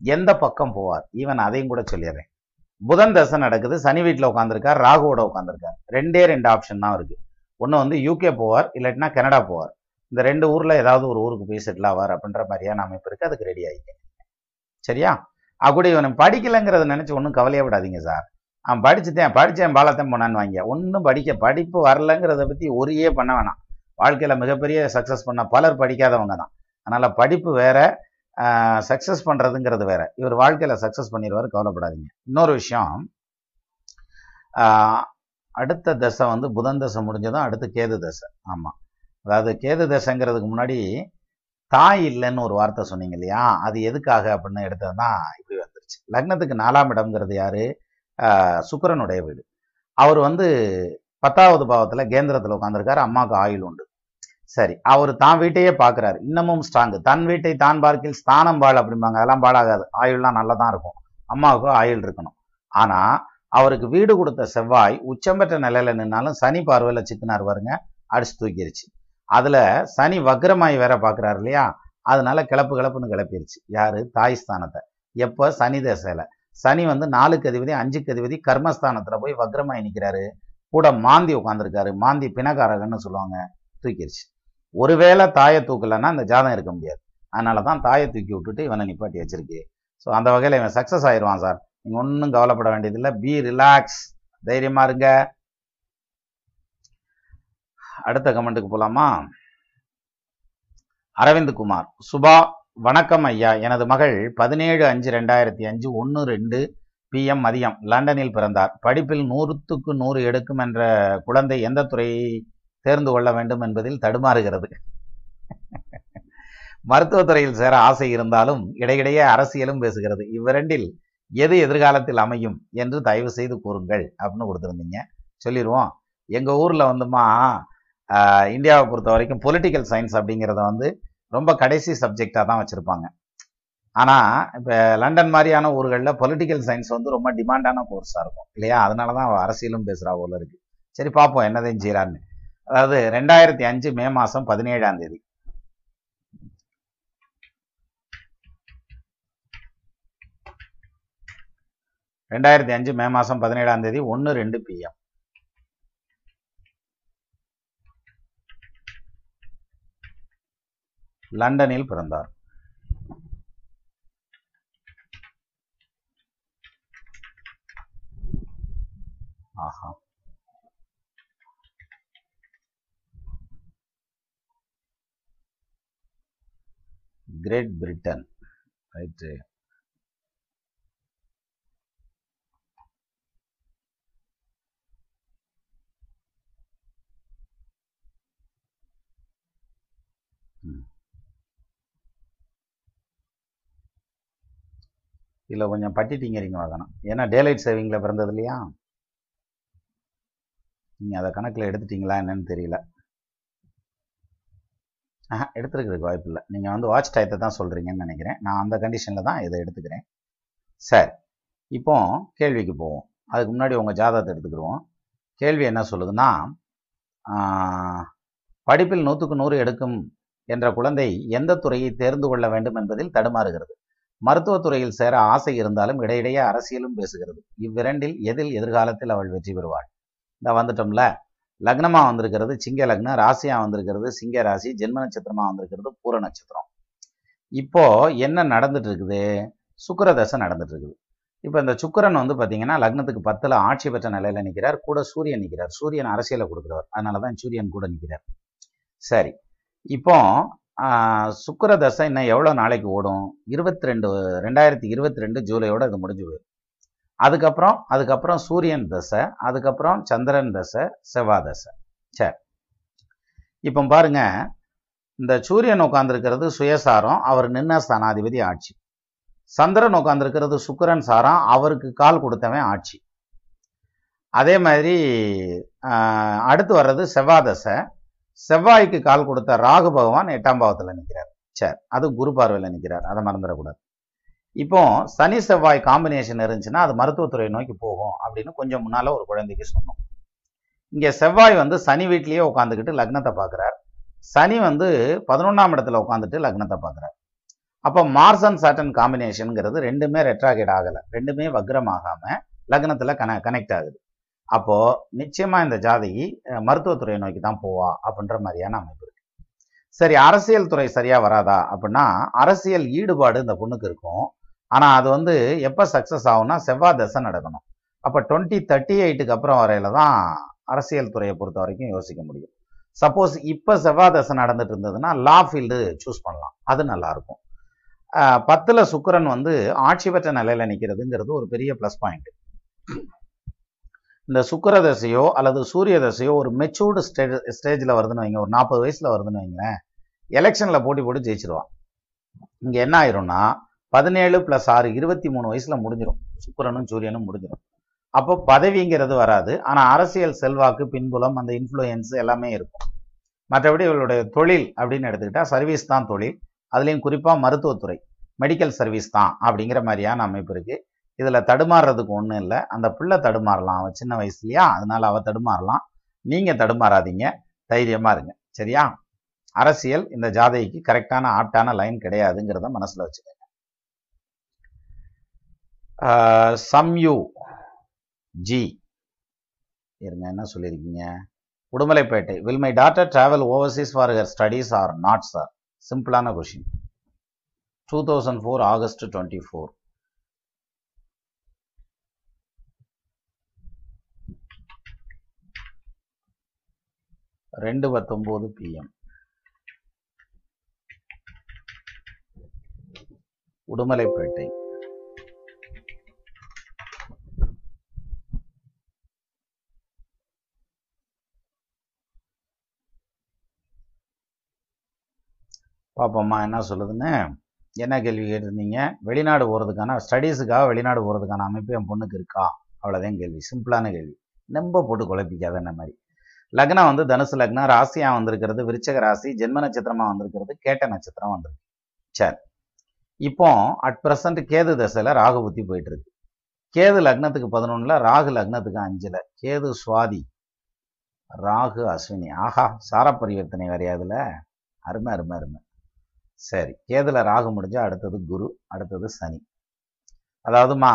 எந்த பக்கம் போவார்? ஈவன் அதையும் கூட சொல்லிடுறேன். புதன் தசை நடக்குது சனி வீட்டில் உட்காந்துருக்கார் ராகுவோட உட்காந்துருக்கார் ரெண்டே ரெண்டு ஆப்ஷன் தான் இருக்குது ஒன்று வந்து யூகே போவார் இல்லாட்டினா கனடா போவார். இந்த ரெண்டு ஊரில் ஏதாவது ஒரு ஊருக்கு போய் செட்டில் ஆவார் அப்படின்ற மாதிரியான அமைப்பு இருக்குது அதுக்கு ரெடி ஆகிக்க சரியா? அப்படி இவன் படிக்கலைங்கிறத நினச்சி ஒன்றும் கவலையே விடாதீங்க சார் அவன் படிச்சுட்டேன் படித்தேன் பாலத்தேன் போனான்னு வாங்க. ஒன்றும் படிக்க படிப்பு வரலங்கிறத பற்றி ஒரே பண்ண வேணாம். வாழ்க்கையில் மிகப்பெரிய சக்ஸஸ் பண்ண பலர் படிக்காதவங்க தான். அதனால் படிப்பு வேற சக்ஸஸ் பண்ணுறதுங்கிறது வேற. இவர் வாழ்க்கையில் சக்ஸஸ் பண்ணிடுவார் கவலைப்படாதீங்க. இன்னொரு விஷயம் ஆஹ், அடுத்த தசை வந்து புதன் தசை முடிஞ்சதும் அடுத்து கேது தசை. ஆமாம் அதாவது கேது தசைங்கிறதுக்கு முன்னாடி தாய் இல்லைன்னு ஒரு வார்த்தை சொன்னீங்க இல்லையா? அது எதுக்காக அப்படின்னு எடுத்ததுதான் இப்படி வந்துருச்சு. லக்னத்துக்கு நாலாம் இடம்ங்கிறது யாரு? ஆஹ், வீடு. அவர் வந்து பத்தாவது பாவத்தில் கேந்திரத்தில் உட்காந்துருக்காரு அம்மாவுக்கு ஆயுள் உண்டு. சரி அவர் தான் வீட்டையே பார்க்குறாரு. இன்னமும் ஸ்ட்ராங்கு தன் வீட்டை தான் பார்க்கில் ஸ்தானம் பாழ் அப்படிம்பாங்க. அதெல்லாம் பாழாகாது. ஆயுள்லாம் நல்லா தான் இருக்கும். அம்மாவுக்கும் ஆயுள் இருக்கணும். ஆனால் அவருக்கு வீடு கொடுத்த செவ்வாய் உச்சம் பெற்ற நிலையில் நின்னாலும் சனி பார்வையில் சிக்கினார் வருங்க அடிச்சு தூக்கிடுச்சு அதில் சனி வக்ரமாய் வேற பார்க்குறாரு இல்லையா? அதனால கிளப்பு கிளப்புன்னு கிளப்பிருச்சு. யாரு? தாய் ஸ்தானத்தை. எப்போ? சனி தசையில். சனி வந்து நாலுக்கு அதிபதி அஞ்சுக்கு அதிபதி கர்மஸ்தானத்தில் போய் வக்ரமாய் நிற்கிறாரு கூட மாந்தி உட்காந்துருக்காரு மாந்தி பிணக்காரகன்னு சொல்லுவாங்க. தூக்கிருச்சு. ஒருவேளை தாயை தூக்கலைன்னா அந்த ஜாதகம் இருக்க முடியாது. அதனால தான் தாயை தூக்கி விட்டுட்டு இவனை நிப்பாட்டி வச்சிருக்கு. ஸோ அந்த வகையில் இவன் சக்ஸஸ் ஆயிடுவான் சார். நீங்கள் ஒன்றும் கவலைப்பட வேண்டியதில்லை. பி ரிலாக்ஸ் தைரியமா இருங்க. அடுத்த கமெண்ட்டுக்கு போலாமா? அரவிந்த் குமார் சுபா வணக்கம் ஐயா. எனது மகள் பதினேழு அஞ்சு ரெண்டாயிரத்தி அஞ்சு ஒன்று ரெண்டு பிஎம் மதியம். லண்டனில் பிறந்தார். படிப்பில் நூறுத்துக்கு நூறு எடுக்கும் என்ற குழந்தை எந்த துறையை தேர்ந்து கொள்ள வேண்டும் என்பதில் தடுமாறுகிறது. மருத்துவத்துறையில் சேர ஆசை இருந்தாலும் இடையிடையே அரசியலும் பேசுகிறது. இவ்விரண்டில் எது எதிர்காலத்தில் அமையும் என்று தயவு செய்து கூறுங்கள் அப்படின்னு கொடுத்துருந்தீங்க. சொல்லிடுவோம் எங்கள் ஊரில் வந்துமா இந்தியாவை பொறுத்த வரைக்கும் பொலிட்டிக்கல் சயின்ஸ் அப்படிங்கிறத வந்து ரொம்ப கடைசி சப்ஜெக்டாக தான் வச்சுருப்பாங்க. ஆனால் இப்போ லண்டன் மாதிரியான ஊர்களில் பொலிட்டிக்கல் சயின்ஸ் வந்து ரொம்ப டிமாண்டான கோர்ஸாக இருக்கும். இல்லையா? அதனால தான் அரசியலும் பேசுகிறா போல இருக்கு. சரி பார்ப்போம் என்னதையும் செய்கிறான்னு அதாவது ரெண்டாயிரத்தி அஞ்சு மே மாதம் பதினேழாம் தேதி. ரெண்டாயிரத்தி அஞ்சு மே மாதம் பதினேழாம் தேதி ஒன்று ரெண்டு பிஎம் லண்டனில் பிறந்தார். ஆஹா. Great Britain. ரைட்டு. இதில் கொஞ்சம் பட்டிட்டிங்கிறீங்க வாங்கணும் ஏன்னா டேலைட் சேவிங்கில் பிறந்தது இல்லையா? நீங்கள் அதை கணக்கில் எடுத்துட்டீங்களா என்னன்னு தெரியல. ஆஹா எடுத்துருக்கிறதுக்கு வாய்ப்பு இல்லை. நீங்கள் வந்து வாட்ச் டயத்தை தான் சொல்கிறீங்கன்னு நினைக்கிறேன். நான் அந்த கண்டிஷனில் தான் இதை எடுத்துக்கிறேன். சரி. இப்போ கேள்விக்கு போவோம். அதுக்கு முன்னாடி உங்கள் ஜாதகத்தை எடுத்துக்கிடுவோம். கேள்வி என்ன சொல்லுதுன்னா படிப்பில் நூற்றுக்கு நூறு எடுக்கும் என்ற குழந்தை எந்த துறையை தேர்ந்து கொள்ள வேண்டும் என்பதில் தடுமாறுகிறது? மருத்துவத்துறையில் சேர ஆசை இருந்தாலும் இடையிடையே அரசியலும் பேசுகிறது. இவ்விரண்டில் எதில் எதிர்காலத்தில் அவள் வெற்றி பெறுவாள்? இந்த வந்துட்டோம்ல. லக்னமா வந்திருக்கிறது சிங்க லக்னம் ராசியா வந்திருக்கிறது சிங்க ராசி ஜென்ம நட்சத்திரமா வந்திருக்கிறது பூர நட்சத்திரம். இப்போ என்ன நடந்துட்டு இருக்குது சுக்கர தசை நடந்துட்டு இருக்குது இப்போ இந்த சுக்கரன் வந்து பார்த்தீங்கன்னா லக்னத்துக்கு பத்தில் ஆட்சி பெற்ற நிலையில நிற்கிறார் கூட சூரியன் நிற்கிறார் சூரியன் அரசியலை கொடுக்குறவர். அதனால தான் சூரியன் கூட நிற்கிறார் சரி. இப்போ சுக்கர தசை இன்னும் எவ்வளோ நாளைக்கு ஓடும்? இருபத்தி ரெண்டு ரெண்டாயிரத்தி இருபத்தி ரெண்டு ஜூலையோடு அது முடிஞ்சு போயிடும். அதுக்கப்புறம் அதுக்கப்புறம் சூரியன் தசை அதுக்கப்புறம் சந்திரன் தசை செவ்வாய் தசை. சரி. இப்போ பாருங்க இந்த சூரியன் உட்காந்துருக்கிறது சுயசாரம் அவர் நின்ன ஸ்தானாதிபதி ஆட்சி. சந்திரன் உட்காந்துருக்கிறது சுக்கரன் சாரம் அவருக்கு கால் கொடுத்தவன் ஆட்சி. அதே மாதிரி அடுத்து வர்றது செவ்வாய் தசை. செவ்வாய்க்கு கால் கொடுத்த ராகு பகவான் எட்டாம் பாவத்தில் நிற்கிறார் சரி அது குரு பார்வையில் நிற்கிறார் அதை மறந்துடக்கூடாது. இப்போ சனி செவ்வாய் காம்பினேஷன் இருந்துச்சுன்னா அது மருத்துவத்துறை நோக்கி போகும் அப்படின்னு கொஞ்சம் முன்னால ஒரு குழந்தைக்கு சொன்னோம். இங்க செவ்வாய் வந்து சனி வீட்லேயே உட்காந்துக்கிட்டு லக்னத்தை பார்க்குறார். சனி வந்து பதினொன்றாம் இடத்துல உட்காந்துட்டு லக்னத்தை பார்க்குறார். அப்போ மார்ஸ் அண்ட் சாட்டன் காம்பினேஷனுங்கிறது ரெண்டுமே ரெட்ராகேட் ஆகலை. ரெண்டுமே வக்ரமாகாம லக்னத்துல கன கனெக்ட் ஆகுது. அப்போது நிச்சயமாக இந்த ஜாதகி மருத்துவத்துறையை நோக்கி தான் போவா அப்படின்ற மாதிரியான அமைப்பு இருக்குது சரி அரசியல் துறை சரியா வராதா அப்படின்னா அரசியல் ஈடுபாடு இந்த பொண்ணுக்கு இருக்கும். ஆனால் அது வந்து எப்போ சக்ஸஸ் ஆகும்னா செவ்வாய் தசை நடக்கணும். அப்போ டுவெண்ட்டி தேர்ட்டி எயிட்டுக்கு அப்புறம் வரையில தான் அரசியல் துறையை பொறுத்த வரைக்கும் யோசிக்க முடியும். சப்போஸ் இப்போ செவ்வாய் தசை நடந்துட்டு இருந்ததுன்னா லா ஃபீல்டு சூஸ் பண்ணலாம். அது நல்லா இருக்கும். சுக்கரன் வந்து ஆட்சி பெற்ற நிலையில் நிற்கிறதுங்கிறது ஒரு பெரிய ப்ளஸ் பாயிண்ட் இந்த சுக்கர தசையோ அல்லது சூரிய தசையோ ஒரு மெச்சூர்டு ஸ்டேஜ் ஸ்டேஜில் வருதுன்னு வைங்க. ஒரு நாற்பது வயசில் வருதுன்னு வைங்களேன். எலெக்ஷனில் போட்டி போட்டு ஜெயிச்சிருவான். இங்கே என்ன ஆயிரும்னா பதினேழு ப்ளஸ் ஆறு இருபத்தி மூணு வயசில் முடிஞ்சிடும் சுக்கரனும் சூரியனும் முடிஞ்சிடும் அப்போ பதவிங்கிறது வராது. ஆனால் அரசியல் செல்வாக்கு பின்புலம் அந்த இன்ஃப்ளூயன்ஸ் எல்லாமே இருக்கும். மற்றபடி இவளுடைய தொழில் அப்படின்னு எடுத்துக்கிட்டால் சர்வீஸ் தான் தொழில். அதுலேயும் குறிப்பாக மருத்துவத்துறை மெடிக்கல் சர்வீஸ் தான் அப்படிங்கிற மாதிரியான அமைப்பு இருக்குது இதில் தடுமாறுறதுக்கு ஒன்றும் இல்லை. அந்த பிள்ளை தடுமாறலாம். அவன் சின்ன வயசுலையா? அதனால அவ தடுமாறலாம். நீங்கள் தடுமாறாதீங்க. தைரியமாக இருங்க. சரியா? அரசியல் இந்த ஜாதகிக்கு கரெக்டான ஆப்டான லைன் கிடையாதுங்கிறத மனசில் வச்சுக்கோங்க. சம்யூ ஜி இருங்க என்ன சொல்லியிருக்கீங்க? Udumalaipettai. Will my daughter travel overseas for her studies or not sir சிம்பிளான question two thousand four August twenty four ரெண்டு பத்தொம்போது பிஎம் உடுமலைப்பேட்டை. பாப்போம்மா என்ன சொல்லுதுன்னு? என்ன கேள்வி கேட்டிருந்தீங்க? வெளிநாடு போகிறதுக்கான ஸ்டடீஸுக்காக வெளிநாடு போகிறதுக்கான அமைப்பு என் பொண்ணுக்கு இருக்கா? அவ்வளோதான் கேள்வி. சிம்பிளான கேள்வி. ரொம்ப போட்டு குழப்பிக்காத என்ன மாதிரி? லக்னம் வந்து தனுசு லக்னம் ராசியா வந்திருக்கிறது விருச்சக ராசி ஜென்ம நட்சத்திரமா வந்திருக்கிறது கேட்ட நட்சத்திரம் வந்திருக்கு. சரி. இப்போ அட் பிரசன்ட் கேது தசையில் ராகு புத்தி போயிட்டு இருக்கு கேது லக்னத்துக்கு பதினொன்னுல ராகு லக்னத்துக்கு அஞ்சுல. கேது சுவாதி ராகு அஸ்வினி. ஆஹா சார பரிவர்த்தனை வரையாதுல அருமை அருமை அருமை. சரி கேதுல ராகு முடிஞ்சா அடுத்தது குரு அடுத்தது சனி. அதாவதுமா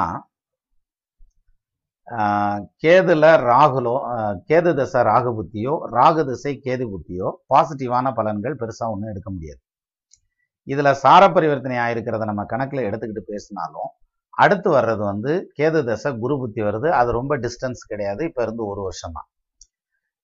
கேதுல ராகுலோ கேது தசை ராகு புத்தியோ ராகு திசை கேது புத்தியோ பாசிட்டிவான பலன்கள் பெருசா ஒன்றும் எடுக்க முடியாது. இதுல சார பரிவர்த்தனை ஆயிருக்கிறத நம்ம கணக்குல எடுத்துக்கிட்டு பேசினாலும் அடுத்து வர்றது வந்து கேது தசை குரு புத்தி வருது. அது ரொம்ப டிஸ்டன்ஸ் கிடையாது. இப்ப இருந்து ஒரு வருஷம். தான்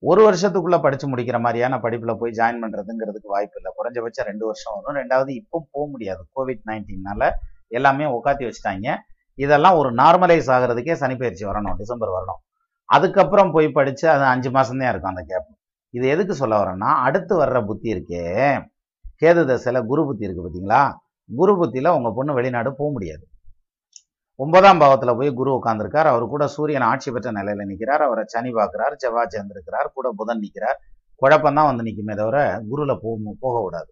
ஒரு வருஷத்துக்குள்ள படிச்சு முடிக்கிற மாதிரியான படிப்புல போய் ஜாயின் பண்றதுங்கிறதுக்கு வாய்ப்பு இல்லை. குறைஞ்சபட்சம் ரெண்டு வருஷம் வரும். ரெண்டாவது இப்போ போக முடியாது. கோவிட் நைன்டீன்னால எல்லாமே உட்காத்தி வச்சுட்டாங்க. இதெல்லாம் ஒரு நார்மலைஸ் ஆகிறதுக்கே சனிப்பயிற்சி வரணும் டிசம்பர் வரணும். அதுக்கப்புறம் போய் படித்து அது அஞ்சு மாதம்தான் இருக்கும் அந்த கேப் இது எதுக்கு சொல்ல வரேன்னா அடுத்து வர்ற புத்தி இருக்கே. கேது தசையில குரு புத்தி இருக்கு பார்த்தீங்களா குரு புத்தியில உங்க பொண்ணு வெளிநாடு போக முடியாது. ஒன்பதாம் பாவத்துல போய் குரு உட்காந்துருக்கார் அவர் கூட சூரியன் ஆட்சி பெற்ற நிலையில நிற்கிறார் அவரை சனி பார்க்குறார் செவ்வாய் சேர்ந்திருக்கிறார் கூட புதன் நிற்கிறார் குழப்பம்தான் வந்து நிற்குமே தவிர குருவில் போக போக விடாது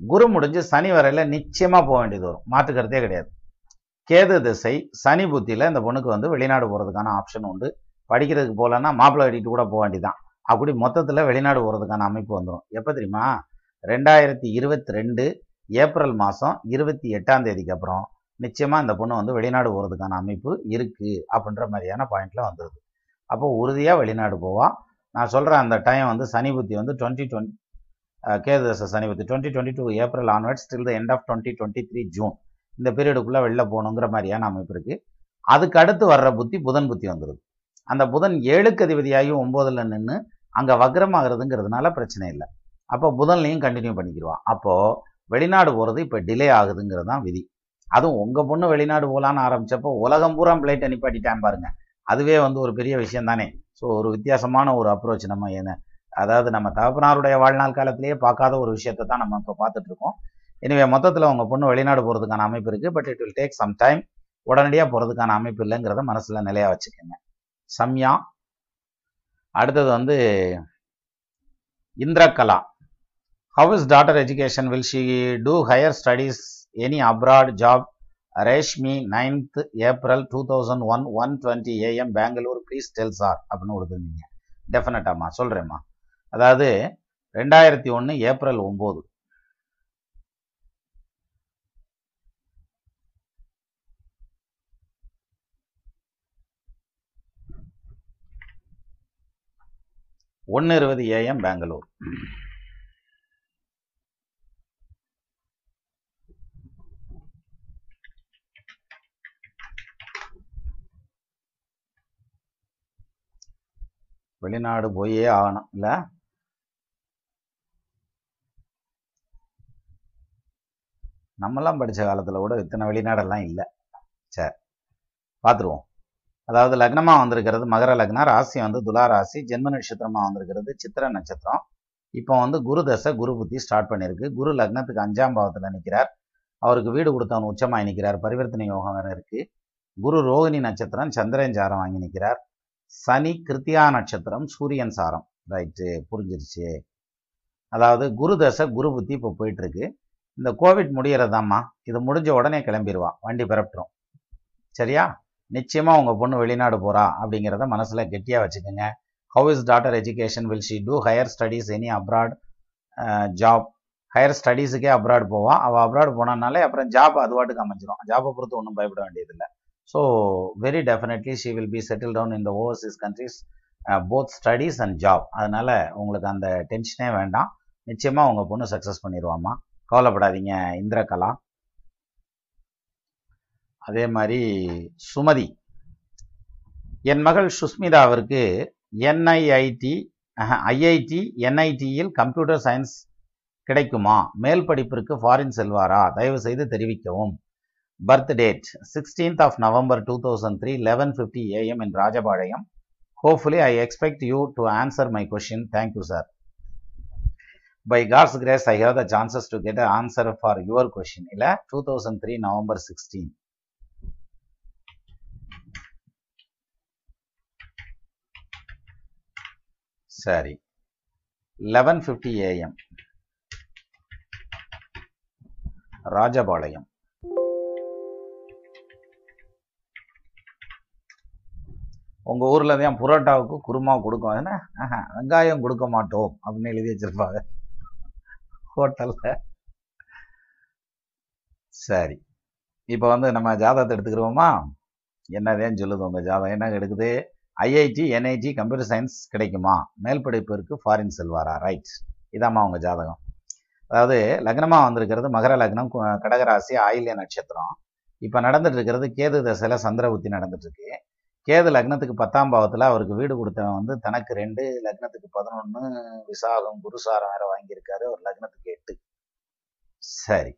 குரு முடிஞ்சு சனி வரையில நிச்சயமா போக வேண்டியது வரும். மாற்றுக்கிறதே கிடையாது. கேது திசை சனி புத்தியில் இந்த பொண்ணுக்கு வந்து வெளிநாடு போகிறதுக்கான ஆப்ஷன் உண்டு. படிக்கிறதுக்கு போகலன்னா மாப்பிள்ளை கட்டிட்டு கூட போக வேண்டிதான் அப்படி மொத்தத்தில் வெளிநாடு போகிறதுக்கான அமைப்பு வந்துடும் எப்போ தெரியுமா? ரெண்டாயிரத்தி இருபத்தி ரெண்டு ஏப்ரல் மாதம் இருபத்தி எட்டாம் தேதிக்கு அப்புறம் நிச்சயமாக இந்த பொண்ணு வந்து வெளிநாடு போகிறதுக்கான அமைப்பு இருக்குது அப்படின்ற மாதிரியான பாயிண்டில் வந்துடுது அப்போ உறுதியாக வெளிநாடு போவா. நான் சொல்கிற அந்த டைம் வந்து சனி புத்தி வந்து டுவெண்ட்டி டுவெண்ட்டி கேது தசை சனி புத்தி twenty twenty two April onwards till the end of twenty twenty three June இந்த பீரியடுக்குள்ள வெளில போகணுங்கிற மாதிரியான அமைப்பு இருக்கு. அதுக்கு அடுத்து வர்ற புத்தி புதன் புத்தி வந்துருது. அந்த புதன் ஏழுக்கு அதிபதியாகியும் ஒம்போதில் நின்று அங்க வக்ரமாகிறதுங்கிறதுனால பிரச்சனை இல்லை. அப்போ புதன்லையும் கண்டினியூ பண்ணிக்கிடுவான் அப்போ வெளிநாடு போறது இப்போ டிலே ஆகுதுங்கிறது தான் விதி. அதுவும் உங்க பொண்ணு வெளிநாடு போகலான்னு ஆரம்பிச்சப்போ உலகம் பூரா பிளைட் அனுப்பாட்டிட்டான் பாருங்க. அதுவே வந்து ஒரு பெரிய விஷயம் தானே. ஸோ ஒரு வித்தியாசமான ஒரு அப்ரோச் நம்ம என்ன அதாவது நம்ம தகப்பனாருடைய வாழ்நாள் காலத்திலேயே பார்க்காத ஒரு விஷயத்தை தான் நம்ம இப்போ பார்த்துட்டு இருக்கோம். எனவே மொத்தத்தில் உங்க பொண்ணு வெளிநாடு போகிறதுக்கான அமைப்பு இருக்கு. But it will take some time உடனடியாக போகிறதுக்கான அமைப்பு இல்லைங்கிறத மனசில் நிலையா வச்சுக்கோங்க. சம்யா. அடுத்தது வந்து Indrakala. How is daughter education will she do higher studies any abroad job Reshmi ninth April two thousand one one twenty AM Bangalore please tell sir அப்படின்னு கொடுத்துருந்தீங்க. டெஃபினட்டாம்மா சொல்கிறேம்மா அதாவது ரெண்டாயிரத்தி ஒன்று ஏப்ரல் ஒம்பது. ஒன்று இருபது ஏஎம் பெங்களூர் வெளிநாடு போயே ஆகணும் இல்லை? நம்மலாம் படித்த காலத்தில் கூட இத்தனை வெளிநாடெல்லாம் இல்லை. சரி பார்த்துருவோம் அதாவது லக்னமாக வந்திருக்கிறது மகர லக்னம் ராசி வந்து துலா ராசி ஜென்ம நட்சத்திரமாக வந்திருக்கிறது சித்திர நட்சத்திரம். இப்போ வந்து குரு தசை குரு புத்தி ஸ்டார்ட் பண்ணியிருக்கு. குரு லக்னத்துக்கு அஞ்சாம் பாவத்தில் நிற்கிறார் அவருக்கு வீடு கொடுத்தவன் உச்சமாக நிற்கிறார் பரிவர்த்தனை யோகம் வேறு இருக்குது குரு ரோகிணி நட்சத்திரம் சந்திரன் சாரம் வாங்கி நிற்கிறார் சனி கிருத்தியா நட்சத்திரம் சூரியன் சாரம். ரைட்டு புரிஞ்சிருச்சு. அதாவது குரு தசை குரு புத்தி இப்போ போயிட்டுருக்கு. இந்த கோவிட் முடியறதாம்மா. இது முடிஞ்ச உடனே கிளம்பிடுவான் வண்டி பிறப்பிடும் சரியா? நிச்சயமா உங்க பொண்ணு வெளிநாடு போறா அப்படிங்கிறத மனசுல கெட்டியா வச்சுக்கோங்க. How is daughter education will she do higher studies any abroad job higher ஸ்டடீஸுக்கே abroad போவான் அவள் அப்ராட் போனானாலே அப்புறம் ஜாப் அது வாட்டுக்கு அமைஞ்சிரும். ஜாப்பை பொறுத்து ஒன்றும் பயப்பட வேண்டியதில்லை. So very definitely she will be settle down in the overseas countries both studies and job அதனால உங்களுக்கு அந்த டென்ஷனே வேண்டாம். நிச்சயமாக உங்கள் பொண்ணு சக்ஸஸ் பண்ணிடுவாம்மா. கவலைப்படாதீங்க இந்திரகலா. அதே மாதிரி சுமதி. என் மகள் சுஸ்மிதாவிற்கு என்ஐஐடி ஐஐடி என்ஐடியில் கம்ப்யூட்டர் சயின்ஸ் கிடைக்குமா? மேல் படிப்பிற்கு ஃபாரின் செல்வாரா? தயவு செய்து தெரிவிக்கவும் birth date sixteenth of November two thousand three eleven fifty AM in Rajapalayam hopefully I expect you to answer my question thank you sir by God's grace I have the chances to get answer for your question இல்லை two thousand three November sixteen சரி. Eleven fifty AM Rajapalayam. உங்க ஊர்ல தான் புரோட்டாவுக்கு குருமா கொடுக்கும். என்ன? வெங்காயம் கொடுக்க மாட்டோம் அப்படின்னு எழுதி வச்சிருப்பாங்க. ஹோட்டல்ல சரி. இப்போ வந்து நம்ம ஜாதகத்தை எடுத்துக்கிறோமா என்னதேன்னு சொல்லுது உங்க ஜாதகம். என்ன எடுக்குது? ஐஐடி என்ஐடி கம்ப்யூட்டர் சயின்ஸ் கிடைக்குமா? மேல் படிப்பிற்கு ஃபாரின் செல்வாரா? ரைட் இதாம்மா உங்கள் ஜாதகம். அதாவது லக்னமாக வந்திருக்கிறது மகர லக்னம் கடகராசி ஆயில்ய நட்சத்திரம். இப்போ நடந்துட்டு இருக்கிறது கேது தசையில் சந்திர புத்தி கேது லக்னத்துக்கு பத்தாம் பாவத்தில் அவருக்கு வீடு கொடுத்தவன் வந்து தனக்கு ரெண்டு லக்னத்துக்கு பதினொன்று விசாகம் குருசாரம் வேற வாங்கியிருக்காரு. ஒரு லக்னத்துக்கு எட்டு. சரி.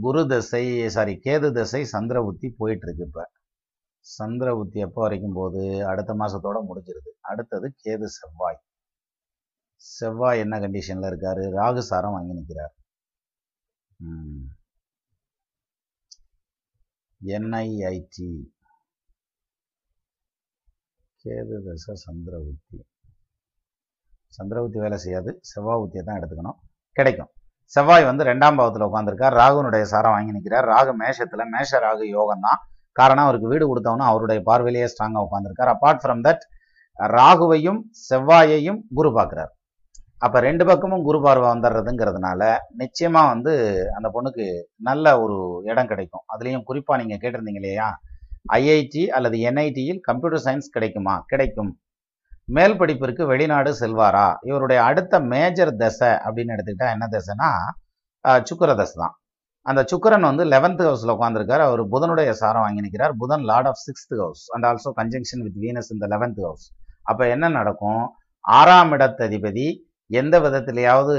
குரு தசை சாரி கேது தசை சந்திர உத்தி போயிட்டு இருக்கு இப்போ. சந்திர புத்தி எப்போ வரைக்கும் போது அடுத்த மாசத்தோட முடிஞ்சிருது. அடுத்தது கேது செவ்வாய். செவ்வாய் என்ன கண்டிஷன்ல இருக்காரு? ராகு சாரம் வாங்கி நிற்கிறார் என்ஐஐடி கேது தசை சந்திரபுத்தி சந்திரபுத்தி வேலை செய்யாது. செவ்வாய் புத்தியை தான் எடுத்துக்கணும். கிடைக்கும். செவ்வாய் வந்து ரெண்டாம் பாவத்தில் உட்காந்துருக்கார் ராகுனுடைய சாரம் வாங்கி நிற்கிறார் ராகு மேஷத்துல மேஷ ராகு யோகம் தான் காரணம் அவருக்கு வீடு கொடுத்தவனும் அவருடைய பார்வையிலேயே ஸ்ட்ராங்காக உட்காந்துருக்கார் அப்பார்ட் ஃப்ரம் தட் ராகுவையும் செவ்வாயையும் குரு பார்க்குறார். அப்போ ரெண்டு பக்கமும் குரு பார்வை வந்துடுறதுங்கிறதுனால நிச்சயமாக வந்து அந்த பொண்ணுக்கு நல்ல ஒரு இடம் கிடைக்கும். அதுலேயும் குறிப்பாக நீங்கள் கேட்டிருந்தீங்க இல்லையா? ஐஐடி அல்லது என்ஐடியில் கம்ப்யூட்டர் சயின்ஸ் கிடைக்குமா? கிடைக்கும். மேல் படிப்பிற்கு வெளிநாடு செல்வாரா? இவருடைய அடுத்த மேஜர் தசை அப்படின்னு எடுத்துக்கிட்டா என்ன தசைனா சுக்கர தசை தான். அந்த சுக்கிரன் வந்து லெவன்த் ஹவுஸில் உட்காந்துருக்கார் அவர் புதனுடைய சாரம் வாங்கி நிற்கிறார் Budhan lord of sixth house and also conjunction with Venus இந்த லெவன்த் ஹவுஸ் அப்போ என்ன நடக்கும்? ஆறாம் இடத்ததிபதி எந்த விதத்திலேயாவது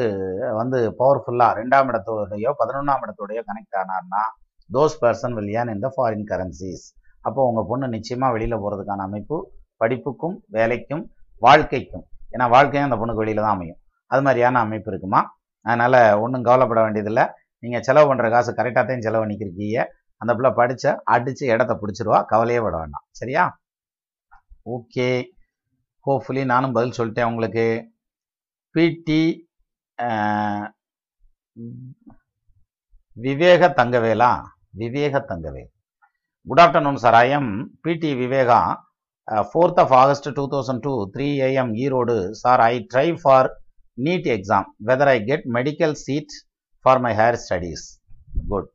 வந்து பவர்ஃபுல்லாக ரெண்டாம் இடத்தோடையோ பதினொன்றாம் இடத்தோடையோ கனெக்ட் ஆனார்னா தோஸ் பர்சன் வெளியான் இந்த ஃபாரின் கரன்சிஸ் அப்போ உங்கள் பொண்ணு நிச்சயமாக வெளியில் போகிறதுக்கான அமைப்பு படிப்புக்கும் வேலைக்கும் வாழ்க்கைக்கும். ஏன்னா வாழ்க்கையும் அந்த பொண்ணுக்கு வெளியில் தான் அமையும். அது மாதிரியான அமைப்பு இருக்குமா? அதனால் ஒன்றும் கவலைப்பட வேண்டியதில்லை. நீங்கள் செலவு பண்ணுற காசு கரெக்டாக தான் செலவு பண்ணிக்கிறீங்க அந்த பிள்ளை படிச்ச அடித்து இடத்த பிடிச்சிருவா கவலையே பட வேண்டாம். சரியா? ஓகே ஹோப்ஃபுல்லி நானும் பதில் சொல்லிட்டேன் உங்களுக்கு. பிடி Viveka தங்கவேலா? Viveka Thangavel. Good afternoon sir I am P D Viveka fourth of August two thousand two three AM Erode. Sir I try for NEET exam whether I get medical seat for my higher studies good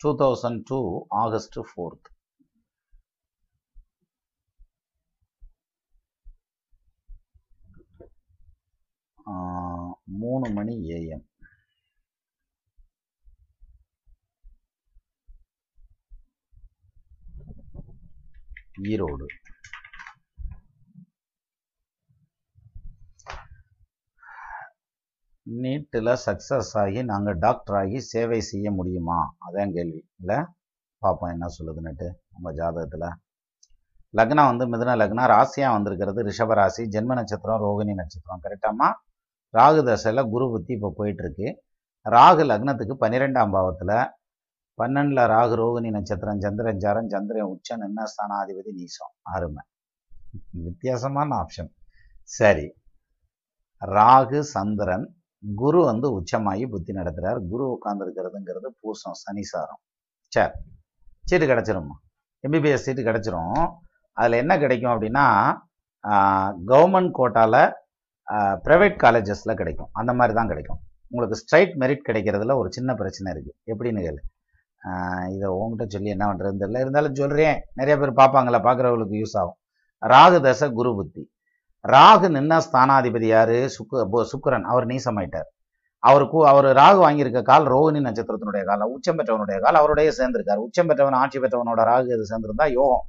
two thousand two August fourth மூணு மணி AM Erode நீட்டில் success ஆகி நாங்கள் doctor ஆகி சேவை செய்ய முடியுமா? அதான் கேள்வி இல்லை பார்ப்போம் என்ன சொல்லுதுன்னுட்டு நம்ம ஜாதகத்தில். லக்னம் வந்து மிதுன லக்னம் ராசியாக வந்திருக்கிறது ரிஷப ராசி ஜென்ம நட்சத்திரம் ரோகிணி நட்சத்திரம். கரெக்டாமா ராகு தசையில் குரு புத்தி இப்போ போயிட்டுருக்கு. ராகு லக்னத்துக்கு பன்னிரெண்டாம் பாவத்தில். பன்னெண்டில் ராகு ரோகிணி நட்சத்திரம் சந்திரன் சாரம் சந்திரன் உச்சன் என்ன ஸ்தானாதிபதி நீசம் அருமை. வித்தியாசமான ஆப்ஷன் சரி. ராகு சந்திரன் குரு வந்து உச்சமாகி புத்தி நடத்துகிறார் குரு உட்காந்துருக்கிறதுங்கிறது பூசம் சனிசாரம். சரி சீட்டு கிடச்சிரும்மா எம்பிபிஎஸ் சீட்டு கிடச்சிரும். அதில் என்ன கிடைக்கும் அப்படின்னா கவர்மெண்ட் கோட்டாவில் ப்ரைவேட் காலேஜஸில் கிடைக்கும். அந்த மாதிரி தான் கிடைக்கும். உங்களுக்கு ஸ்ட்ரைட் மெரிட் கிடைக்கிறதுல ஒரு சின்ன பிரச்சனை இருக்குது எப்படின்னு கேளு. இதை உங்ககிட்ட சொல்லி என்ன பண்ணுறதுன்னு தெரியல. இருந்தாலும் சொல்கிறேன் நிறைய பேர் பார்ப்பாங்களா பார்க்குறவங்களுக்கு யூஸ் ஆகும். ராகு தசை குரு புத்தி. ராகு நின்ன ஸ்தானாதிபதி யாரு? சுக்கு சுக்கரன். அவர் நீசமாயிட்டார். அவருக்கு அவர் ராகு வாங்கியிருக்க கால் ரோஹிணி நட்சத்திரத்தினுடைய கால் உச்சம் பெற்றவனுடைய கால் அவருடைய சேர்ந்திருக்காரு. உச்சம் பெற்றவன் ஆட்சி பெற்றவனோட ராகு இது சேர்ந்திருந்தா யோகம்.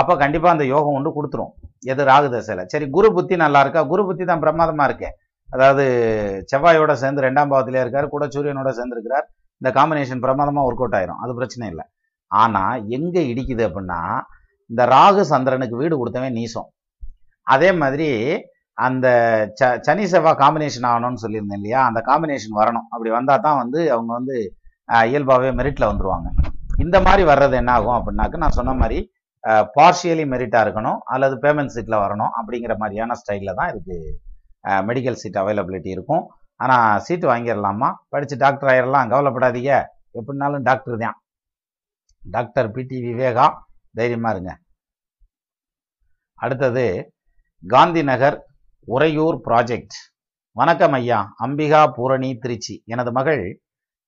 அப்போ கண்டிப்பாக அந்த யோகம் ஒன்று கொடுத்துரும். எது ராகு தசையில். சரி குரு புத்தி நல்லா இருக்கா? குரு புத்தி தான் பிரமாதமாக இருக்கே. அதாவது செவ்வாயோட சேர்ந்து ரெண்டாம் பாவத்திலே இருக்கார் கூட சூரியனோட சேர்ந்துருக்கிறார். இந்த காம்பினேஷன் பிரமாதமாக ஒர்க் அவுட் ஆயிரும். அது பிரச்சனை இல்லை. ஆனால் எங்கே இடிக்குது அப்படின்னா இந்த ராகு சந்திரனுக்கு வீடு கொடுத்தவன் நீசம். அதே மாதிரி அந்த ச சனி செவ்வாய் காம்பினேஷன் ஆகணும்னு சொல்லியிருந்தேன் இல்லையா? அந்த காம்பினேஷன் வரணும். அப்படி வந்தால் தான் வந்து அவங்க வந்து இயல்பாகவே மெரிட்டில் வந்துருவாங்க. இந்த மாதிரி வர்றது என்ன ஆகும் அப்படின்னாக்க நான் சொன்ன மாதிரி பார்ஷியலி மெரிட்டாக இருக்கணும் அல்லது பேமெண்ட் சீட்டில் வரணும் அப்படிங்கிற மாதிரியான ஸ்டைலில் தான் இதுக்கு மெடிக்கல் சீட் அவைலபிலிட்டி இருக்கும். ஆனால் சீட்டு வாங்கிடலாமா? படித்து டாக்டர் ஆயிடலாம் கவலைப்படாதீங்க. எப்படினாலும் டாக்டர் தான். டாக்டர் பிடி விவேகா தைரியமாக இருங்க. அடுத்தது காந்தி நகர் உறையூர் ப்ராஜெக்ட் வணக்கம் ஐயா. அம்பிகா பூரணி திருச்சி. எனது மகள்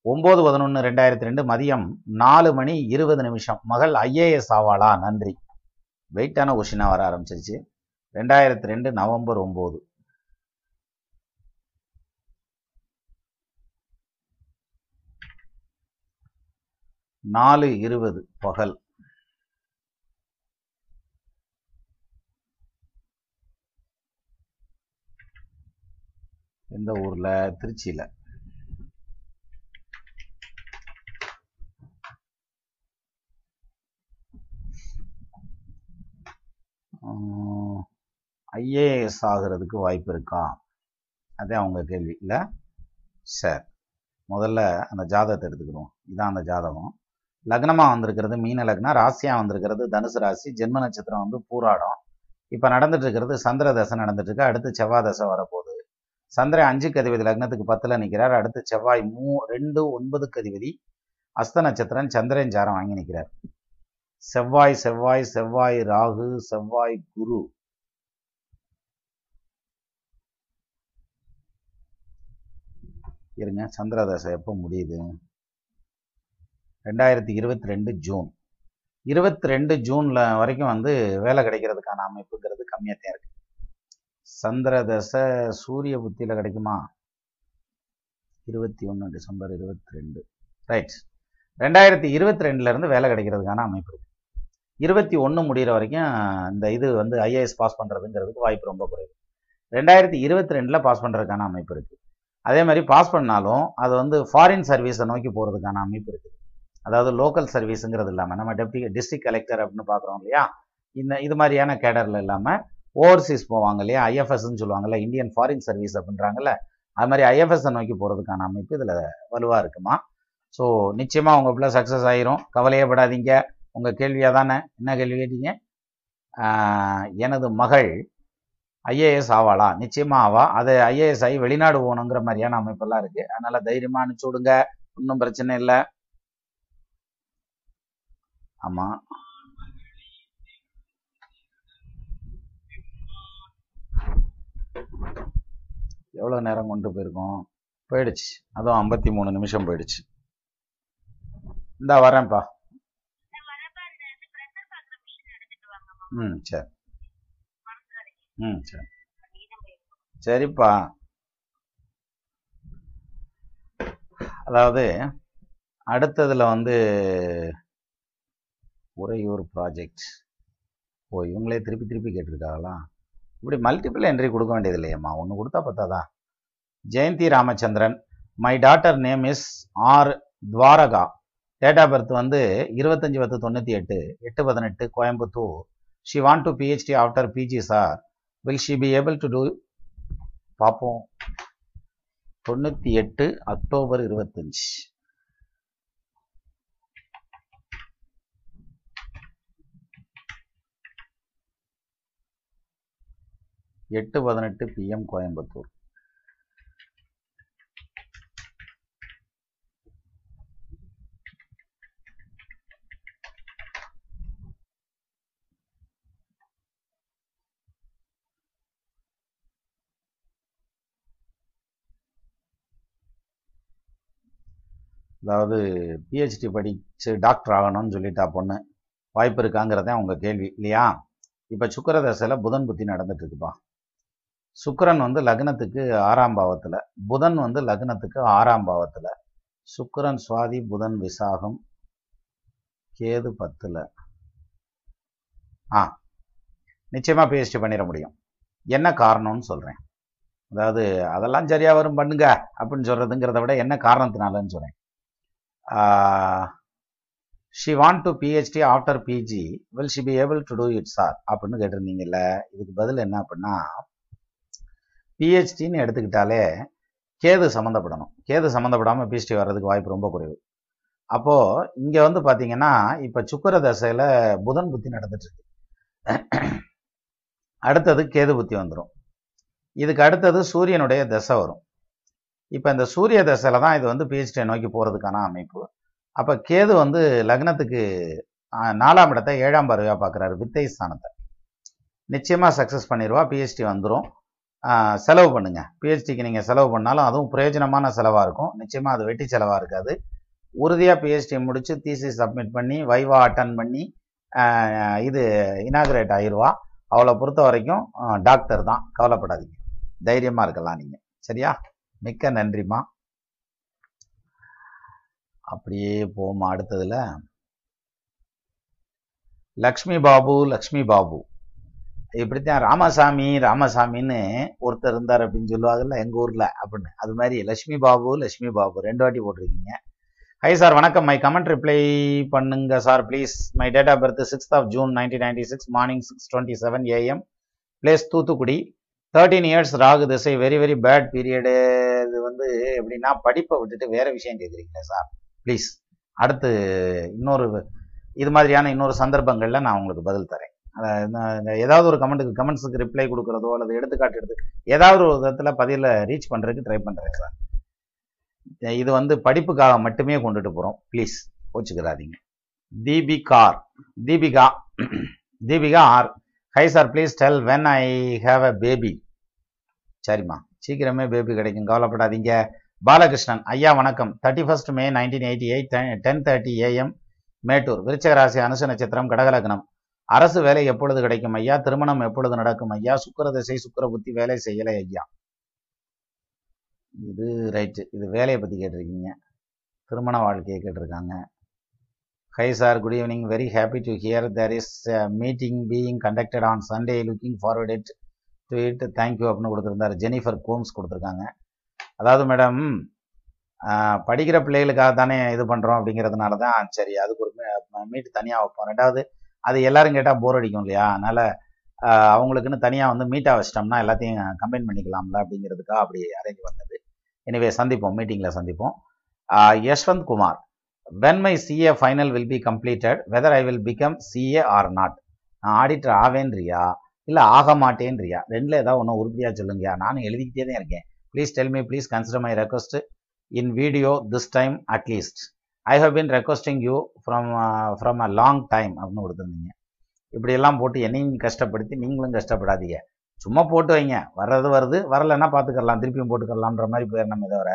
ஒம்பது பதினொன்று ரெண்டாயிரத்தி ரெண்டு மதியம் நாலு மணி இருபது நிமிஷம். மகள் ஐஏஎஸ் ஆவாளா? நன்றி. வெயிட்டான கொஷினாக வர ஆரம்பிச்சிருச்சு. ரெண்டாயிரத்தி ரெண்டு நவம்பர் ஒம்பது. நாலு இருபது பகல். எந்த ஊர்ல? திருச்சியில. ஐஏஎஸ் ஆகிறதுக்கு வாய்ப்பு இருக்கா? அதே அவங்க கேள்வி. இல்லை? சரி. முதல்ல அந்த ஜாதகத்தை எடுத்துக்கிறோம் இதான் அந்த ஜாதகம். லக்னமாக வந்திருக்கிறது மீன லக்னம் ராசியாக வந்திருக்கிறது தனுசு ராசி ஜென்ம நட்சத்திரம் வந்து பூராடம். இப்போ நடந்துட்டு இருக்கிறது சந்திர தசை நடந்துட்டு இருக்கு. அடுத்து செவ்வாய் தசை வரப்போகுது. சந்திரன் அஞ்சுக்கு அதிபதி லக்னத்துக்கு பத்தில் நிற்கிறார் அடுத்து செவ்வாய் மூ ரெண்டு ஒன்பதுக்கு அதிபதி அஸ்த நட்சத்திரம் சந்திரன் ஜாரம் வாங்கி நிற்கிறார் செவ்வாய் செவ்வாய் செவ்வாய் ராகு செவ்வாய் குரு. இருங்க சந்திரதாசை எப்போ முடியுது? ரெண்டாயிரத்தி இருபத்தி ரெண்டு ஜூன். இருபத்தி ரெண்டு ஜூன்ல வரைக்கும் வந்து வேலை கிடைக்கிறதுக்கான அமைப்புங்கிறது கம்மியாக தான் இருக்கு. சந்திர தசை சூரிய புத்தியில் கிடைக்குமா? இருபத்தி ஒன்று டிசம்பர் இருபத்தி ரெண்டு. ரைட் ரெண்டாயிரத்தி இருபத்தி ரெண்டுலேருந்து வேலை கிடைக்கிறதுக்கான அமைப்பு இருக்குது இருபத்தி ஒன்று முடிகிற வரைக்கும் இந்த இது வந்து ஐஏஎஸ் பாஸ் பண்ணுறதுங்கிறதுக்கு வாய்ப்பு ரொம்ப குறைவு. ரெண்டாயிரத்தி இருபத்தி ரெண்டில் பாஸ் பண்ணுறதுக்கான அமைப்பு இருக்குது அதே மாதிரி பாஸ் பண்ணாலும் அது வந்து ஃபாரின் சர்வீஸை நோக்கி போகிறதுக்கான அமைப்பு இருக்குது அதாவது லோக்கல் சர்வீஸுங்கிறது இல்லாமல் நம்ம டெப்டி டிஸ்ட்ரிக்ட் கலெக்டர் அப்படின்னு பார்க்குறோம் இல்லையா? இந்த இது மாதிரியான கேடரில் இல்லாமல் ஓவர்சீஸ் போவாங்க இல்லையா? ஐஎஃப்எஸ்ன்னு சொல்லுவாங்கல்ல இந்தியன் ஃபாரின் சர்வீஸ் அப்படின்றாங்கல்ல? அது மாதிரி ஐஎஃப்எஸை நோக்கி போகிறதுக்கான அமைப்பு இதில் வலுவாக இருக்குமா? ஸோ நிச்சயமாக உங்கள் பிள்ளை சக்ஸஸ் ஆயிரும். கவலையே படாதீங்க. உங்கள் கேள்வியாக தானே? என்ன கேள்வி கேட்டீங்க? எனது மகள் ஐஏஎஸ் ஆவாளா? நிச்சயமாக ஆவா. அது ஐஏஎஸ் ஆகி வெளிநாடு போகணுங்கிற மாதிரியான அமைப்பெல்லாம் இருக்குது அதனால் தைரியமாக அனுப்பிச்சி விடுங்க. ஒன்றும் பிரச்சனை இல்லை. ஆமாம் எவ்வளோ நேரம் கொண்டு போயிருக்கோம்? போயிடுச்சு. அதுவும் ஐம்பத்தி மூணு நிமிஷம் போயிடுச்சு. இந்தா வரேன்ப்பா. ம் சரி. ம் சரி. சரிப்பா. அதாவது அடுத்ததுல வந்து உறையூர் ப்ராஜெக்ட் ஓ இவங்களே திருப்பி திருப்பி கேட்டிருக்காங்களா? இப்படி மல்டிபிள் என்ட்ரி கொடுக்க வேண்டியது இல்லையம்மா. ஒன்று கொடுத்தா பத்தாதா? Jayanthi Ramachandran. My daughter name is R Dwaraka date of birth வந்து இருபத்தஞ்சி பத்து தொண்ணூற்றி எட்டு எட்டு பதினெட்டு Coimbatore. She want to PhD after PG sir will she be able to do பார்ப்போம். தொண்ணூற்றி எட்டு அக்டோபர் இருபத்தஞ்சி. எட்டு பதினெட்டு பிஎம் கோயம்புத்தூர். அதாவது பிஹெச்டி படித்து டாக்டர் ஆகணும்னு சொல்லிட்டா பொண்ணு. வாய்ப்பு இருக்காங்கிறதே அவங்க கேள்வி இல்லையா? இப்போ சுக்கர தசையில் புதன் புத்தி நடந்துட்டு இருக்குப்பா. சுக்கரன் வந்து லக்னத்துக்கு ஆறாம் பாவத்தில் புதன் வந்து லக்னத்துக்கு ஆறாம் பாவத்தில். சுக்கரன் சுவாதி புதன் விசாகம் கேது பத்தில். ஆ நிச்சயமாக பிஹெச்டி பண்ணிட முடியும். என்ன காரணம்னு சொல்கிறேன் அதாவது அதெல்லாம் சரியாக வரும் பண்ணுங்க அப்படின்னு சொல்கிறதுங்கிறத விட என்ன காரணத்தினாலன்னு சொல்கிறேன் she want to PhD after PG will she be able to do it sir அப்படின்னு கேட்டிருந்தீங்கல்ல இதுக்கு பதில் என்ன அப்படின்னா பிஹெச்டின்னு எடுத்துக்கிட்டாலே கேது சம்மந்தப்படணும். கேது சம்மந்தப்படாமல் பிஹெச்டி வர்றதுக்கு வாய்ப்பு ரொம்ப குறைவு. அப்போது இங்கே வந்து பார்த்தீங்கன்னா இப்போ சுக்கர தசையில் புதன் புத்தி நடந்துட்டுருக்கு. அடுத்தது கேது புத்தி வந்துடும் இதுக்கு அடுத்தது சூரியனுடைய தசை வரும். இப்போ இந்த சூரிய தசையில் தான் இது வந்து பிஹெச்டியை நோக்கி போகிறதுக்கான அமைப்பு. அப்போ கேது வந்து லக்னத்துக்கு நாலாம் இடத்தை ஏழாம் பார்வையாக பார்க்குறாரு வித்தை ஸ்தானத்தை. நிச்சயமாக சக்ஸஸ் பண்ணிடுவா பிஹெச்டி வந்துடும் செலவு பண்ணுங்கள் பிஹெச்டிக்கு நீங்கள் செலவு பண்ணாலும் அதுவும் பிரயோஜனமான செலவாக இருக்கும். நிச்சயமாக அது வெட்டி செலவாக இருக்காது. உறுதியாக பிஹெச்டி முடித்து தீசி சப்மிட் பண்ணி வைவா அட்டன் பண்ணி இது இனாகிரேட் ஆயிடுவா அவளை பொறுத்த வரைக்கும் டாக்டர் தான். கவலைப்படாதீங்க. தைரியமாக இருக்கலாம் நீங்கள் சரியா? மிக்க நன்றிம்மா. அப்படியே போமா அடுத்ததில். லக்ஷ்மி பாபு லக்ஷ்மி பாபு. இப்படித்தான் ராமசாமி ராமசாமின்னு ஒருத்தர் இருந்தார் அப்படின்னு சொல்லுவாங்கல்ல எங்க ஊர்ல அப்படின்னு. அது மாதிரி லட்சுமி பாபு லட்சுமி பாபு ரெண்டு வாட்டி போட்டிருக்கீங்க. ஹை சார் வணக்கம். மை கமெண்ட் ரிப்ளை பண்ணுங்க sir please my date of birth sixth of June nineteen ninety six morning six twenty seven AM place Thoothukudi. Thirteen years Rahu திசை வெரி வெரி பேட் பீரியடு இது வந்து எப்படின்னா படிப்பை விட்டுட்டு வேற விஷயம் கேட்குறீங்களே சார் ப்ளீஸ் அடுத்து இன்னொரு இது மாதிரியான இன்னொரு சந்தர்ப்பங்கள்ல நான் உங்களுக்கு பதில் தரேன். ஏதாவது ஒரு கமெண்ட்டுக்கு கமெண்ட்ஸுக்கு ரிப்ளை கொடுக்குறதோ அல்லது எடுத்துக்காட்டு எடுத்து ஏதாவது ஒரு விதத்தில் பதிலில் ரீச் பண்ணுறதுக்கு ட்ரை பண்ணுறேன் சார் இது வந்து படிப்புக்காக மட்டுமே கொண்டுட்டு போகிறோம் ப்ளீஸ் கோச்சுக்கிறாதீங்க தீபிகார் Deepika Deepika R. Hi sir please tell when I have a baby சரிம்மா. சீக்கிரமே பேபி கிடைக்கும். கவலைப்படாதீங்க. பாலகிருஷ்ணன் ஐயா வணக்கம். Thirty first May nineteen eighty eight ten thirty AM Mettur. விருச்சகராசி அனுச நட்சத்திரம் கடகலக்னம். அரசு வேலை எப்பொழுது கிடைக்கும் ஐயா? திருமணம் எப்பொழுது நடக்கும் ஐயா? சுக்கர திசை சுக்கர புத்தி வேலை செய்யலை ஐயா. இது ரைட்டு இது வேலையை பற்றி கேட்டிருக்கீங்க. திருமண வாழ்க்கையை கேட்டிருக்காங்க. Hi sir good evening very happy to hear there is meeting being conducted on Sunday looking forward it to it thank you அப்படின்னு கொடுத்துருந்தாரு. ஜெனிஃபர் கோம்ஸ் கொடுத்துருக்காங்க. அதாவது மேடம் படிக்கிற பிள்ளைகளுக்காக தானே இது பண்ணுறோம் அப்படிங்கிறதுனால தான் சரி அதுக்கு ஒரு மீட் தனியாக வைப்போம். ரெண்டாவது அது எல்லாரும் கேட்டால் போர் அடிக்கும் இல்லையா? அதனால் அவங்களுக்குன்னு தனியாக வந்து மீட்டாக வச்சிட்டோம்னா எல்லாத்தையும் கம்பைன் பண்ணிக்கலாம்ல அப்படிங்கிறதுக்காக அப்படி அரேஞ்ச் பண்ணது. எனவே சந்திப்போம். மீட்டிங்கில் சந்திப்போம். Yashwanth Kumar when my CA final will be completed whether I will become CA or not நான் ஆடிட்டர் ஆவேன்றியா? இல்லை ஆக மாட்டேன்றியா? ரெண்டில் ஏதாவது ஒன்று உறுதியாக சொல்லுங்கயா? நானும் எழுதிக்கிட்டே தான் இருக்கேன். Please tell me please consider my request in video this time at least I have been requesting you from from a long time அப்படின்னு கொடுத்துருந்தீங்க. இப்படியெல்லாம் போட்டு என்னையும் கஷ்டப்படுத்தி நீங்களும் கஷ்டப்படாதீங்க. சும்மா போட்டு வைங்க. வர்றது வருது. வரலைன்னா பார்த்துக்கலாம் திருப்பியும் போட்டுக்கலாம்ன்ற மாதிரி போயிடணுமே தவிர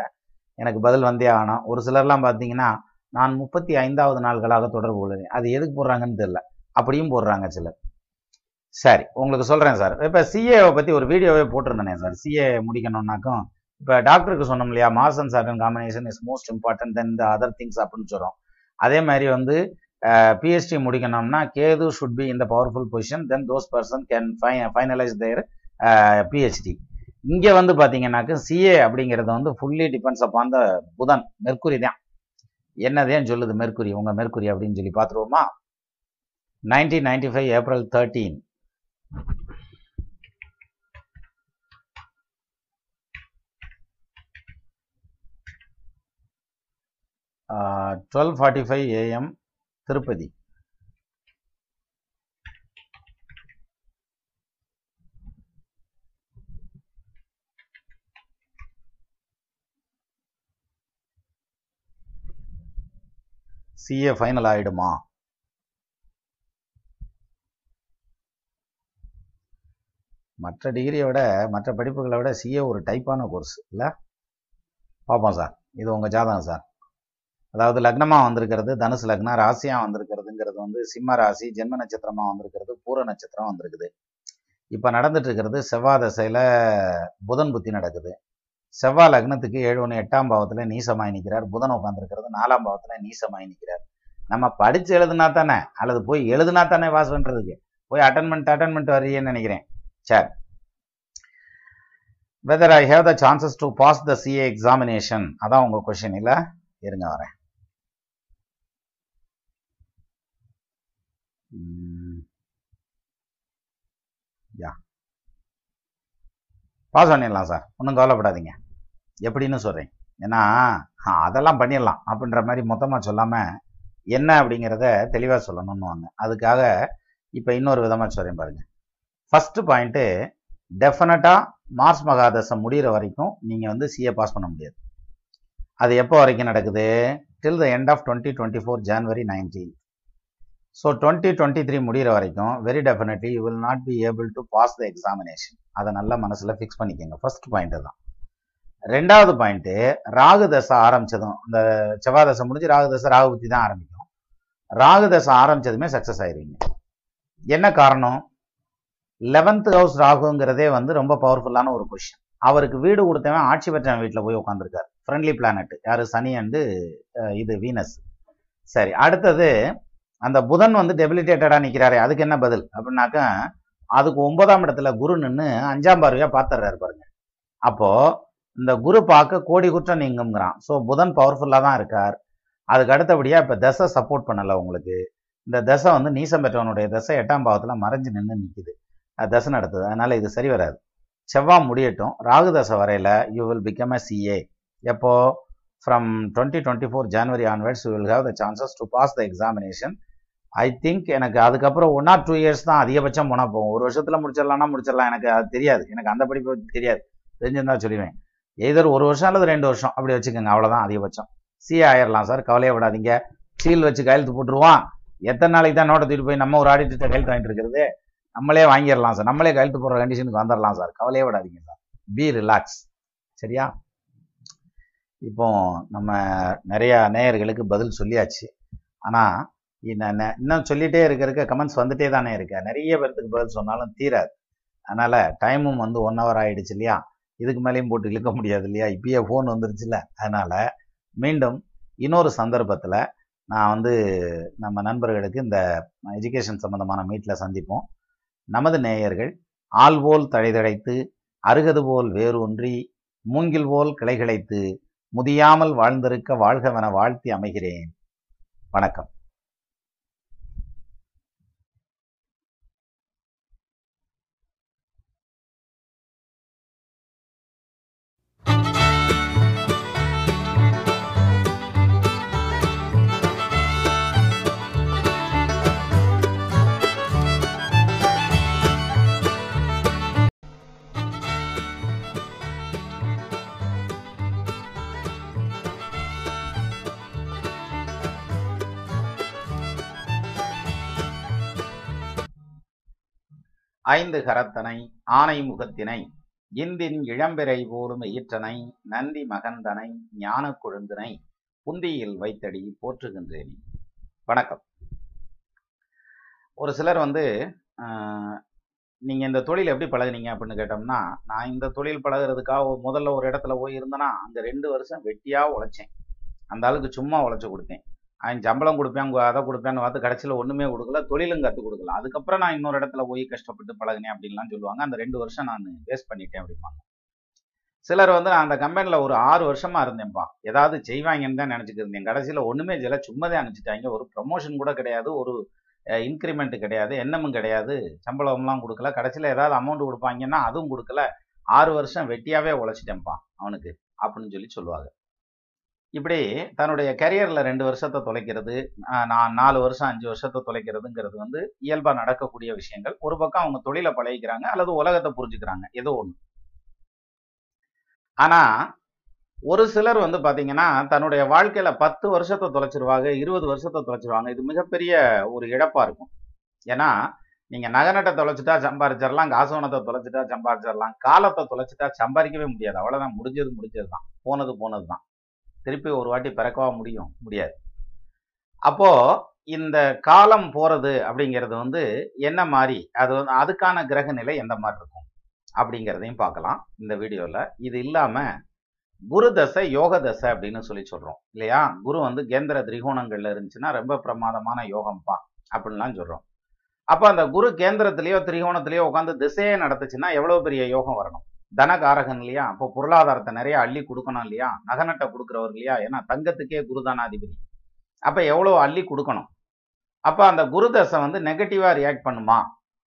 எனக்கு பதில் வந்தே ஆகணும். ஒரு சிலர்லாம் பார்த்தீங்கன்னா நான் முப்பத்தி ஐந்தாவது நாள்களாக தொடர்பு கொள்கிறேன். அது எதுக்கு போடுறாங்கன்னு தெரில அப்படியும் போடுறாங்க சிலர். சரி உங்களுக்கு சொல்கிறேன் சார். இப்போ சிஏவை பற்றி ஒரு வீடியோவே போட்டிருந்தேனே சார். சிஏ முடிக்கணுன்னாக்கும் இப்போ டாக்டருக்கு சொன்னோம் இல்லையா mass and certain combination is most important then the other things அப்படின்னு சொல்கிறோம் அதே மாதிரி வந்து பிஹெச்டி முடிக்கணும்னா கேது ஷுட் பி இந்த powerful position then those person can finalise their PhD இங்கே வந்து பார்த்தீங்கன்னாக்க சிஏ அப்படிங்கிறது வந்து ஃபுல்லி டிபெண்ட்ஸ் அப்பான் த புதன் மெர்க்குரி தான். என்னதேன்னு சொல்லுது மெர்க்குரி உங்க மெர்க்குரி அப்படின்னு சொல்லி பார்த்துருவோமா nineteen ninety five April thirteen twelve forty five AM Tirupati. CA final ஆயிடுமா? மற்ற டிகிரியை விட மற்ற படிப்புகளை விட சிஏ ஒரு டைப்பான கோர்ஸ் இல்லை? பார்ப்போம் சார் இது உங்கள் ஜாதகம் சார் அதாவது லக்னமாக வந்திருக்கிறது தனுசு லக்னம் ராசியாக வந்திருக்கிறதுங்கிறது வந்து சிம்ம ராசி ஜென்ம நட்சத்திரமாக வந்திருக்கிறது பூர நட்சத்திரம் வந்திருக்குது. இப்போ நடந்துட்டு இருக்கிறது செவ்வாய் தசையில் புதன் புத்தி நடக்குது. செவ்வாய் லக்னத்துக்கு ஏழு ஒன்று எட்டாம் பாவத்தில் நீசமாய் நிற்கிறார் புதன் உட்காந்துருக்கிறது நாலாம் பாவத்தில் நீசமாய் நிற்கிறார் நம்ம படித்து எழுதுனா தானே அல்லது போய் எழுதுனா தானே வாஸ் பண்ணுறதுக்கு போய் அட்டன் பண்ணிட்டு அட்டன் பண்ணிட்டு வர்றீங்கன்னு நினைக்கிறேன். சரி. Whether I have the chances to pass the CA examination அதான் உங்கள் கொஷின் இல்லை இருங்க வரேன். யா பாஸ் பண்ணிடலாம் சார் ஒன்றும் கவலைப்படாதீங்க. எப்படின்னு சொல்கிறேன் ஏன்னா அதெல்லாம் பண்ணிடலாம் அப்படின்ற மாதிரி மொத்தமாக சொல்லாமல் என்ன அப்படிங்கிறத தெளிவாக சொல்லணும்னுவாங்க. அதுக்காக இப்போ இன்னொரு விதமாக சொல்கிறேன் பாருங்கள் ஃபஸ்ட்டு பாயிண்ட்டு டெஃபினட்டாக மார்ச் மகாதசம் முடிகிற வரைக்கும் நீங்கள் வந்து சிஏ பாஸ் பண்ண முடியாது. அது எப்போ வரைக்கும் நடக்குது? Till the end of twenty twenty four January nineteen so twenty twenty three முடிகிற வரைக்கும் very definitely you will not be able to pass the examination அதை நல்லா மனசில் ஃபிக்ஸ் பண்ணிக்கோங்க. ஃபர்ஸ்ட் பாயிண்ட்டு தான். ரெண்டாவது பாயிண்ட்டு ராகு தசை ஆரம்பிச்சதும் இந்த செவ்வாய் தசை முடிஞ்சு ராகு தசை ராகு புத்தி தான் ஆரம்பிக்கும். ராகு தசை ஆரம்பித்ததுமே சக்ஸஸ் ஆயிடுவீங்க என்ன காரணம்? லெவன்த் ஹவுஸ் ராகுங்கிறதே வந்து ரொம்ப பவர்ஃபுல்லான ஒரு கொஷின் அவருக்கு வீடு கொடுத்தவன் ஆட்சி பெற்றவன் வீட்டில் போய் உட்காந்துருக்காரு ஃப்ரெண்ட்லி பிளானட் யார்? சனி அண்டு இது வீனஸ். சரி அடுத்தது அந்த புதன் வந்து டெபிலிட்டேட்டடாக நிற்கிறாரே அதுக்கு என்ன பதில்? அப்படின்னாக்கா அதுக்கு ஒன்பதாம் இடத்துல குரு நின்று அஞ்சாம் பார்வையாக பார்த்துறாரு பாருங்க. அப்போ இந்த குரு பார்க்க கோடி குற்றம் நீங்குங்கிறான் ஸோ புதன் பவர்ஃபுல்லாக தான் இருக்கார். அதுக்கு அடுத்தபடியாக இப்போ தசை சப்போர்ட் பண்ணலை உங்களுக்கு. இந்த தசை வந்து நீசம் பெற்றவனுடைய தசை எட்டாம் பாவத்தில் மறைஞ்சு நின்று நிற்குது அது தசை நடத்துது. அதனால இது சரி வராது. செவ்வாய் முடியட்டும். ராகு தசை வரையில you will become a CA எப்போ? From twenty twenty four January onwards you will have the chances to pass the examination I think எனக்கு அதுக்கப்புறம் ஒன் ஆர் டூ இயர்ஸ் தான் அதிகபட்சம் போனால் போகும். ஒரு வருஷத்தில் முடிச்சிடலாம்னா முடிச்சிடலாம். எனக்கு அது தெரியாது. எனக்கு அந்த படிப்பு தெரியாது. தெரிஞ்சிருந்தா சொல்லுவேன் எதர் ஒரு வருஷம் அல்லது ரெண்டு வருஷம். அப்படி வச்சுக்கோங்க. அவ்வளோதான் அதிகபட்சம். சி ஆயிரலாம் சார். கவலையே விடாதீங்க சீல் வச்சு கையெழுத்து போட்டுருவான். எத்தனை நாளைக்கு தான் நோட்டை தூக்கிட்டு போய் நம்ம ஒரு ஆடிட்டர்கிட்ட கையெழுத்து வாங்கிட்டு இருக்கிறது? நம்மளே வாங்கிடலாம் சார். நம்மளே கையெழுத்து போடுற கண்டிஷனுக்கு வந்துடலாம் சார். கவலையே விடாதீங்க சார். பி ரிலாக்ஸ் சரியா? இப்போ நம்ம நிறைய நேயர்களுக்கு பதில் சொல்லியாச்சு. ஆனால் இன்னும் சொல்லிட்டே இருக்க இருக்க கமெண்ட்ஸ் வந்துட்டே தானே இருக்கு. நிறைய பேர்த்துக்கு பதில் சொன்னாலும் தீராது. அதனால டைமும் வந்து ஒன் ஹவர் ஆயிடுச்சு இல்லையா? இதுக்கு மேலேயும் போட்டு இழுக்க முடியாது இல்லையா? இப்பயே ஃபோன் வந்துருச்சுல அதனால மீண்டும் இன்னொரு சந்தர்ப்பத்தில் நான் வந்து நம்ம நண்பர்களுக்கு இந்த எஜுகேஷன் சம்மந்தமான மீட்டில் சந்திப்போம். நமது நேயர்கள் ஆள் போல் தழைதழைத்து அருகது போல் வேரூன்றி மூங்கில் போல் கிளைகிழைத்து முதியாமல் வாழ்ந்திருக்க வாழ்கவென வாழ்த்தி அமைகிறேன். வணக்கம். ஐந்து கரத்தனை ஆனை முகத்தினை இந்தின் இளம்பிறை போலும் ஈற்றனை நந்தி மகந்தனை ஞான கொழுந்தினை புந்தியில் வைத்தடி போற்றுகின்றேன். வணக்கம். ஒரு சிலர் வந்து நீங்கள் இந்த தொழில் எப்படி பழகுனீங்க அப்படின்னு கேட்டோம்னா நான் இந்த தொழில் பழகுறதுக்காக ஒரு- முதல்ல ஒரு இடத்துல போய் இருந்தேன்னா அங்கே ரெண்டு வருஷம் வெட்டியாக உழைச்சேன். அந்த ஆளுக்கு சும்மா உழைச்சி கொடுத்தேன். அவன் சம்பளம் கொடுப்பேன் அதை கொடுப்பேன்னு பார்த்து கடைசியில் ஒன்றுமே கொடுக்கல தொழிலும் கற்றுக் கொடுக்கல. அதுக்கப்புறம் நான் இன்னொரு இடத்துல போய் கஷ்டப்பட்டு பழகினேன் அப்படின்லாம் சொல்லுவாங்க. அந்த ரெண்டு வருஷம் நான் வேஸ்ட் பண்ணிட்டேன் அப்படிம்பாங்க. சிலர் வந்து நான் அந்த கம்பெனியில் ஒரு ஆறு வருஷமா இருந்தேன்ப்பா. ஏதாவது செய்வாங்கன்னு தான் நினச்சிட்டு இருந்தேன். கடைசியில் ஒன்றுமே செய்யல. சும்மா தான் அனுப்பிச்சிட்டாங்க. ஒரு ப்ரமோஷன் கூட கிடையாது. ஒரு இன்க்ரிமெண்ட் கிடையாது. என்னமும் கிடையாது. சம்பளம்லாம் கொடுக்கல. கடைசியில் ஏதாவது அமௌண்ட் கொடுப்பாங்கன்னா அதுவும் கொடுக்கல. ஆறு வருஷம் வெட்டியாவே உழைச்சிட்டேன்ப்பா அவனுக்கு அப்படின்னு சொல்லி சொல்லுவாங்க. இப்படி தன்னுடைய கரியரில் ரெண்டு வருஷத்தை தொலைக்கிறது ஆஹ் நான் நாலு வருஷம் அஞ்சு வருஷத்தை தொலைக்கிறதுங்கிறது வந்து இயல்பா நடக்கக்கூடிய விஷயங்கள். ஒரு பக்கம் அவங்க தொழிலை பழகிக்கிறாங்க அல்லது உலகத்தை புரிஞ்சுக்கிறாங்க ஏதோ ஒன்று ஆனா ஒரு சிலர் வந்து பாத்தீங்கன்னா தன்னுடைய வாழ்க்கையில பத்து வருஷத்தை தொலைச்சிருவாங்க இருபது வருஷத்தை தொலைச்சிருவாங்க. இது மிகப்பெரிய ஒரு இழப்பா இருக்கும். ஏன்னா நீங்க நகநட்டை தொலைச்சிட்டா சம்பாரிச்சிடலாம் காசோனத்தை தொலைச்சிட்டா சம்பாரிச்சிடலாம் காலத்தை தொலைச்சிட்டா சம்பாதிக்கவே முடியாது. அவ்வளவுதான் முடிஞ்சது முடிஞ்சது தான் போனது போனது தான் திருப்பி ஒரு வாட்டி பிறக்கவா முடியும்? முடியாது. அப்போ இந்த காலம் போறது அப்படிங்கிறது வந்து என்ன மாதிரி அது வந்து அதுக்கான கிரக நிலை எந்த மாதிரி இருக்கும்? அப்படிங்கிறதையும் பார்க்கலாம் இந்த வீடியோல. இது இல்லாம குரு தசை யோக தசை அப்படின்னு சொல்லி சொல்றோம். இல்லையா? குரு வந்து கேந்திர திரிகோணங்கள்ல இருந்துச்சுன்னா ரொம்ப பிரமாதமான யோகம்ப்பா அப்படின்லாம் சொல்றோம். அப்ப அந்த குரு கேந்திரத்திலேயோ திரிகோணத்திலேயோ உட்காந்து திசையே நடத்துச்சுன்னா எவ்வளவு பெரிய யோகம் வரணும்? தனகாரகன் இல்லையா அப்போ பொருளாதாரத்தை நிறைய அள்ளி கொடுக்கணும் இல்லையா? நகநட்டை கொடுக்குறவர் இல்லையா? ஏன்னா தங்கத்துக்கே குருதானாதிபதி. அப்ப எவ்வளவு அள்ளி கொடுக்கணும்? அப்ப அந்த குரு தசை வந்து நெகட்டிவா ரியாக்ட் பண்ணுமா?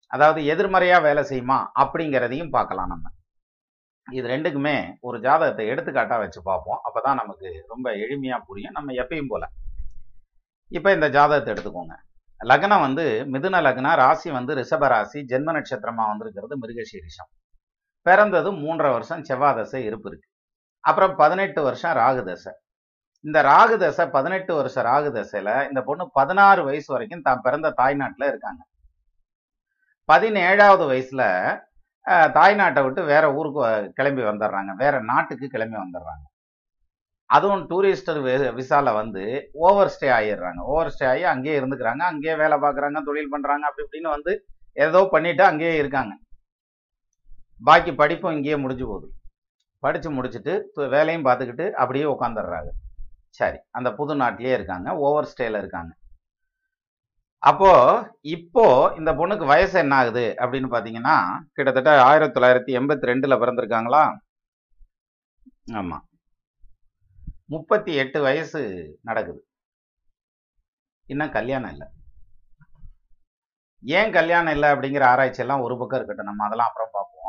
அதாவது எதிர்மறையா வேலை செய்யுமா? அப்படிங்கிறதையும் பார்க்கலாம் நம்ம. இது ரெண்டுக்குமே ஒரு ஜாதகத்தை எடுத்துக்காட்டா வச்சு பார்ப்போம். அப்பதான் நமக்கு ரொம்ப எளிமையா புரியும். நம்ம எப்பயும் போல. இப்ப இந்த ஜாதகத்தை எடுத்துக்கோங்க. லக்னம் வந்து மிதுன லக்னம் ராசி வந்து ரிஷப ராசி ஜென்ம நட்சத்திரமா வந்திருக்கிறது மிருகசீரிஷம். பிறந்தது மூன்றரை வருஷம் செவ்வாய் தசை இருப்பு இருக்கு. அப்புறம் பதினெட்டு வருஷம் ராகு தசை இந்த ராகு தசை பதினெட்டு வருஷம் ராகு தசையில இந்த பொண்ணு பதினாறு வயசு வரைக்கும் தான் பிறந்த தாய்நாட்டுல இருக்காங்க. பதினேழாவது வயசுல தாய்நாட்டை விட்டு வேற ஊருக்கு கிளம்பி வந்துடுறாங்க வேற நாட்டுக்கு கிளம்பி வந்துடுறாங்க அதுவும் டூரிஸ்டர் விசால வந்து ஓவர் ஸ்டே ஆயிடுறாங்க ஓவர் ஸ்டே ஆகி அங்கேயே இருந்துக்கிறாங்க. அங்கேயே வேலை பார்க்குறாங்க தொழில் பண்றாங்க அப்படி இப்படின்னு வந்து ஏதோ பண்ணிட்டு அங்கேயே இருக்காங்க. பாக்கி படிப்பும் இங்கேயே முடிஞ்சு போகுது. படிச்சு முடிச்சுட்டு வேலையும் பார்த்துக்கிட்டு அப்படியே உட்காந்துடுறாங்க சரி அந்த புது நாட்டிலேயே இருக்காங்க ஓவர் ஸ்டேல இருக்காங்க. அப்போ இப்போ இந்த பொண்ணுக்கு வயசு என்ன ஆகுது அப்படின்னு பாத்தீங்கன்னா கிட்டத்தட்ட ஆயிரத்தி தொள்ளாயிரத்தி எண்பத்தி ரெண்டுல பிறந்திருக்காங்களா? ஆமா. முப்பத்தி எட்டு வயசு நடக்குது. இன்னும் கல்யாணம் இல்லை. ஏன் கல்யாணம் இல்லை அப்படிங்கிற ஆராய்ச்சி எல்லாம் ஒரு பக்கம் இருக்கட்டும். நம்ம அதெல்லாம் அப்புறம் பார்ப்போம்.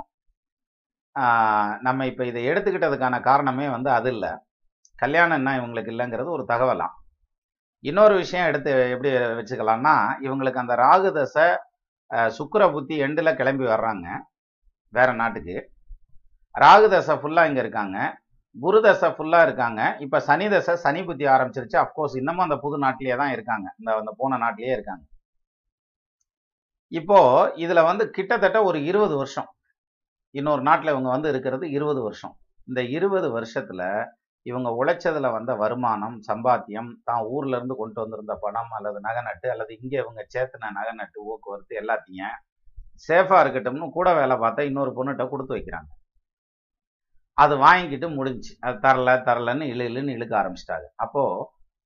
நம்ம இப்போ இதை எடுத்துக்கிட்டதுக்கான காரணமே வந்து அது இல்லை. கல்யாணம் என்ன இவங்களுக்கு இல்லைங்கிறது ஒரு தகவலாம். இன்னொரு விஷயம் எடுத்து எப்படி வச்சுக்கலாம்னா இவங்களுக்கு அந்த ராகு தசை சுக்கர புத்தி எண்டில் கிளம்பி வர்றாங்க வேற நாட்டுக்கு. ராகு தசை ஃபுல்லாக இங்கே இருக்காங்க. குரு தசை ஃபுல்லாக இருக்காங்க. இப்போ சனி தசை சனி புத்தி ஆரம்பிச்சிருச்சு. அஃப்கோர்ஸ் இன்னமும் அந்த புது நாட்டிலேயே தான் இருக்காங்க. இந்த அந்த போன நாட்டிலேயே இருக்காங்க. இப்போ இதில் வந்து கிட்டத்தட்ட ஒரு இருபது வருஷம். இன்னொரு நாட்டில் இவங்க வந்து இருக்கிறது இருபது வருஷம். இந்த இருபது வருஷத்துல இவங்க உழைச்சதுல வந்த வருமானம் சம்பாத்தியம் தான் ஊர்ல இருந்து கொண்டு வந்திருந்த பணம் அல்லது நகை நட்டு அல்லது இங்கே இவங்க சேர்த்துன நகை நட்டு போக்குவரத்து எல்லாத்தையும் சேஃபா இருக்கட்டும்னு கூட வேலை பார்த்தா இன்னொரு பொண்ணுகிட்ட கொடுத்து வைக்கிறாங்க. அது வாங்கிக்கிட்டு முடிஞ்சுச்சு. அது தரல தரலன்னு இழு இழுன்னு இழுக்க ஆரம்பிச்சிட்டாங்க. அப்போ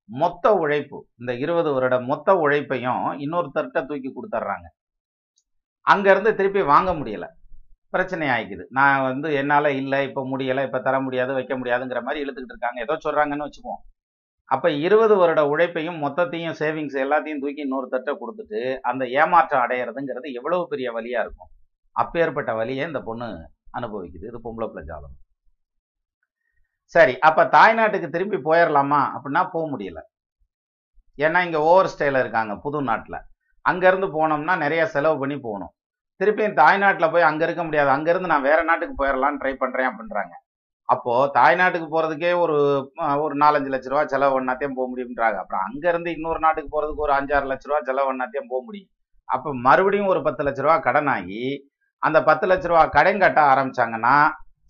மொத்த உழைப்பு இந்த இருபது வருட மொத்த உழைப்பையும் இன்னொருத்தர்கிட்ட தூக்கி கொடுத்துட்றாங்க. அங்க இருந்து திருப்பி வாங்க முடியல. பிரச்சனை ஆயிக்குது நான் வந்து என்னால இல்லை இப்ப முடியல இப்ப தர முடியாது வைக்க முடியாதுங்கிற மாதிரி இழுத்துக்கிட்டு இருக்காங்க. ஏதோ சொல்றாங்கன்னு வச்சுக்குவோம். அப்ப இருபது வருட உழைப்பையும் மொத்தத்தையும் சேவிங்ஸ் எல்லாத்தையும் தூக்கி இன்னொருத்தட்ட கொடுத்துட்டு அந்த ஏமாற்றம் அடையிறதுங்கிறது எவ்வளவு பெரிய வழியா இருக்கும்? அப்பேற்பட்ட வழியை இந்த பொண்ணு அனுபவிக்குது. இது பொம்பளை பிள்ளைஜாலம் சரி அப்ப தாய்நாட்டுக்கு திரும்பி போயிடலாமா அப்படின்னா போக முடியல. ஏன்னா இங்க ஓவர் ஸ்டேல இருக்காங்க புது நாட்டுல. அங்க இருந்து போனோம்னா நிறைய செலவு பண்ணி போகணும். திருப்பி தாய்நாட்டில் போய் அங்கே இருக்க முடியாது. அங்கேருந்து நான் வேற நாட்டுக்கு போயிடலான்னு ட்ரை பண்றேன் அப்படின்றாங்க. அப்போ தாய்நாட்டுக்கு போறதுக்கே ஒரு ஒரு நாலஞ்சு லட்ச ரூபா செலவு ஒன்றாத்தையும் போக முடியும்ன்றாங்க. அப்புறம் அங்கேருந்து இன்னொரு நாட்டுக்கு போறதுக்கு ஒரு அஞ்சாறு லட்ச ரூபா செலவு ஒன்றாத்தையும் போக முடியும். அப்போ மறுபடியும் ஒரு பத்து லட்ச ரூபா கடன் ஆகி அந்த பத்து லட்ச ரூபா கடன் கட்ட ஆரம்பிச்சாங்கன்னா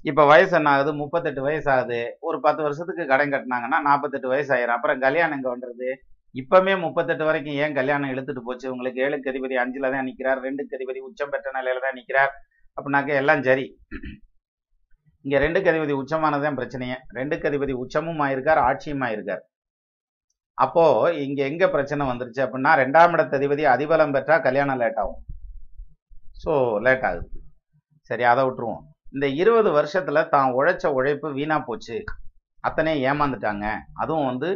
இப்போ வயசு என்ன ஆகுது? முப்பத்தெட்டு வயசு ஆகுது. ஒரு பத்து வருஷத்துக்கு கடன் கட்டினாங்கன்னா நாற்பத்தெட்டு வயசு ஆயிரும். அப்புறம் கல்யாணம் எங்கே பண்ணுறது இப்பமே முப்பத்தெட்டு வரைக்கும் ஏன் கல்யாணம் இழுத்துட்டு போச்சு? உங்களுக்கு ஏழு கதிபதி அஞ்சுல தான் நிற்கிறார் ரெண்டு கதிபதி உச்சம் பெற்ற நிலையில தான் நிற்கிறார் அப்படின்னாக்க எல்லாம் சரி. இங்க ரெண்டு கதிபதி உச்சமானதான் பிரச்சனையே. ரெண்டு கதிபதி உச்சமும் ஆயிருக்கார் ஆட்சியும் ஆயிருக்கார். அப்போ இங்க எங்க பிரச்சனை வந்துருச்சு அப்படின்னா ரெண்டாம் இட அதிபதி அதிபலம் பெற்றா கல்யாணம் லேட் ஆகும். ஸோ லேட் ஆகுது. சரி அதை விட்டுருவோம். இந்த இருபது வருஷத்துல தான் உழைச்ச உழைப்பு வீணா போச்சு. அத்தனை ஏமாந்துட்டாங்க. அதுவும் வந்து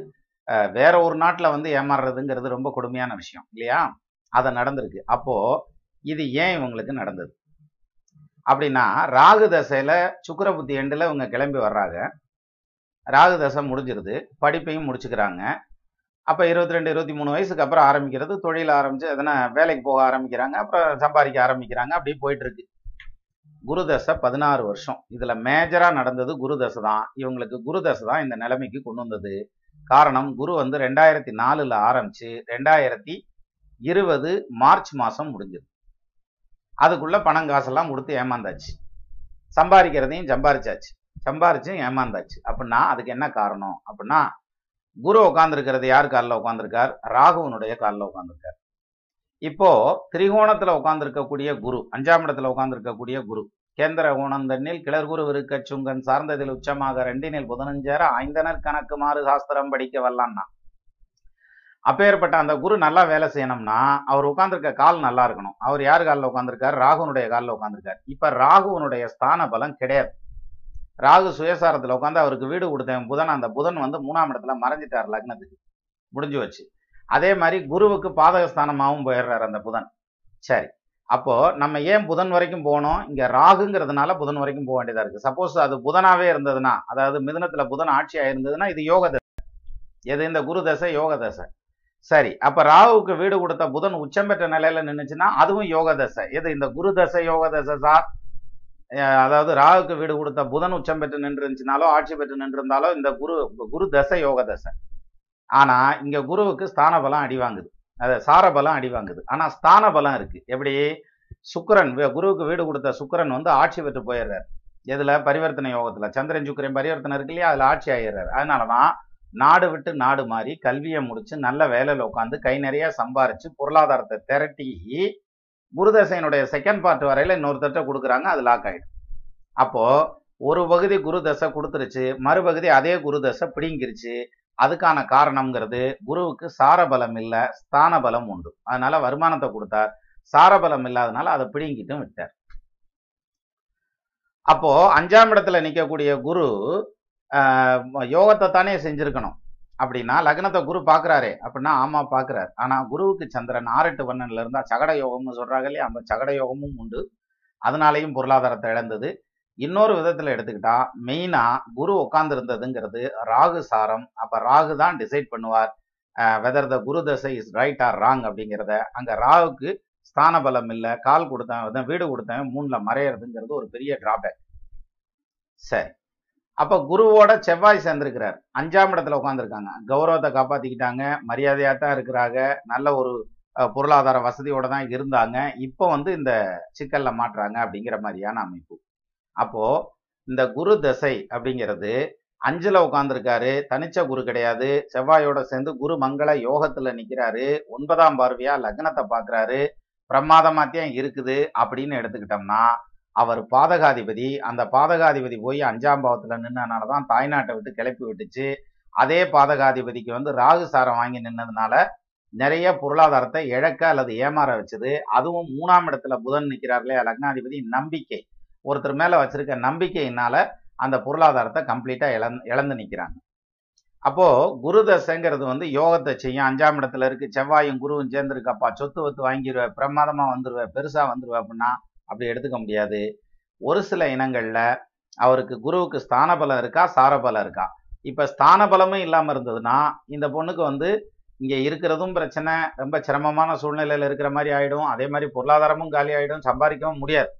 வேற ஒரு நாட்டுல வந்து ஏமாறுறதுங்கிறது ரொம்ப கொடுமையான விஷயம் இல்லையா? அதை நடந்திருக்கு. அப்போ இது ஏன் இவங்களுக்கு நடந்தது? அப்படின்னா ராகு தசையில சுக்கர புத்தி எண்டுல இவங்க கிளம்பி வர்றாங்க. ராகு தசை முடிஞ்சிருது. படிப்பையும் முடிச்சுக்கிறாங்க. அப்ப இருபத்தி ரெண்டு இருபத்தி மூணு வயசுக்கு அப்புறம் ஆரம்பிக்கிறது. தொழில் ஆரம்பிச்சு எதனா வேலைக்கு போக ஆரம்பிக்கிறாங்க. அப்புறம் சம்பாதிக்க ஆரம்பிக்கிறாங்க. அப்படி போயிட்டு இருக்கு குரு தசை பதினாறு வருஷம். இதுல மேஜரா நடந்தது குரு தசை தான். இவங்களுக்கு குரு தசை தான் இந்த நிலைமைக்கு கொண்டு வந்தது. காரணம் குரு வந்து ரெண்டாயிரத்தி நாலுல ஆரம்பிச்சு ரெண்டாயிரத்தி இருபது மார்ச் மாசம் முடிஞ்சது. அதுக்குள்ள பணம் காசெல்லாம் கொடுத்து ஏமாந்தாச்சு. சம்பாதிக்கிறதையும் சம்பாரிச்சாச்சு. சம்பாரிச்சும் ஏமாந்தாச்சு. அப்படின்னா அதுக்கு என்ன காரணம்? அப்படின்னா குரு உட்காந்துருக்கிறது யார் காலில் உட்காந்துருக்கார் ராகுவனுடைய காலில் உட்காந்துருக்கார் இப்போ திரிகோணத்துல உட்காந்துருக்கக்கூடிய குரு அஞ்சாம் இடத்துல உட்காந்துருக்கக்கூடிய குரு கேந்திர கோணந்தண்ணில் கிளர் குரு இருக்க சுங்கன் சார்ந்ததில் உச்சமாக ரெண்டினில் புதனஞ்சேர ஐந்தனர் கணக்கு மாறு சாஸ்திரம் படிக்க வல்லான்னா அப்பேற்பட்ட அந்த குரு நல்லா வேலை செய்யணும்னா அவர் உட்காந்துருக்க கால் நல்லா இருக்கணும். அவர் யார் காலில் உட்கார்ந்திருக்கார்? ராகுனுடைய காலில் உட்கார்ந்திருக்கார். இப்ப ராகுவனுடைய ஸ்தான பலம் கிடையாது. ராகு சுயசாரத்துல உட்காந்து அவருக்கு வீடு கொடுத்தேன் புதன் அந்த புதன் வந்து மூணாம் இடத்துல மறைஞ்சிட்டார் லக்னத்துக்கு. முடிஞ்சு வச்சு அதே மாதிரி குருவுக்கு பாதகஸ்தானமாகவும் போயிடுறாரு அந்த புதன். சரி. அப்போ நம்ம ஏன் புதன் வரைக்கும் போனோம்? இங்க ராகுங்கிறதுனால புதன் வரைக்கும் போக வேண்டியதா இருக்கு. சப்போஸ் அது புதனாவே இருந்ததுன்னா அதாவது மிதனத்தில் புதன் ஆட்சியாக இருந்ததுன்னா இது யோக தசை. எது? இந்த குரு தசை யோக தசை. சரி அப்போ ராகுவுக்கு வீடு கொடுத்த புதன் உச்சம் பெற்ற நிலையில நின்னுச்சுன்னா அதுவும் யோக தசை. எது? இந்த குரு தசை யோக தசை சார். அதாவது ராகுக்கு வீடு கொடுத்த புதன் உச்சம் பெற்று நின்று இருந்துச்சுனாலோ ஆட்சி பெற்று நின்று இருந்தாலோ இந்த குரு குரு தசை யோக தசை. ஆனா இங்க குருவுக்கு ஸ்தான பலம் அடி வாங்குது. அதை சாரபலம் அடிவாங்குது. அடி வாங்குது ஆனா ஸ்தான பலம் இருக்கு. எப்படி? சுக்கிரன் குருவுக்கு வீடு கொடுத்த சுக்கிரன் வந்து ஆட்சி பெற்று போயிடுறாரு. எதுல? பரிவர்த்தனை யோகத்துல. சந்திரன் சுக்கரன் பரிவர்த்தனை இருக்கு இல்லையா? அதுல ஆட்சி ஆயிடுறாரு. அதனாலதான் நாடு விட்டு நாடு மாறி கல்வியை முடிச்சு நல்ல வேலையில உட்காந்து கை நிறைய சம்பாரிச்சு பொருளாதாரத்தை திரட்டி குருதசையினுடைய செகண்ட் பார்ட் வரையில இன்னொருத்தட்ட கொடுக்குறாங்க. அது லாக் ஆயிடும் அப்போ ஒரு பகுதி குரு தசை கொடுத்துருச்சு. மறுபகுதி அதே குரு தசை பிடிங்கிருச்சு. அதுக்கான காரணம்ங்கிறது குருவுக்கு சாரபலம் இல்ல ஸ்தான பலம் உண்டு. அதனால வருமானத்தை கொடுத்தார். சாரபலம் இல்லாதனால அதை பிடுங்கிட்டும் விட்டார். அப்போ அஞ்சாம் இடத்துல நிக்கக்கூடிய குரு யோகத்தை தானே செஞ்சிருக்கணும். அப்படின்னா லக்னத்தை குரு பாக்குறாரே. அப்படின்னா ஆமா பாக்குறாரு. ஆனா குருவுக்கு சந்திரன் ஆறெட்டு வண்ணன்ல இருந்தா சகட யோகம்னு சொல்கிறாங்க இல்லையா? அந்த சகட யோகமும் உண்டு. அதனாலையும் பொருளாதாரத்தை இழந்தது. இன்னொரு விதத்துல எடுத்துக்கிட்டா மெயினா குரு உட்காந்துருந்ததுங்கிறது ராகு சாரம். அப்ப ராகு தான் டிசைட் பண்ணுவார் வெதர் த குரு தசை இஸ் ரைட் ஆர் ராங் அப்படிங்கிறத. அங்க ராகுக்கு ஸ்தான பலம் இல்லை கால் கொடுத்தேன் வீடு கொடுத்தேன் மூணுல மறையறதுங்கிறது ஒரு பெரிய டிராபேக் சரி. அப்ப குருவோட செவ்வாய் சேர்ந்திருக்கிறார். அஞ்சாம் இடத்துல உட்காந்துருக்காங்க கௌரவத்தை காப்பாத்திக்கிட்டாங்க மரியாதையா தான் இருக்கிறாங்க நல்ல ஒரு பொருளாதார வசதியோட தான் இருந்தாங்க. இப்போ வந்து இந்த சிக்கல்ல மாட்டுறாங்க அப்படிங்கிற மாதிரியான அமைப்பு. அப்போ இந்த குரு தசை அப்படிங்கிறது அஞ்சுல உட்கார்ந்துருக்காரு தனிச்ச குரு கிடையாது. செவ்வாயோட சேர்ந்து குரு மங்கள யோகத்துல நிக்கிறாரு. ஒன்பதாம் பார்வையா லக்னத்தை பாக்குறாரு பிரமாதமாத்தியம் இருக்குது அப்படின்னு எடுத்துக்கிட்டோம்னா அவர் பாதகாதிபதி. அந்த பாதகாதிபதி போய் அஞ்சாம் பாவத்துல நின்னனால தான் தாய்நாட்டை விட்டு கிளப்பி விட்டுச்சு. அதே பாதகாதிபதிக்கு வந்து ராகு சாரம் வாங்கி நின்னதுனால நிறைய பொருளாதாரத்தை இழக்க அல்லது ஏமாற வச்சது. அதுவும் மூணாம் இடத்துல புதன் நிற்கிறார்களே இல்லையா? லக்னாதிபதி நம்பிக்கை. ஒருத்தர் மேலே வச்சிருக்க நம்பிக்கையினால அந்த பொருளாதாரத்தை கம்ப்ளீட்டாக இழந்து இழந்து நிற்கிறாங்க அப்போது குரு தசைங்கிறது வந்து யோகத்தை செய்யும். அஞ்சாம் இடத்துல இருக்கு. செவ்வாயும் குருவும் சேர்ந்துருக்கப்பா. சொத்து வத்து வாங்கிடுவேன் பிரமாதமாக வந்துடுவேன் பெருசாக வந்துடுவேன் அப்படின்னா அப்படி எடுத்துக்க முடியாது. ஒரு சில இனங்களில் அவருக்கு குருவுக்கு ஸ்தான பலம் இருக்கா? சாரபலம் இருக்கா? இப்போ ஸ்தான பலமும் இருந்ததுன்னா இந்த பொண்ணுக்கு வந்து இங்கே இருக்கிறதும் பிரச்சனை. ரொம்ப சிரமமான சூழ்நிலையில் இருக்கிற மாதிரி ஆகிடும் அதே மாதிரி பொருளாதாரமும் காலி ஆகிடும் சம்பாதிக்கவும் முடியாது.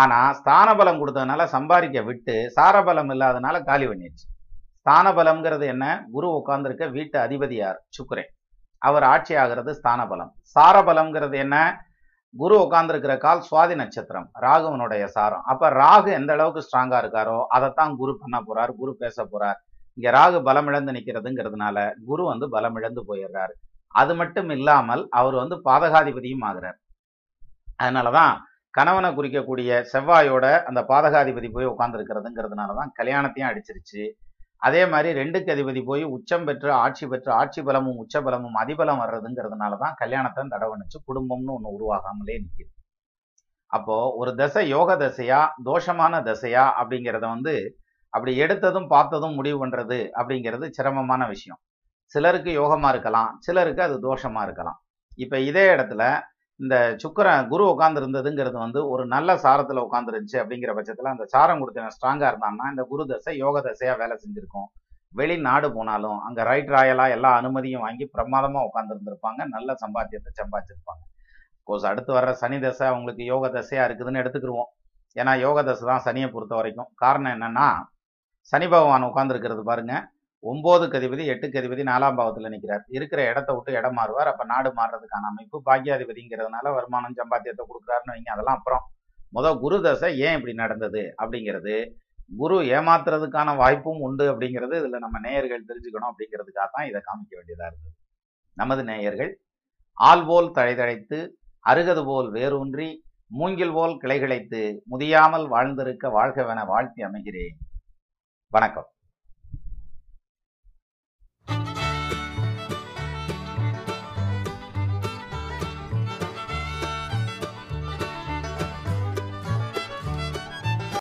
ஆனா ஸ்தானபலம் கொடுத்ததுனால சம்பாதிக்க விட்டு சாரபலம் இல்லாதனால காலி பண்ணிடுச்சு. ஸ்தானபலம்ங்கிறது என்ன? குரு உட்கார்ந்திருக்க வீட்டு அதிபதியார் யார் அவர் ஆட்சி ஆகிறது ஸ்தானபலம். சாரபலம்ங்கிறது என்ன? குரு உட்கார்ந்துருக்கிற கால் சுவாதி நட்சத்திரம் ராகுவனுடைய சாரம். அப்ப ராகு எந்த அளவுக்கு ஸ்ட்ராங்கா இருக்காரோ அதைத்தான் குரு பண்ண போறார் குரு பேச போறார். இங்க ராகு பலம் இழந்து குரு வந்து பலம் இழந்து போயிடுறாரு. அது மட்டும் இல்லாமல் அவர் வந்து பாதகாதிபதியும் ஆகிறார். அதனாலதான் கணவனை குறிக்கக்கூடிய செவ்வாயோட அந்த பாதகாதிபதி போய் உட்கார்ந்துருக்கிறதுங்கிறதுனால தான் கல்யாணத்தையும் அடிச்சிருச்சு. அதே மாதிரி ரெண்டுக்கு அதிபதி போய் உச்சம் பெற்று ஆட்சி பெற்று ஆட்சி பலமும் உச்ச பலமும் அதிபலம் வர்றதுங்கிறதுனால தான் கல்யாணத்தை தடவணிச்சு குடும்பம்னு ஒன்று உருவாகாமலே நிற்கிது அப்போ ஒரு தசை யோக தசையா தோஷமான தசையா அப்படிங்கிறத வந்து அப்படி எடுத்ததும் பார்த்ததும் முடிவு பண்றது அப்படிங்கிறது சிரமமான விஷயம். சிலருக்கு யோகமா இருக்கலாம் சிலருக்கு அது தோஷமா இருக்கலாம். இப்ப இதே இடத்துல இந்த சுக்கரன் குரு உட்கார்ந்து இருந்ததுங்கிறது வந்து ஒரு நல்ல சாரத்தில் உட்காந்துருந்துச்சு அப்படிங்கிற பட்சத்தில் அந்த சாரம் கொடுத்தவன் ஸ்ட்ராங்காக இருந்தான்னா இந்த குரு தசை யோக தசையாக வேலை செஞ்சுருக்கும். வெளிநாடு போனாலும் அங்கே ரைட் ராயலாக எல்லா அனுமதியும் வாங்கி பிரமாதமாக உட்காந்துருந்துருப்பாங்க நல்ல சம்பாத்தியத்தை சம்பாதிச்சிருப்பாங்க. கோர்ஸ் அடுத்து வர்ற சனி தசை அவங்களுக்கு யோக தசையாக இருக்குதுன்னு எடுத்துக்கிருவோம். ஏன்னா யோக தசை தான் சனியை பொறுத்த வரைக்கும். காரணம் என்னன்னா சனி பகவான் உட்காந்துருக்கிறது பாருங்கள் ஒன்பது கதிபதி எட்டு கதிபதி நாலாம் பாவத்துல நிக்கிறார். இருக்கிற இடத்த விட்டு இடம் மாறுவார். அப்ப நாடு மாறுறதுக்கான அமைப்பு பாக்கியாதிபதிங்கிறதுனால வருமானம் சம்பாத்தியத்தை கொடுக்குறாருன்னு வைங்க. அதெல்லாம் அப்புறம் முத குரு தசை ஏன் இப்படி நடந்தது அப்படிங்கிறது குரு ஏமாத்துறதுக்கான வாய்ப்பும் உண்டு அப்படிங்கிறது இதுல நம்ம நேயர்கள் தெரிஞ்சுக்கணும் அப்படிங்கிறதுக்காக தான் இதை காமிக்க வேண்டியதா இருக்குது நமது நேயர்கள் ஆள் போல் தழைதழைத்து அருகது போல் வேரூன்றி மூங்கில் போல் கிளைகிழைத்து முதியாமல் வாழ்ந்திருக்க வாழ்கவென வாழ்த்தி அமைகிறேன். வணக்கம்.